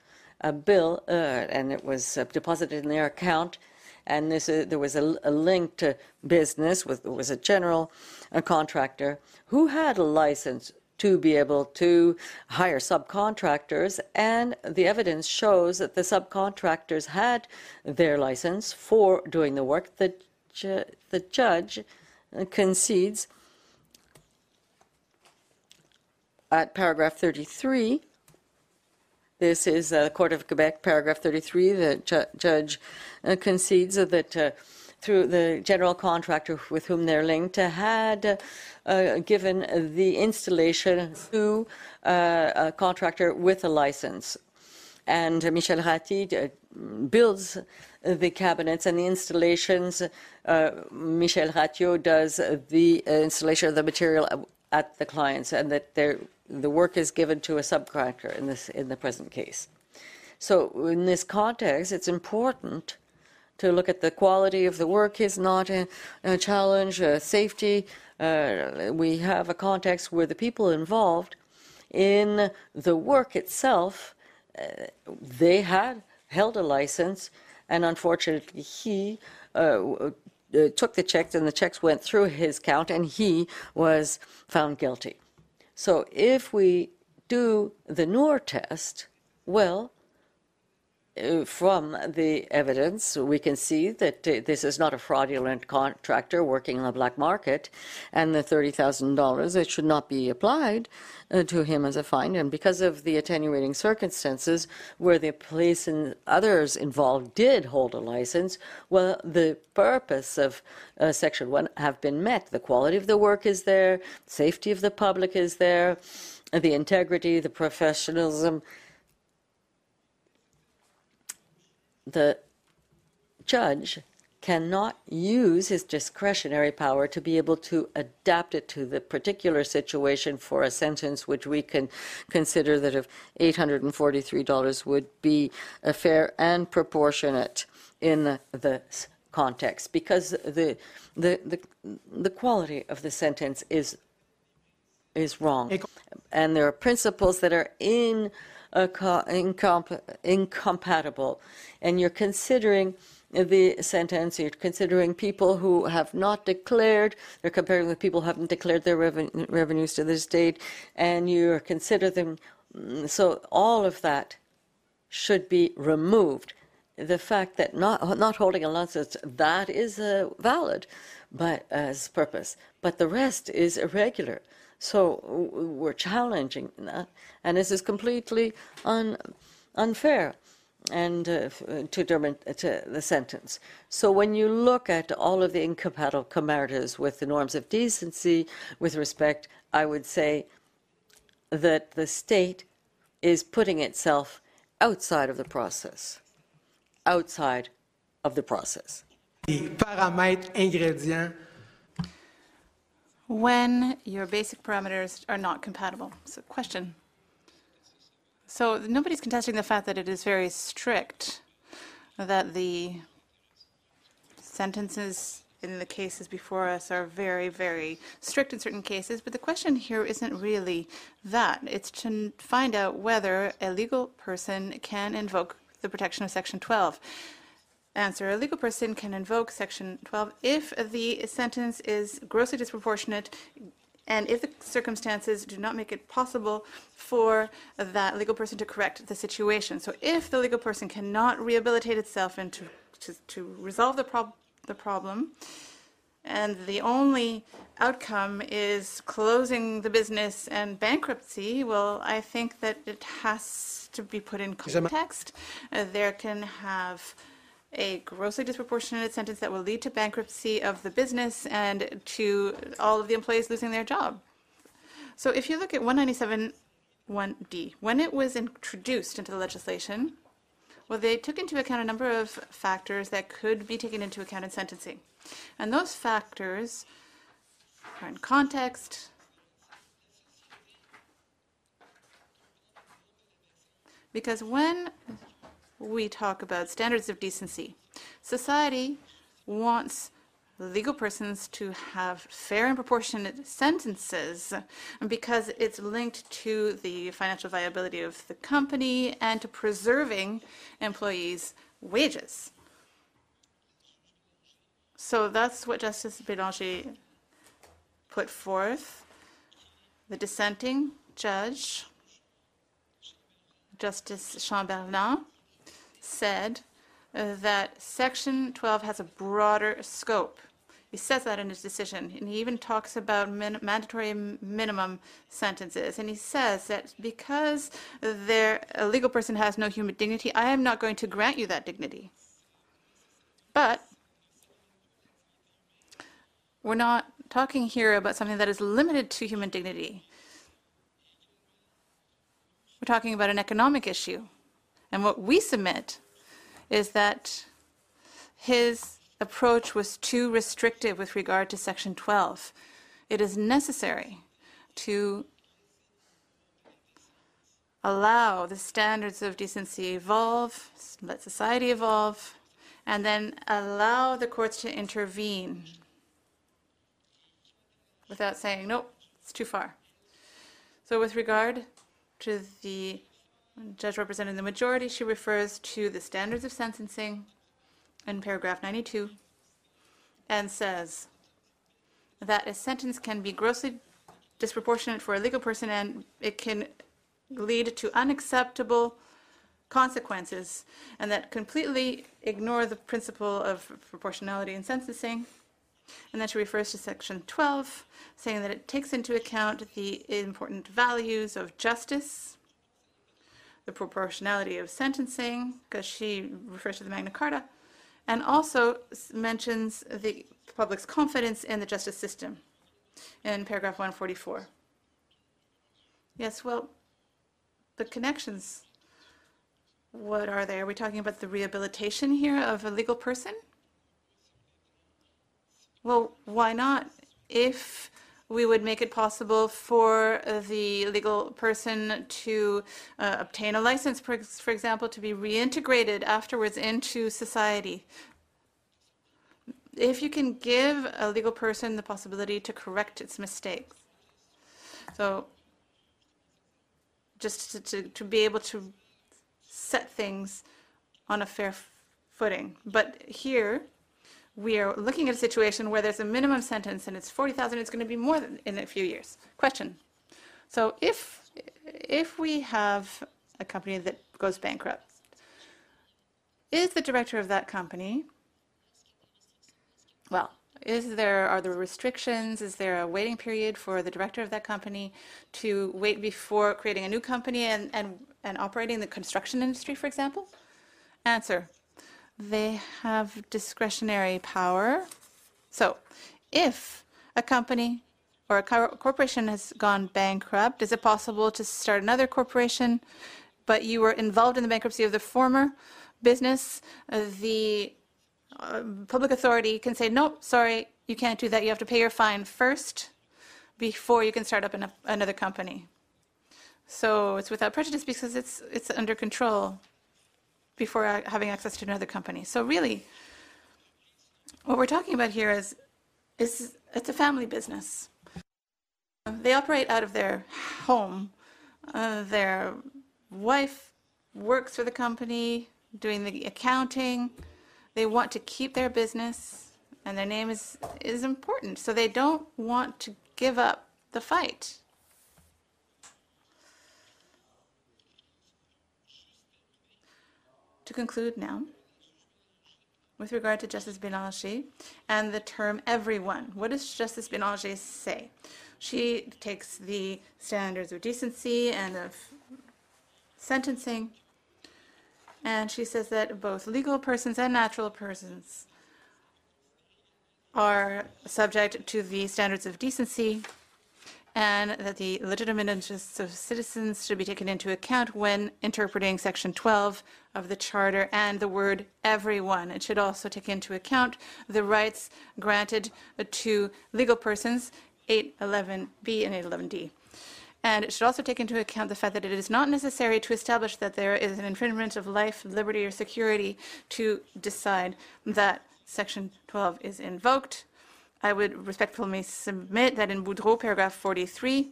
S3: a bill, uh, and it was uh, deposited in their account. And this, uh, there was a, a linked uh, business with was a general a contractor who had a license to be able to hire subcontractors, and the evidence shows that the subcontractors had their license for doing the work. The, ju- the judge concedes at paragraph 33 this is uh, Court of Quebec, paragraph 33. The ju- judge uh, concedes that uh, through the general contractor with whom they're linked had uh, given the installation to uh, a contractor with a license. And Michel Ratti uh, builds the cabinets and the installations. Uh, Michel Ratio does the installation of the material at the clients, and that the work is given to a subcontractor in this in the present case. So in this context, it's important to look at the quality of the work is not a, a challenge, uh, safety. Uh, we have a context where the people involved in the work itself, uh, they had held a license, and unfortunately, he uh, uh, took the checks, and the checks went through his count, and he was found guilty. So if we do the Nur test, well, from the evidence, we can see that uh, this is not a fraudulent contractor working on the black market, and the $30,000, it should not be applied uh, to him as a fine. And because of the attenuating circumstances where the police and others involved did hold a license, well, the purpose of uh, Section 1 have been met. The quality of the work is there, safety of the public is there, the integrity, the professionalism, the judge cannot use his discretionary power to be able to adapt it to the particular situation for a sentence which we can consider that of $843 would be a fair and proportionate in the, context because the, the, the, the quality of the sentence is is wrong. And there are principles that are in, co- incomp- incompatible. And you're considering the sentence, you're considering people who have not declared, you're comparing with people who haven't declared their reven- revenues to the state, and you're considering them. mm, So all of that should be removed. The fact that not not holding a license that is uh, valid, but as purpose, but the rest is irregular. So we're challenging that, and this is completely un, unfair and uh, uh, to, Dermot, to the sentence. So when you look at all of the incompatible incompatibilities with the norms of decency, with respect, I would say that the state is putting itself outside of the process, outside of the process.
S13: Paramètres ingrédients
S2: when your basic parameters are not compatible. So, question. So, nobody's contesting the fact that it is very strict, that the sentences in the cases before us are very, very strict in certain cases. But the question here isn't really that. It's to find out whether a legal person can invoke the protection of Section 12. Answer, a legal person can invoke Section 12 if the sentence is grossly disproportionate and if the circumstances do not make it possible for that legal person to correct the situation. So if the legal person cannot rehabilitate itself and to, to, to resolve the, prob- the problem, and the only outcome is closing the business and bankruptcy, well, I think that it has to be put in context. Uh, there can have a grossly disproportionate sentence that will lead to bankruptcy of the business and to all of the employees losing their job. So if you look at 197 1D, when it was introduced into the legislation, well, they took into account a number of factors that could be taken into account in sentencing. And those factors are in context, because when we talk about standards of decency, society wants legal persons to have fair and proportionate sentences because it's linked to the financial viability of the company and to preserving employees' wages. So that's what Justice Bélanger put forth. The dissenting judge, Justice Chamberland, said uh, that Section 12 has a broader scope. He says that in his decision, and he even talks about min- mandatory minimum sentences. And he says that because there, a legal person has no human dignity, I am not going to grant you that dignity. But we're not talking here about something that is limited to human dignity. We're talking about an economic issue. And what we submit is that his approach was too restrictive with regard to Section 12. It is necessary to allow the standards of decency evolve, let society evolve, and then allow the courts to intervene without saying, nope, it's too far. So with regard to the judge representing the majority, she refers to the standards of sentencing in paragraph 92 and says that a sentence can be grossly disproportionate for a legal person and it can lead to unacceptable consequences and that completely ignore the principle of proportionality in sentencing. And then she refers to section 12, saying that it takes into account the important values of justice, the proportionality of sentencing, because she refers to the Magna Carta, and also mentions the public's confidence in the justice system in paragraph 144. Yes, well, the connections, what are they? Are we talking about the rehabilitation here of a legal person? Well, why not? If we would make it possible for uh, the legal person to uh, obtain a license, for, for example, to be reintegrated afterwards into society. If you can give a legal person the possibility to correct its mistakes. So just to, to, to be able to set things on a fair footing. But here, we are looking at a situation where there's a minimum sentence and it's 40,000, it's going to be more than in a few years. Question. So if, if we have a company that goes bankrupt, is the director of that company, well, is there, are there restrictions? Is there a waiting period for the director of that company to wait before creating a new company and, and, and operating the construction industry, for example? Answer. They have discretionary power. So, if a company or a cor- corporation has gone bankrupt, is it possible to start another corporation, but you were involved in the bankruptcy of the former business? Uh, the uh, public authority can say, no, sorry, you can't do that. You have to pay your fine first before you can start up an, another company. So it's without prejudice because it's it's under control before uh, having access to another company. So really, what we're talking about here is is it's a family business. They operate out of their home. Uh, their wife works for the company, doing the accounting. They want to keep their business, and their name is is important. So they don't want to give up the fight. To conclude now, with regard to Justice Bélanger and the term everyone, what does Justice Bélanger say? She takes the standards of decency and of sentencing, and she says that both legal persons and natural persons are subject to the standards of decency and that the legitimate interests of citizens should be taken into account when interpreting Section 12 of the Charter and the word everyone. It should also take into account the rights granted to legal persons, 811B and 811D. And it should also take into account the fact that it is not necessary to establish that there is an infringement of life, liberty, or security to decide that Section 12 is invoked. I would respectfully submit that in Boudreault, paragraph 43,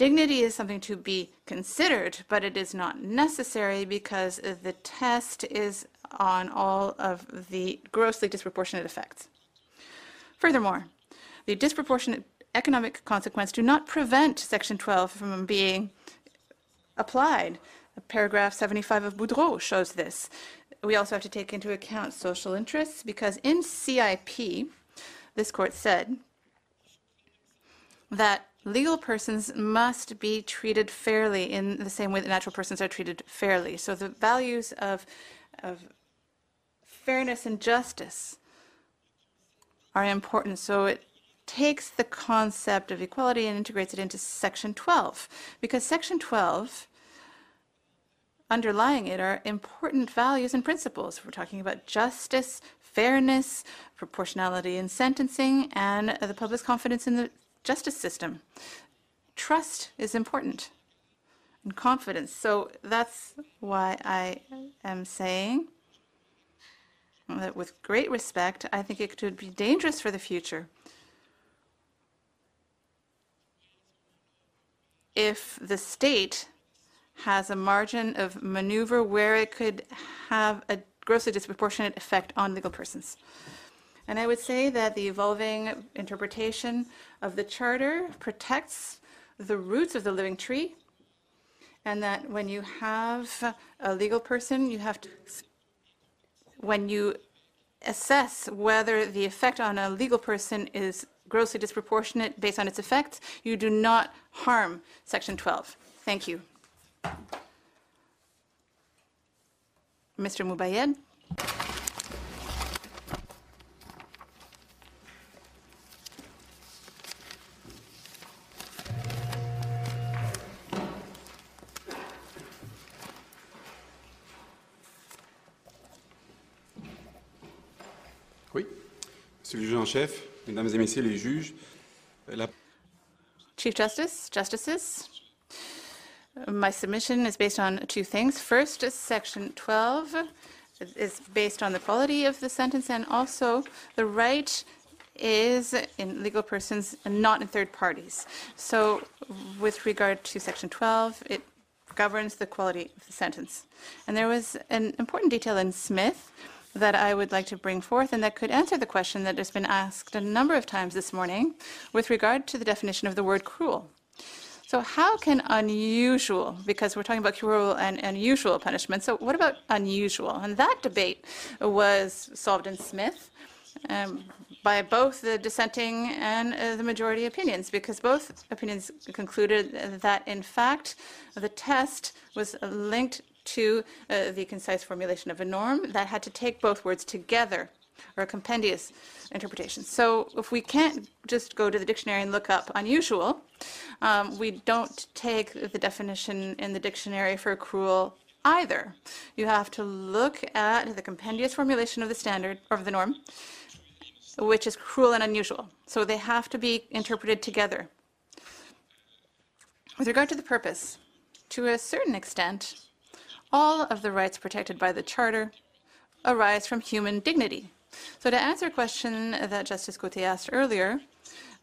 S2: dignity is something to be considered, but it is not necessary because the test is on all of the grossly disproportionate effects. Furthermore, the disproportionate economic consequence do not prevent Section 12 from being applied. Paragraph 75 of Boudreault shows this. We also have to take into account social interests because in CIP, this court said that legal persons must be treated fairly in the same way that natural persons are treated fairly. So the values of, of fairness and justice are important. So it takes the concept of equality and integrates it into Section 12, because Section 12 underlying it are important values and principles. We're talking about justice, fairness, proportionality in sentencing, and the public's confidence in the justice system. Trust is important and confidence. So that's why I am saying that with great respect, I think it could be dangerous for the future if the state has a margin of maneuver where it could have a grossly disproportionate effect on legal persons. And I would say that the evolving interpretation of the Charter protects the roots of the living tree, and that when you have a legal person, you have to, when you assess whether the effect on a legal person is grossly disproportionate based on its effects, you do not harm Section 12. Thank you. Mr. Mubayed?
S14: En chef, mesdames et messieurs les juges, la
S2: Chief Justice, Justices, my submission is based on two things. First, Section 12 is based on the quality of the sentence, and also the right is in legal persons and not in third parties. So, with regard to Section 12, it governs the quality of the sentence. And there was an important detail in Smith that I would like to bring forth and that could answer the question that has been asked a number of times this morning with regard to the definition of the word cruel. So, how can unusual, because we're talking about cruel and unusual punishment, so what about unusual? And that debate was solved in Smith um, by both the dissenting and uh, the majority opinions, because both opinions concluded that, in fact, the test was linked to uh, the concise formulation of a norm that had to take both words together or a compendious interpretation. So if we can't just go to the dictionary and look up unusual, um, we don't take the definition in the dictionary for cruel either. You have to look at the compendious formulation of the standard or of the norm, which is cruel and unusual. So they have to be interpreted together. With regard to the purpose, to a certain extent, all of the rights protected by the Charter arise from human dignity. So, to answer a question that Justice Gauthier asked earlier,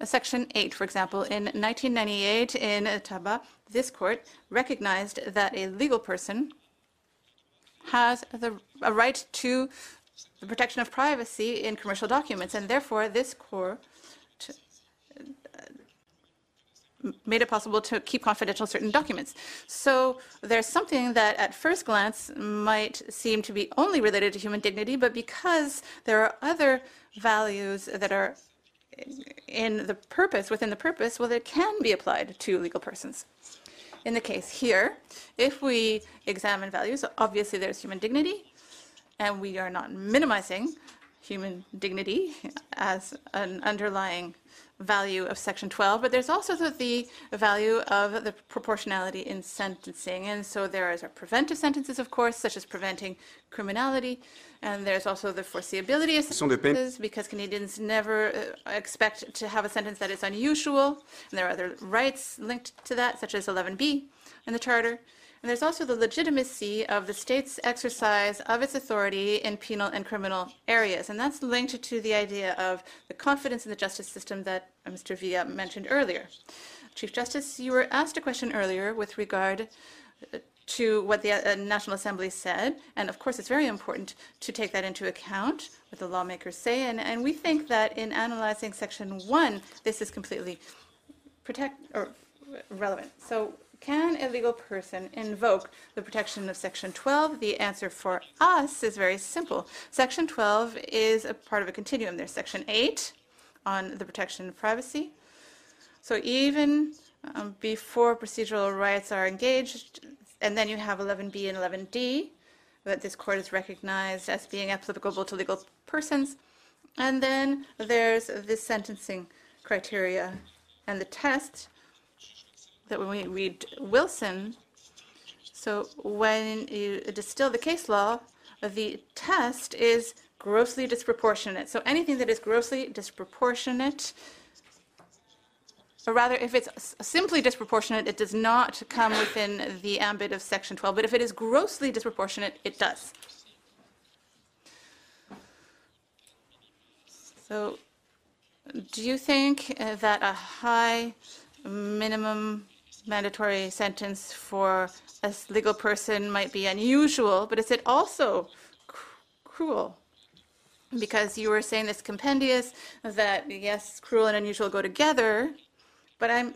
S2: uh, Section 8, for example, in 1998 in Taba, this court recognized that a legal person has the, a right to the protection of privacy in commercial documents, and therefore this court made it possible to keep confidential certain documents. So there's something that at first glance might seem to be only related to human dignity, but because there are other values that are in the purpose, within the purpose, well, it can be applied to legal persons. In the case here, if we examine values, obviously there's human dignity, and we are not minimizing human dignity as an underlying value of Section 12, but there's also the, the value of the proportionality in sentencing. And so there is our preventive sentences, of course, such as preventing criminality, and there's also the foreseeability of sentences, because Canadians never uh, expect to have a sentence that is unusual. And there are other rights linked to that, such as 11b in the Charter. And there's also the legitimacy of the state's exercise of its authority in penal and criminal areas. And that's linked to the idea of the confidence in the justice system that Mr. Villa mentioned earlier. Chief Justice, you were asked a question earlier with regard uh, to what the uh, National Assembly said. And of course, it's very important to take that into account, what the lawmakers say. And, and we think that in analyzing Section 1, this is completely protect or relevant. So can a legal person invoke the protection of Section 12? The answer for us is very simple. Section 12 is a part of a continuum. There's Section 8 on the protection of privacy. So even um, before procedural rights are engaged, and then you have 11b and 11d that this court has recognized as being applicable to legal persons. And then there's the sentencing criteria and the test that when we read Wilson, so when you distill the case law, the test is grossly disproportionate. So anything that is grossly disproportionate, or rather, if it's simply disproportionate, it does not come within the ambit of Section 12. But if it is grossly disproportionate, it does. So, do you think uh, that a high minimum mandatory sentence for a legal person might be unusual, but is it also cr- cruel? Because you were saying this compendious, that yes, cruel and unusual go together, but I'm,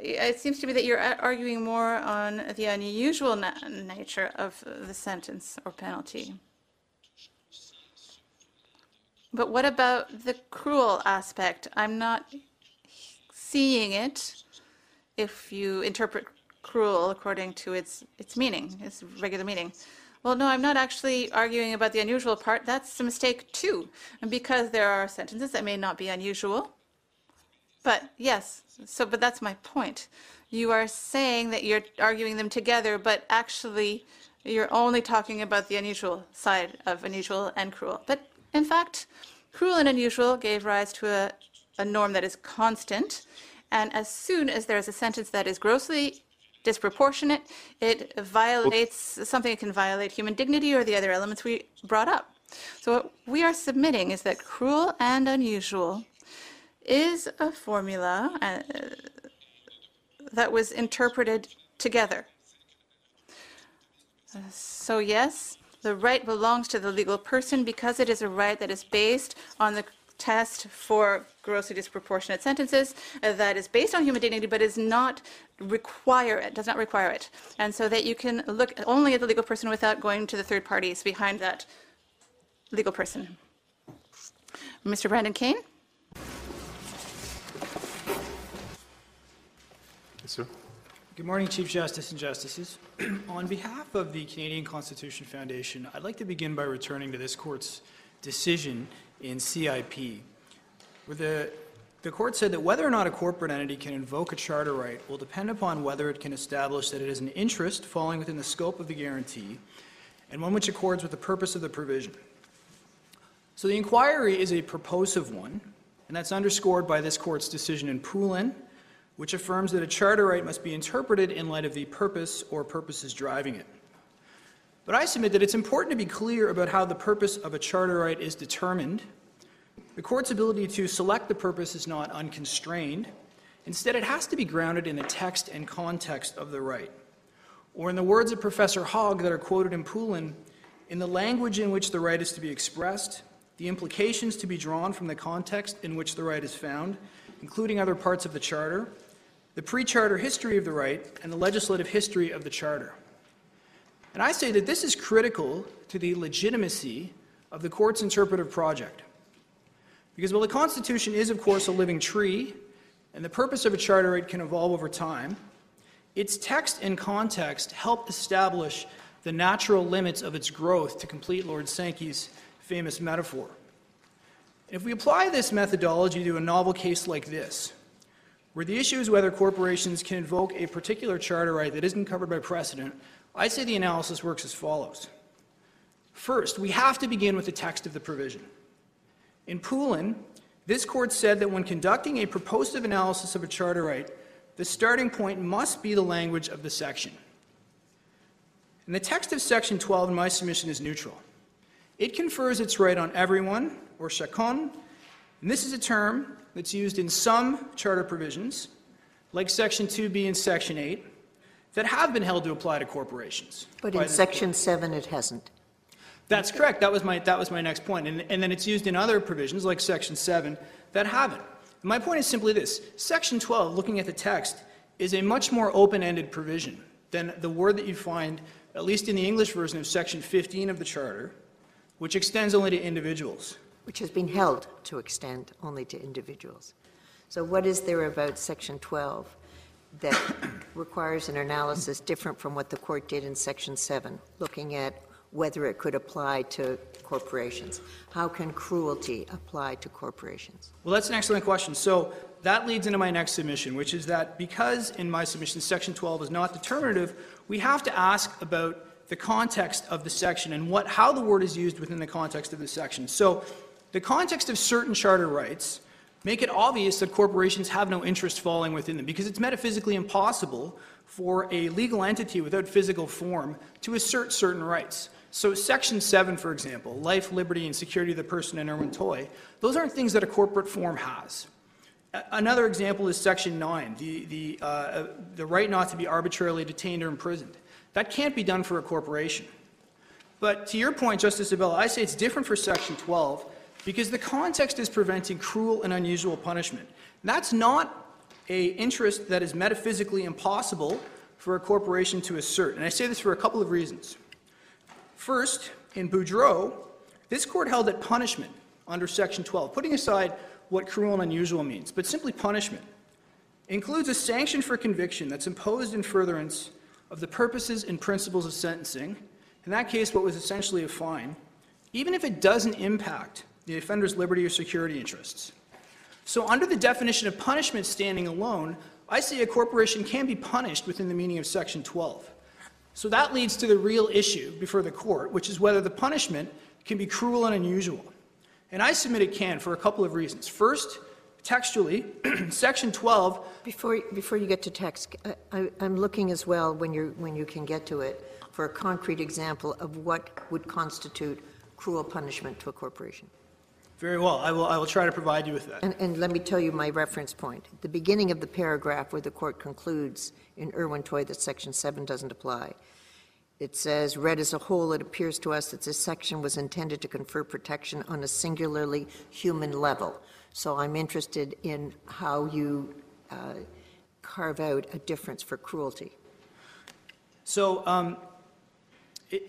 S2: it seems to me that you're arguing more on the unusual na- nature of the sentence or penalty. But what about the cruel aspect? I'm not seeing it if you interpret cruel according to its its meaning, its regular meaning. Well, no, I'm not actually arguing about the unusual part. That's a mistake too, and because there are sentences that may not be unusual. But yes, so but that's my point. You are saying that you're arguing them together, but actually you're only talking about the unusual side of unusual and cruel. But in fact, cruel and unusual gave rise to a, a norm that is constant. And as soon as there is a sentence that is grossly disproportionate, it violates something that can violate human dignity or the other elements we brought up. So what we are submitting is that cruel and unusual is a formula uh, that was interpreted together. Uh, So yes, the right belongs to the legal person because it is a right that is based on the test for grossly disproportionate sentences uh, that is based on human dignity but is not require it, does not require it. And so that you can look only at the legal person without going to the third parties behind that legal person. Mr. Brandon Kane?
S1: Yes, sir.
S15: Good morning, Chief Justice and Justices. On behalf of the Canadian Constitution Foundation, I'd like to begin by returning to this court's decision in CIP, where the, the court said that whether or not a corporate entity can invoke a charter right will depend upon whether it can establish that it is an interest falling within the scope of the guarantee and one which accords with the purpose of the provision. So the inquiry is a purposive one, and that's underscored by this court's decision in Poulin, which affirms that a charter right must be interpreted in light of the purpose or purposes driving it. But I submit that it's important to be clear about how the purpose of a charter right is determined. The court's ability to select the purpose is not unconstrained. Instead, it has to be grounded in the text and context of the right. Or, in the words of Professor Hogg that are quoted in Poulin, in the language in which the right is to be expressed, the implications to be drawn from the context in which the right is found, including other parts of the Charter, the pre charter history of the right, and the legislative history of the Charter. And I say that this is critical to the legitimacy of the court's interpretive project. Because while the Constitution is, of course, a living tree, and the purpose of a charter right can evolve over time, its text and context help establish the natural limits of its growth, to complete Lord Sankey's famous metaphor. If we apply this methodology to a novel case like this, where the issue is whether corporations can invoke a particular charter right that isn't covered by precedent, I say the analysis works as follows. First, we have to begin with the text of the provision. In Poulin, this court said that when conducting a purposive analysis of a charter right, the starting point must be the language of the section. And the text of Section 12 in my submission is neutral. It confers its right on everyone, or chacun, and this is a term that's used in some charter provisions, like Section 2B and Section 8, that have been held to apply to corporations.
S16: But in Section 7, it hasn't.
S15: That's correct. That was my, that was my next point. And, and then it's used in other provisions, like Section 7, that haven't. My point is simply this Section 12, looking at the text, is a much more open ended provision than the word that you find, at least in the English version of Section 15 of the Charter, which extends only to individuals.
S16: Which has been held to extend only to individuals. So what is there about Section 12 that requires an analysis different from what the court did in Section 7, looking at whether it could apply to corporations? How can cruelty apply to corporations?
S15: Well, that's an excellent question. So that leads into my next submission, which is that because in my submission Section 12 is not determinative, we have to ask about the context of the section and what, how the word is used within the context of the section. So the context of certain charter rights make it obvious that corporations have no interest falling within them because it's metaphysically impossible for a legal entity without physical form to assert certain rights. So, Section 7, for example, life, liberty, and security of the person in Irwin Toy, those aren't things that a corporate form has. Another example is Section 9, the, the, uh, the right not to be arbitrarily detained or imprisoned. That can't be done for a corporation. But to your point, Justice Abella, I say it's different for Section 12 because the context is preventing cruel and unusual punishment. That's not a interest that is metaphysically impossible for a corporation to assert. And I say this for a couple of reasons. First, in Boudreault, this court held that punishment under Section 12, putting aside what cruel and unusual means, but simply punishment, includes a sanction for conviction that's imposed in furtherance of the purposes and principles of sentencing, in that case, what was essentially a fine, even if it doesn't impact the offender's liberty or security interests. So, under the definition of punishment standing alone, I say a corporation can be punished within the meaning of Section 12. So that leads to the real issue before the court, which is whether the punishment can be cruel and unusual. And I submit it can for a couple of reasons. First, textually, Section 12.
S16: Before, before you get to text, I- I'm looking as well, when you, when you can get to it, for a concrete example of what would constitute cruel punishment to a corporation.
S15: Very well. I will, I will try to provide you with that.
S16: And, and let me tell you my reference point. The beginning of the paragraph where the court concludes in Irwin Toy that Section 7 doesn't apply. It says, read as a whole, it appears to us that this section was intended to confer protection on a singularly human level. So I'm interested in how you uh, carve out a difference for cruelty.
S15: So um, I,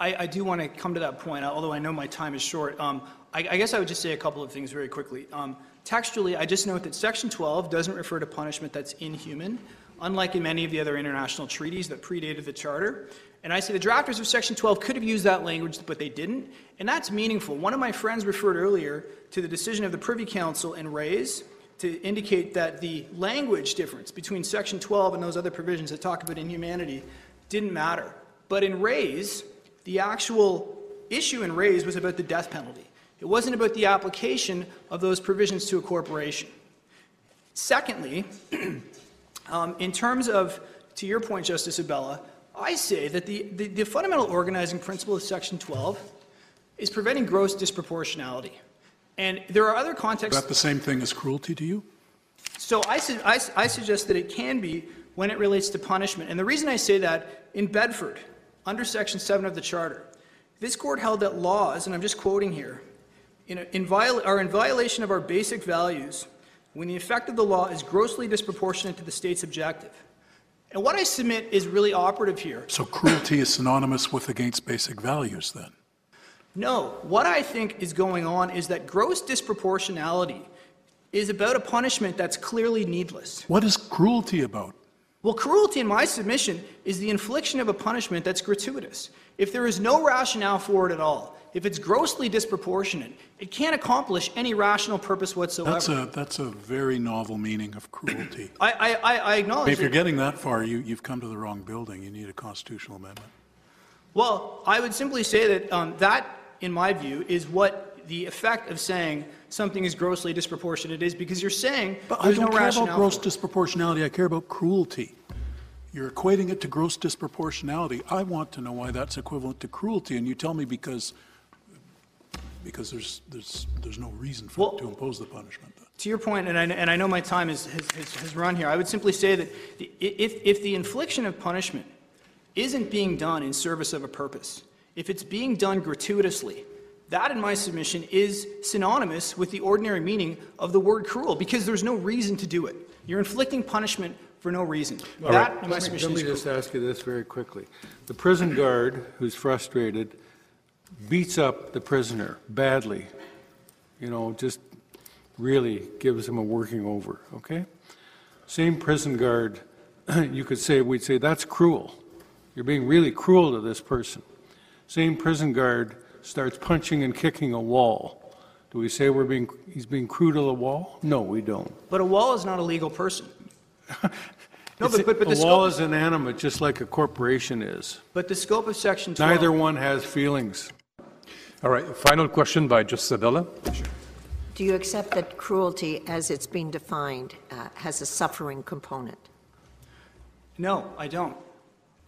S15: I, I do want to come to that point, although I know my time is short. Um, I, I guess I would just say a couple of things very quickly. Um, textually, I just note that Section 12 doesn't refer to punishment that's inhuman, unlike in many of the other international treaties that predated the Charter. And I say the drafters of Section 12 could have used that language, but they didn't. And that's meaningful. One of my friends referred earlier to the decision of the Privy Council in Reyes to indicate that the language difference between Section 12 and those other provisions that talk about inhumanity didn't matter. But in Reyes, the actual issue in Reyes was about the death penalty. It wasn't about the application of those provisions to a corporation. Secondly, um, in terms of, to your point, Justice Abella, I say that the, the, the fundamental organizing principle of Section 12 is preventing gross disproportionality. And there are other contexts.
S6: Is that the same thing as cruelty to you?
S15: So I, su- I, I suggest that it can be when it relates to punishment. And the reason I say that, in Bedford, under Section 7 of the Charter, this court held that laws, and I'm just quoting here, in, a- in viola- are in violation of our basic values when the effect of the law is grossly disproportionate to the state's objective. And what I submit is really operative here.
S6: So cruelty is synonymous with against basic values, then?
S15: No, what I think is going on is that gross disproportionality is about a punishment that's clearly needless.
S6: What is cruelty about?
S15: Well, cruelty in my submission is the infliction of a punishment that's gratuitous. If there is no rationale for it at all, if it's grossly disproportionate, it can't accomplish any rational purpose whatsoever.
S6: That's a, that's a very novel meaning of cruelty.
S15: I, I, I- I acknowledge
S6: If you're getting that far, you, you've come to the wrong building. You need a constitutional amendment.
S15: Well, I would simply say that um, that, in my view, is what the effect of saying something is grossly disproportionate is, because you're saying
S6: But I don't
S15: no
S6: care about gross disproportionality, I care about cruelty. You're equating it to gross disproportionality. I want to know why that's equivalent to cruelty, and you tell me because, because there's, there's, there's no reason for it to impose the punishment.
S15: To your point, and I, and I know my time is, has, has, has run here, I would simply say that the- i- if, if the infliction of punishment isn't being done in service of a purpose, if it's being done gratuitously, that, in my submission, is synonymous with the ordinary meaning of the word cruel, because there's no reason to do it. You're inflicting punishment for no reason.
S7: All
S15: That,
S7: right,
S15: in my
S7: let me,
S15: submission,
S7: let
S15: is
S7: me just
S15: cruel.
S7: ask you this very quickly. The prison guard who's frustrated beats up the prisoner badly, you know, just really gives him a working over, okay? Same prison guard, you could say, we'd say, that's cruel. You're being really cruel to this person. Same prison guard starts punching and kicking a wall. Do we say we're being, he's being cruel to the wall? No, we don't.
S15: But a wall is not a legal person. No, but, but, but the
S7: a wall is inanimate, just like a corporation is.
S15: but the scope of Section 12.
S7: Neither one has feelings.
S1: All right, final question by Justice Abella.
S16: Do you accept that cruelty, as it's been defined, uh, has a suffering component?
S15: No, I don't.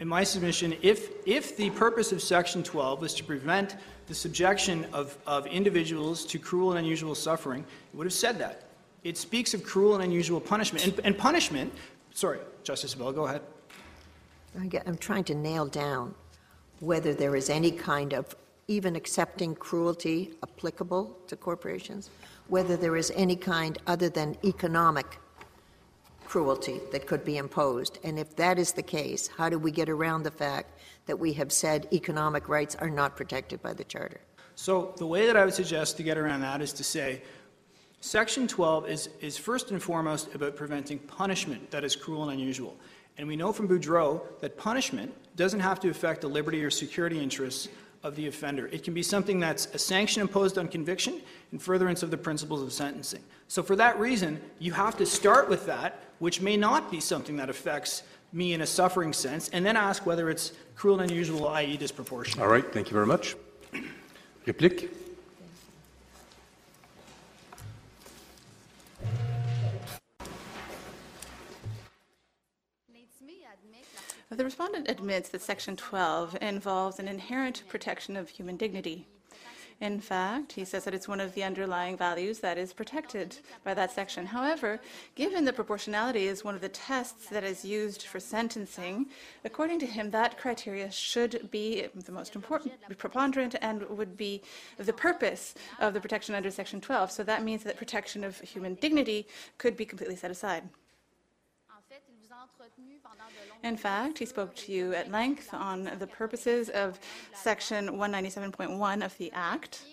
S15: in my submission, if, if the purpose of Section 12 was to prevent the subjection of, of individuals to cruel and unusual suffering, it would have said that. It speaks of cruel and unusual punishment. And, and punishment, sorry, Justice Bell, go ahead.
S16: I'm trying to nail down whether there is any kind of, even accepting cruelty applicable to corporations, whether there is any kind other than economic cruelty that could be imposed. And if that is the case, how do we get around the fact that we have said economic rights are not protected by the Charter?
S15: So the way that I would suggest to get around that is to say, Section 12 is, is first and foremost about preventing punishment that is cruel and unusual. And we know from Boudreault that punishment doesn't have to affect the liberty or security interests of the offender. It can be something that's a sanction imposed on conviction in furtherance of the principles of sentencing. So for that reason, you have to start with that, which may not be something that affects me in a suffering sense, and then ask whether it's cruel and unusual, i.e. disproportionate.
S1: All right, thank you very much. Réplique?
S2: The respondent admits that Section 12 involves an inherent protection of human dignity. In fact, he says that it's one of the underlying values that is protected by that section. However, given that proportionality is one of the tests that is used for sentencing, according to him, that criteria should be the most important, preponderant, and would be the purpose of the protection under Section 12. So that means that protection of human dignity could be completely set aside. In fact, he spoke to you at length on the purposes of Section 197.1 of the Act,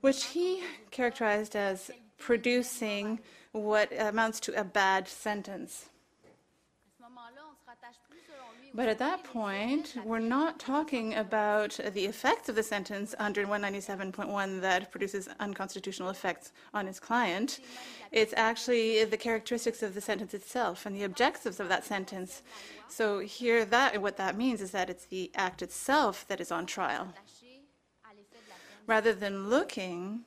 S2: which he characterized as producing what amounts to a bad sentence. But at that point, we're not talking about the effects of the sentence under 197.1 that produces unconstitutional effects on his client. It's actually the characteristics of the sentence itself and the objectives of that sentence. So here, that what that means is that it's the act itself that is on trial, rather than looking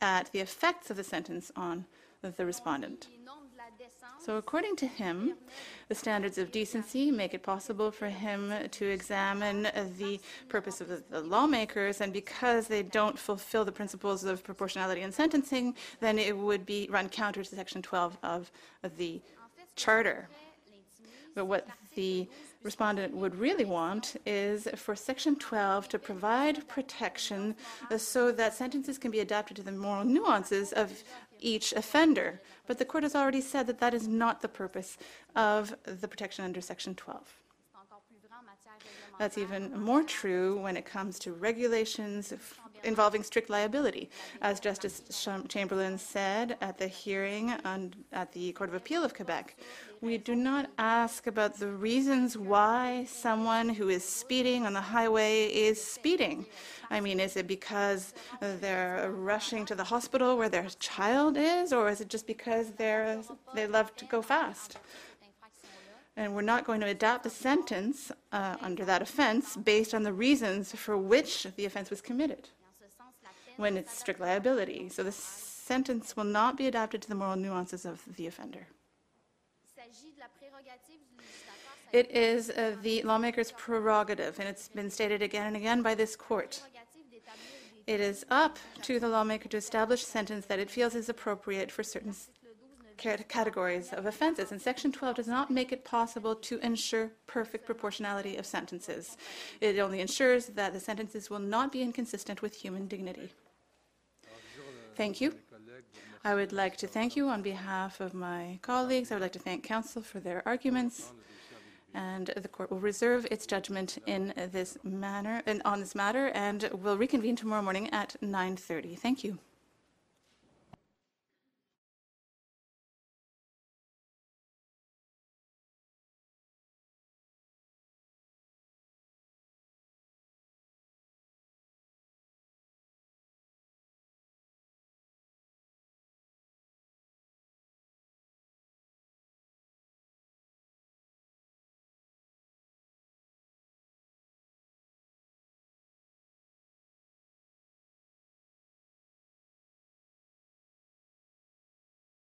S2: at the effects of the sentence on the respondent. So, according to him, the standards of decency make it possible for him to examine the purpose of the, lawmakers, and because they don't fulfill the principles of proportionality in sentencing, then it would be run counter to Section 12 of the Charter. But what the respondent would really want is for Section 12 to provide protection so that sentences can be adapted to the moral nuances of each offender. But the court has already said that that is not the purpose of the protection under Section 12. That's even more true when it comes to regulations involving strict liability. As Justice Chamberland said at the hearing on, at the Court of Appeal of Quebec, we do not ask about the reasons why someone who is speeding on the highway is speeding. I mean, is it because they're rushing to the hospital where their child is, or is it just because they're, they love to go fast? And we're not going to adapt the sentence uh, under that offense based on the reasons for which the offense was committed when it's strict liability. So the sentence will not be adapted to the moral nuances of the offender. It is uh, the lawmaker's prerogative, and it's been stated again and again by this court. It is up to the lawmaker to establish a sentence that it feels is appropriate for certain categories of offenses, and Section 12 does not make it possible to ensure perfect proportionality of sentences. It only ensures that the sentences will not be inconsistent with human dignity. Thank you. I would like to thank you on behalf of my colleagues. I would like to thank counsel for their arguments. And the court will reserve its judgment in this manner and on this matter and will reconvene tomorrow morning at 9:30. Thank you.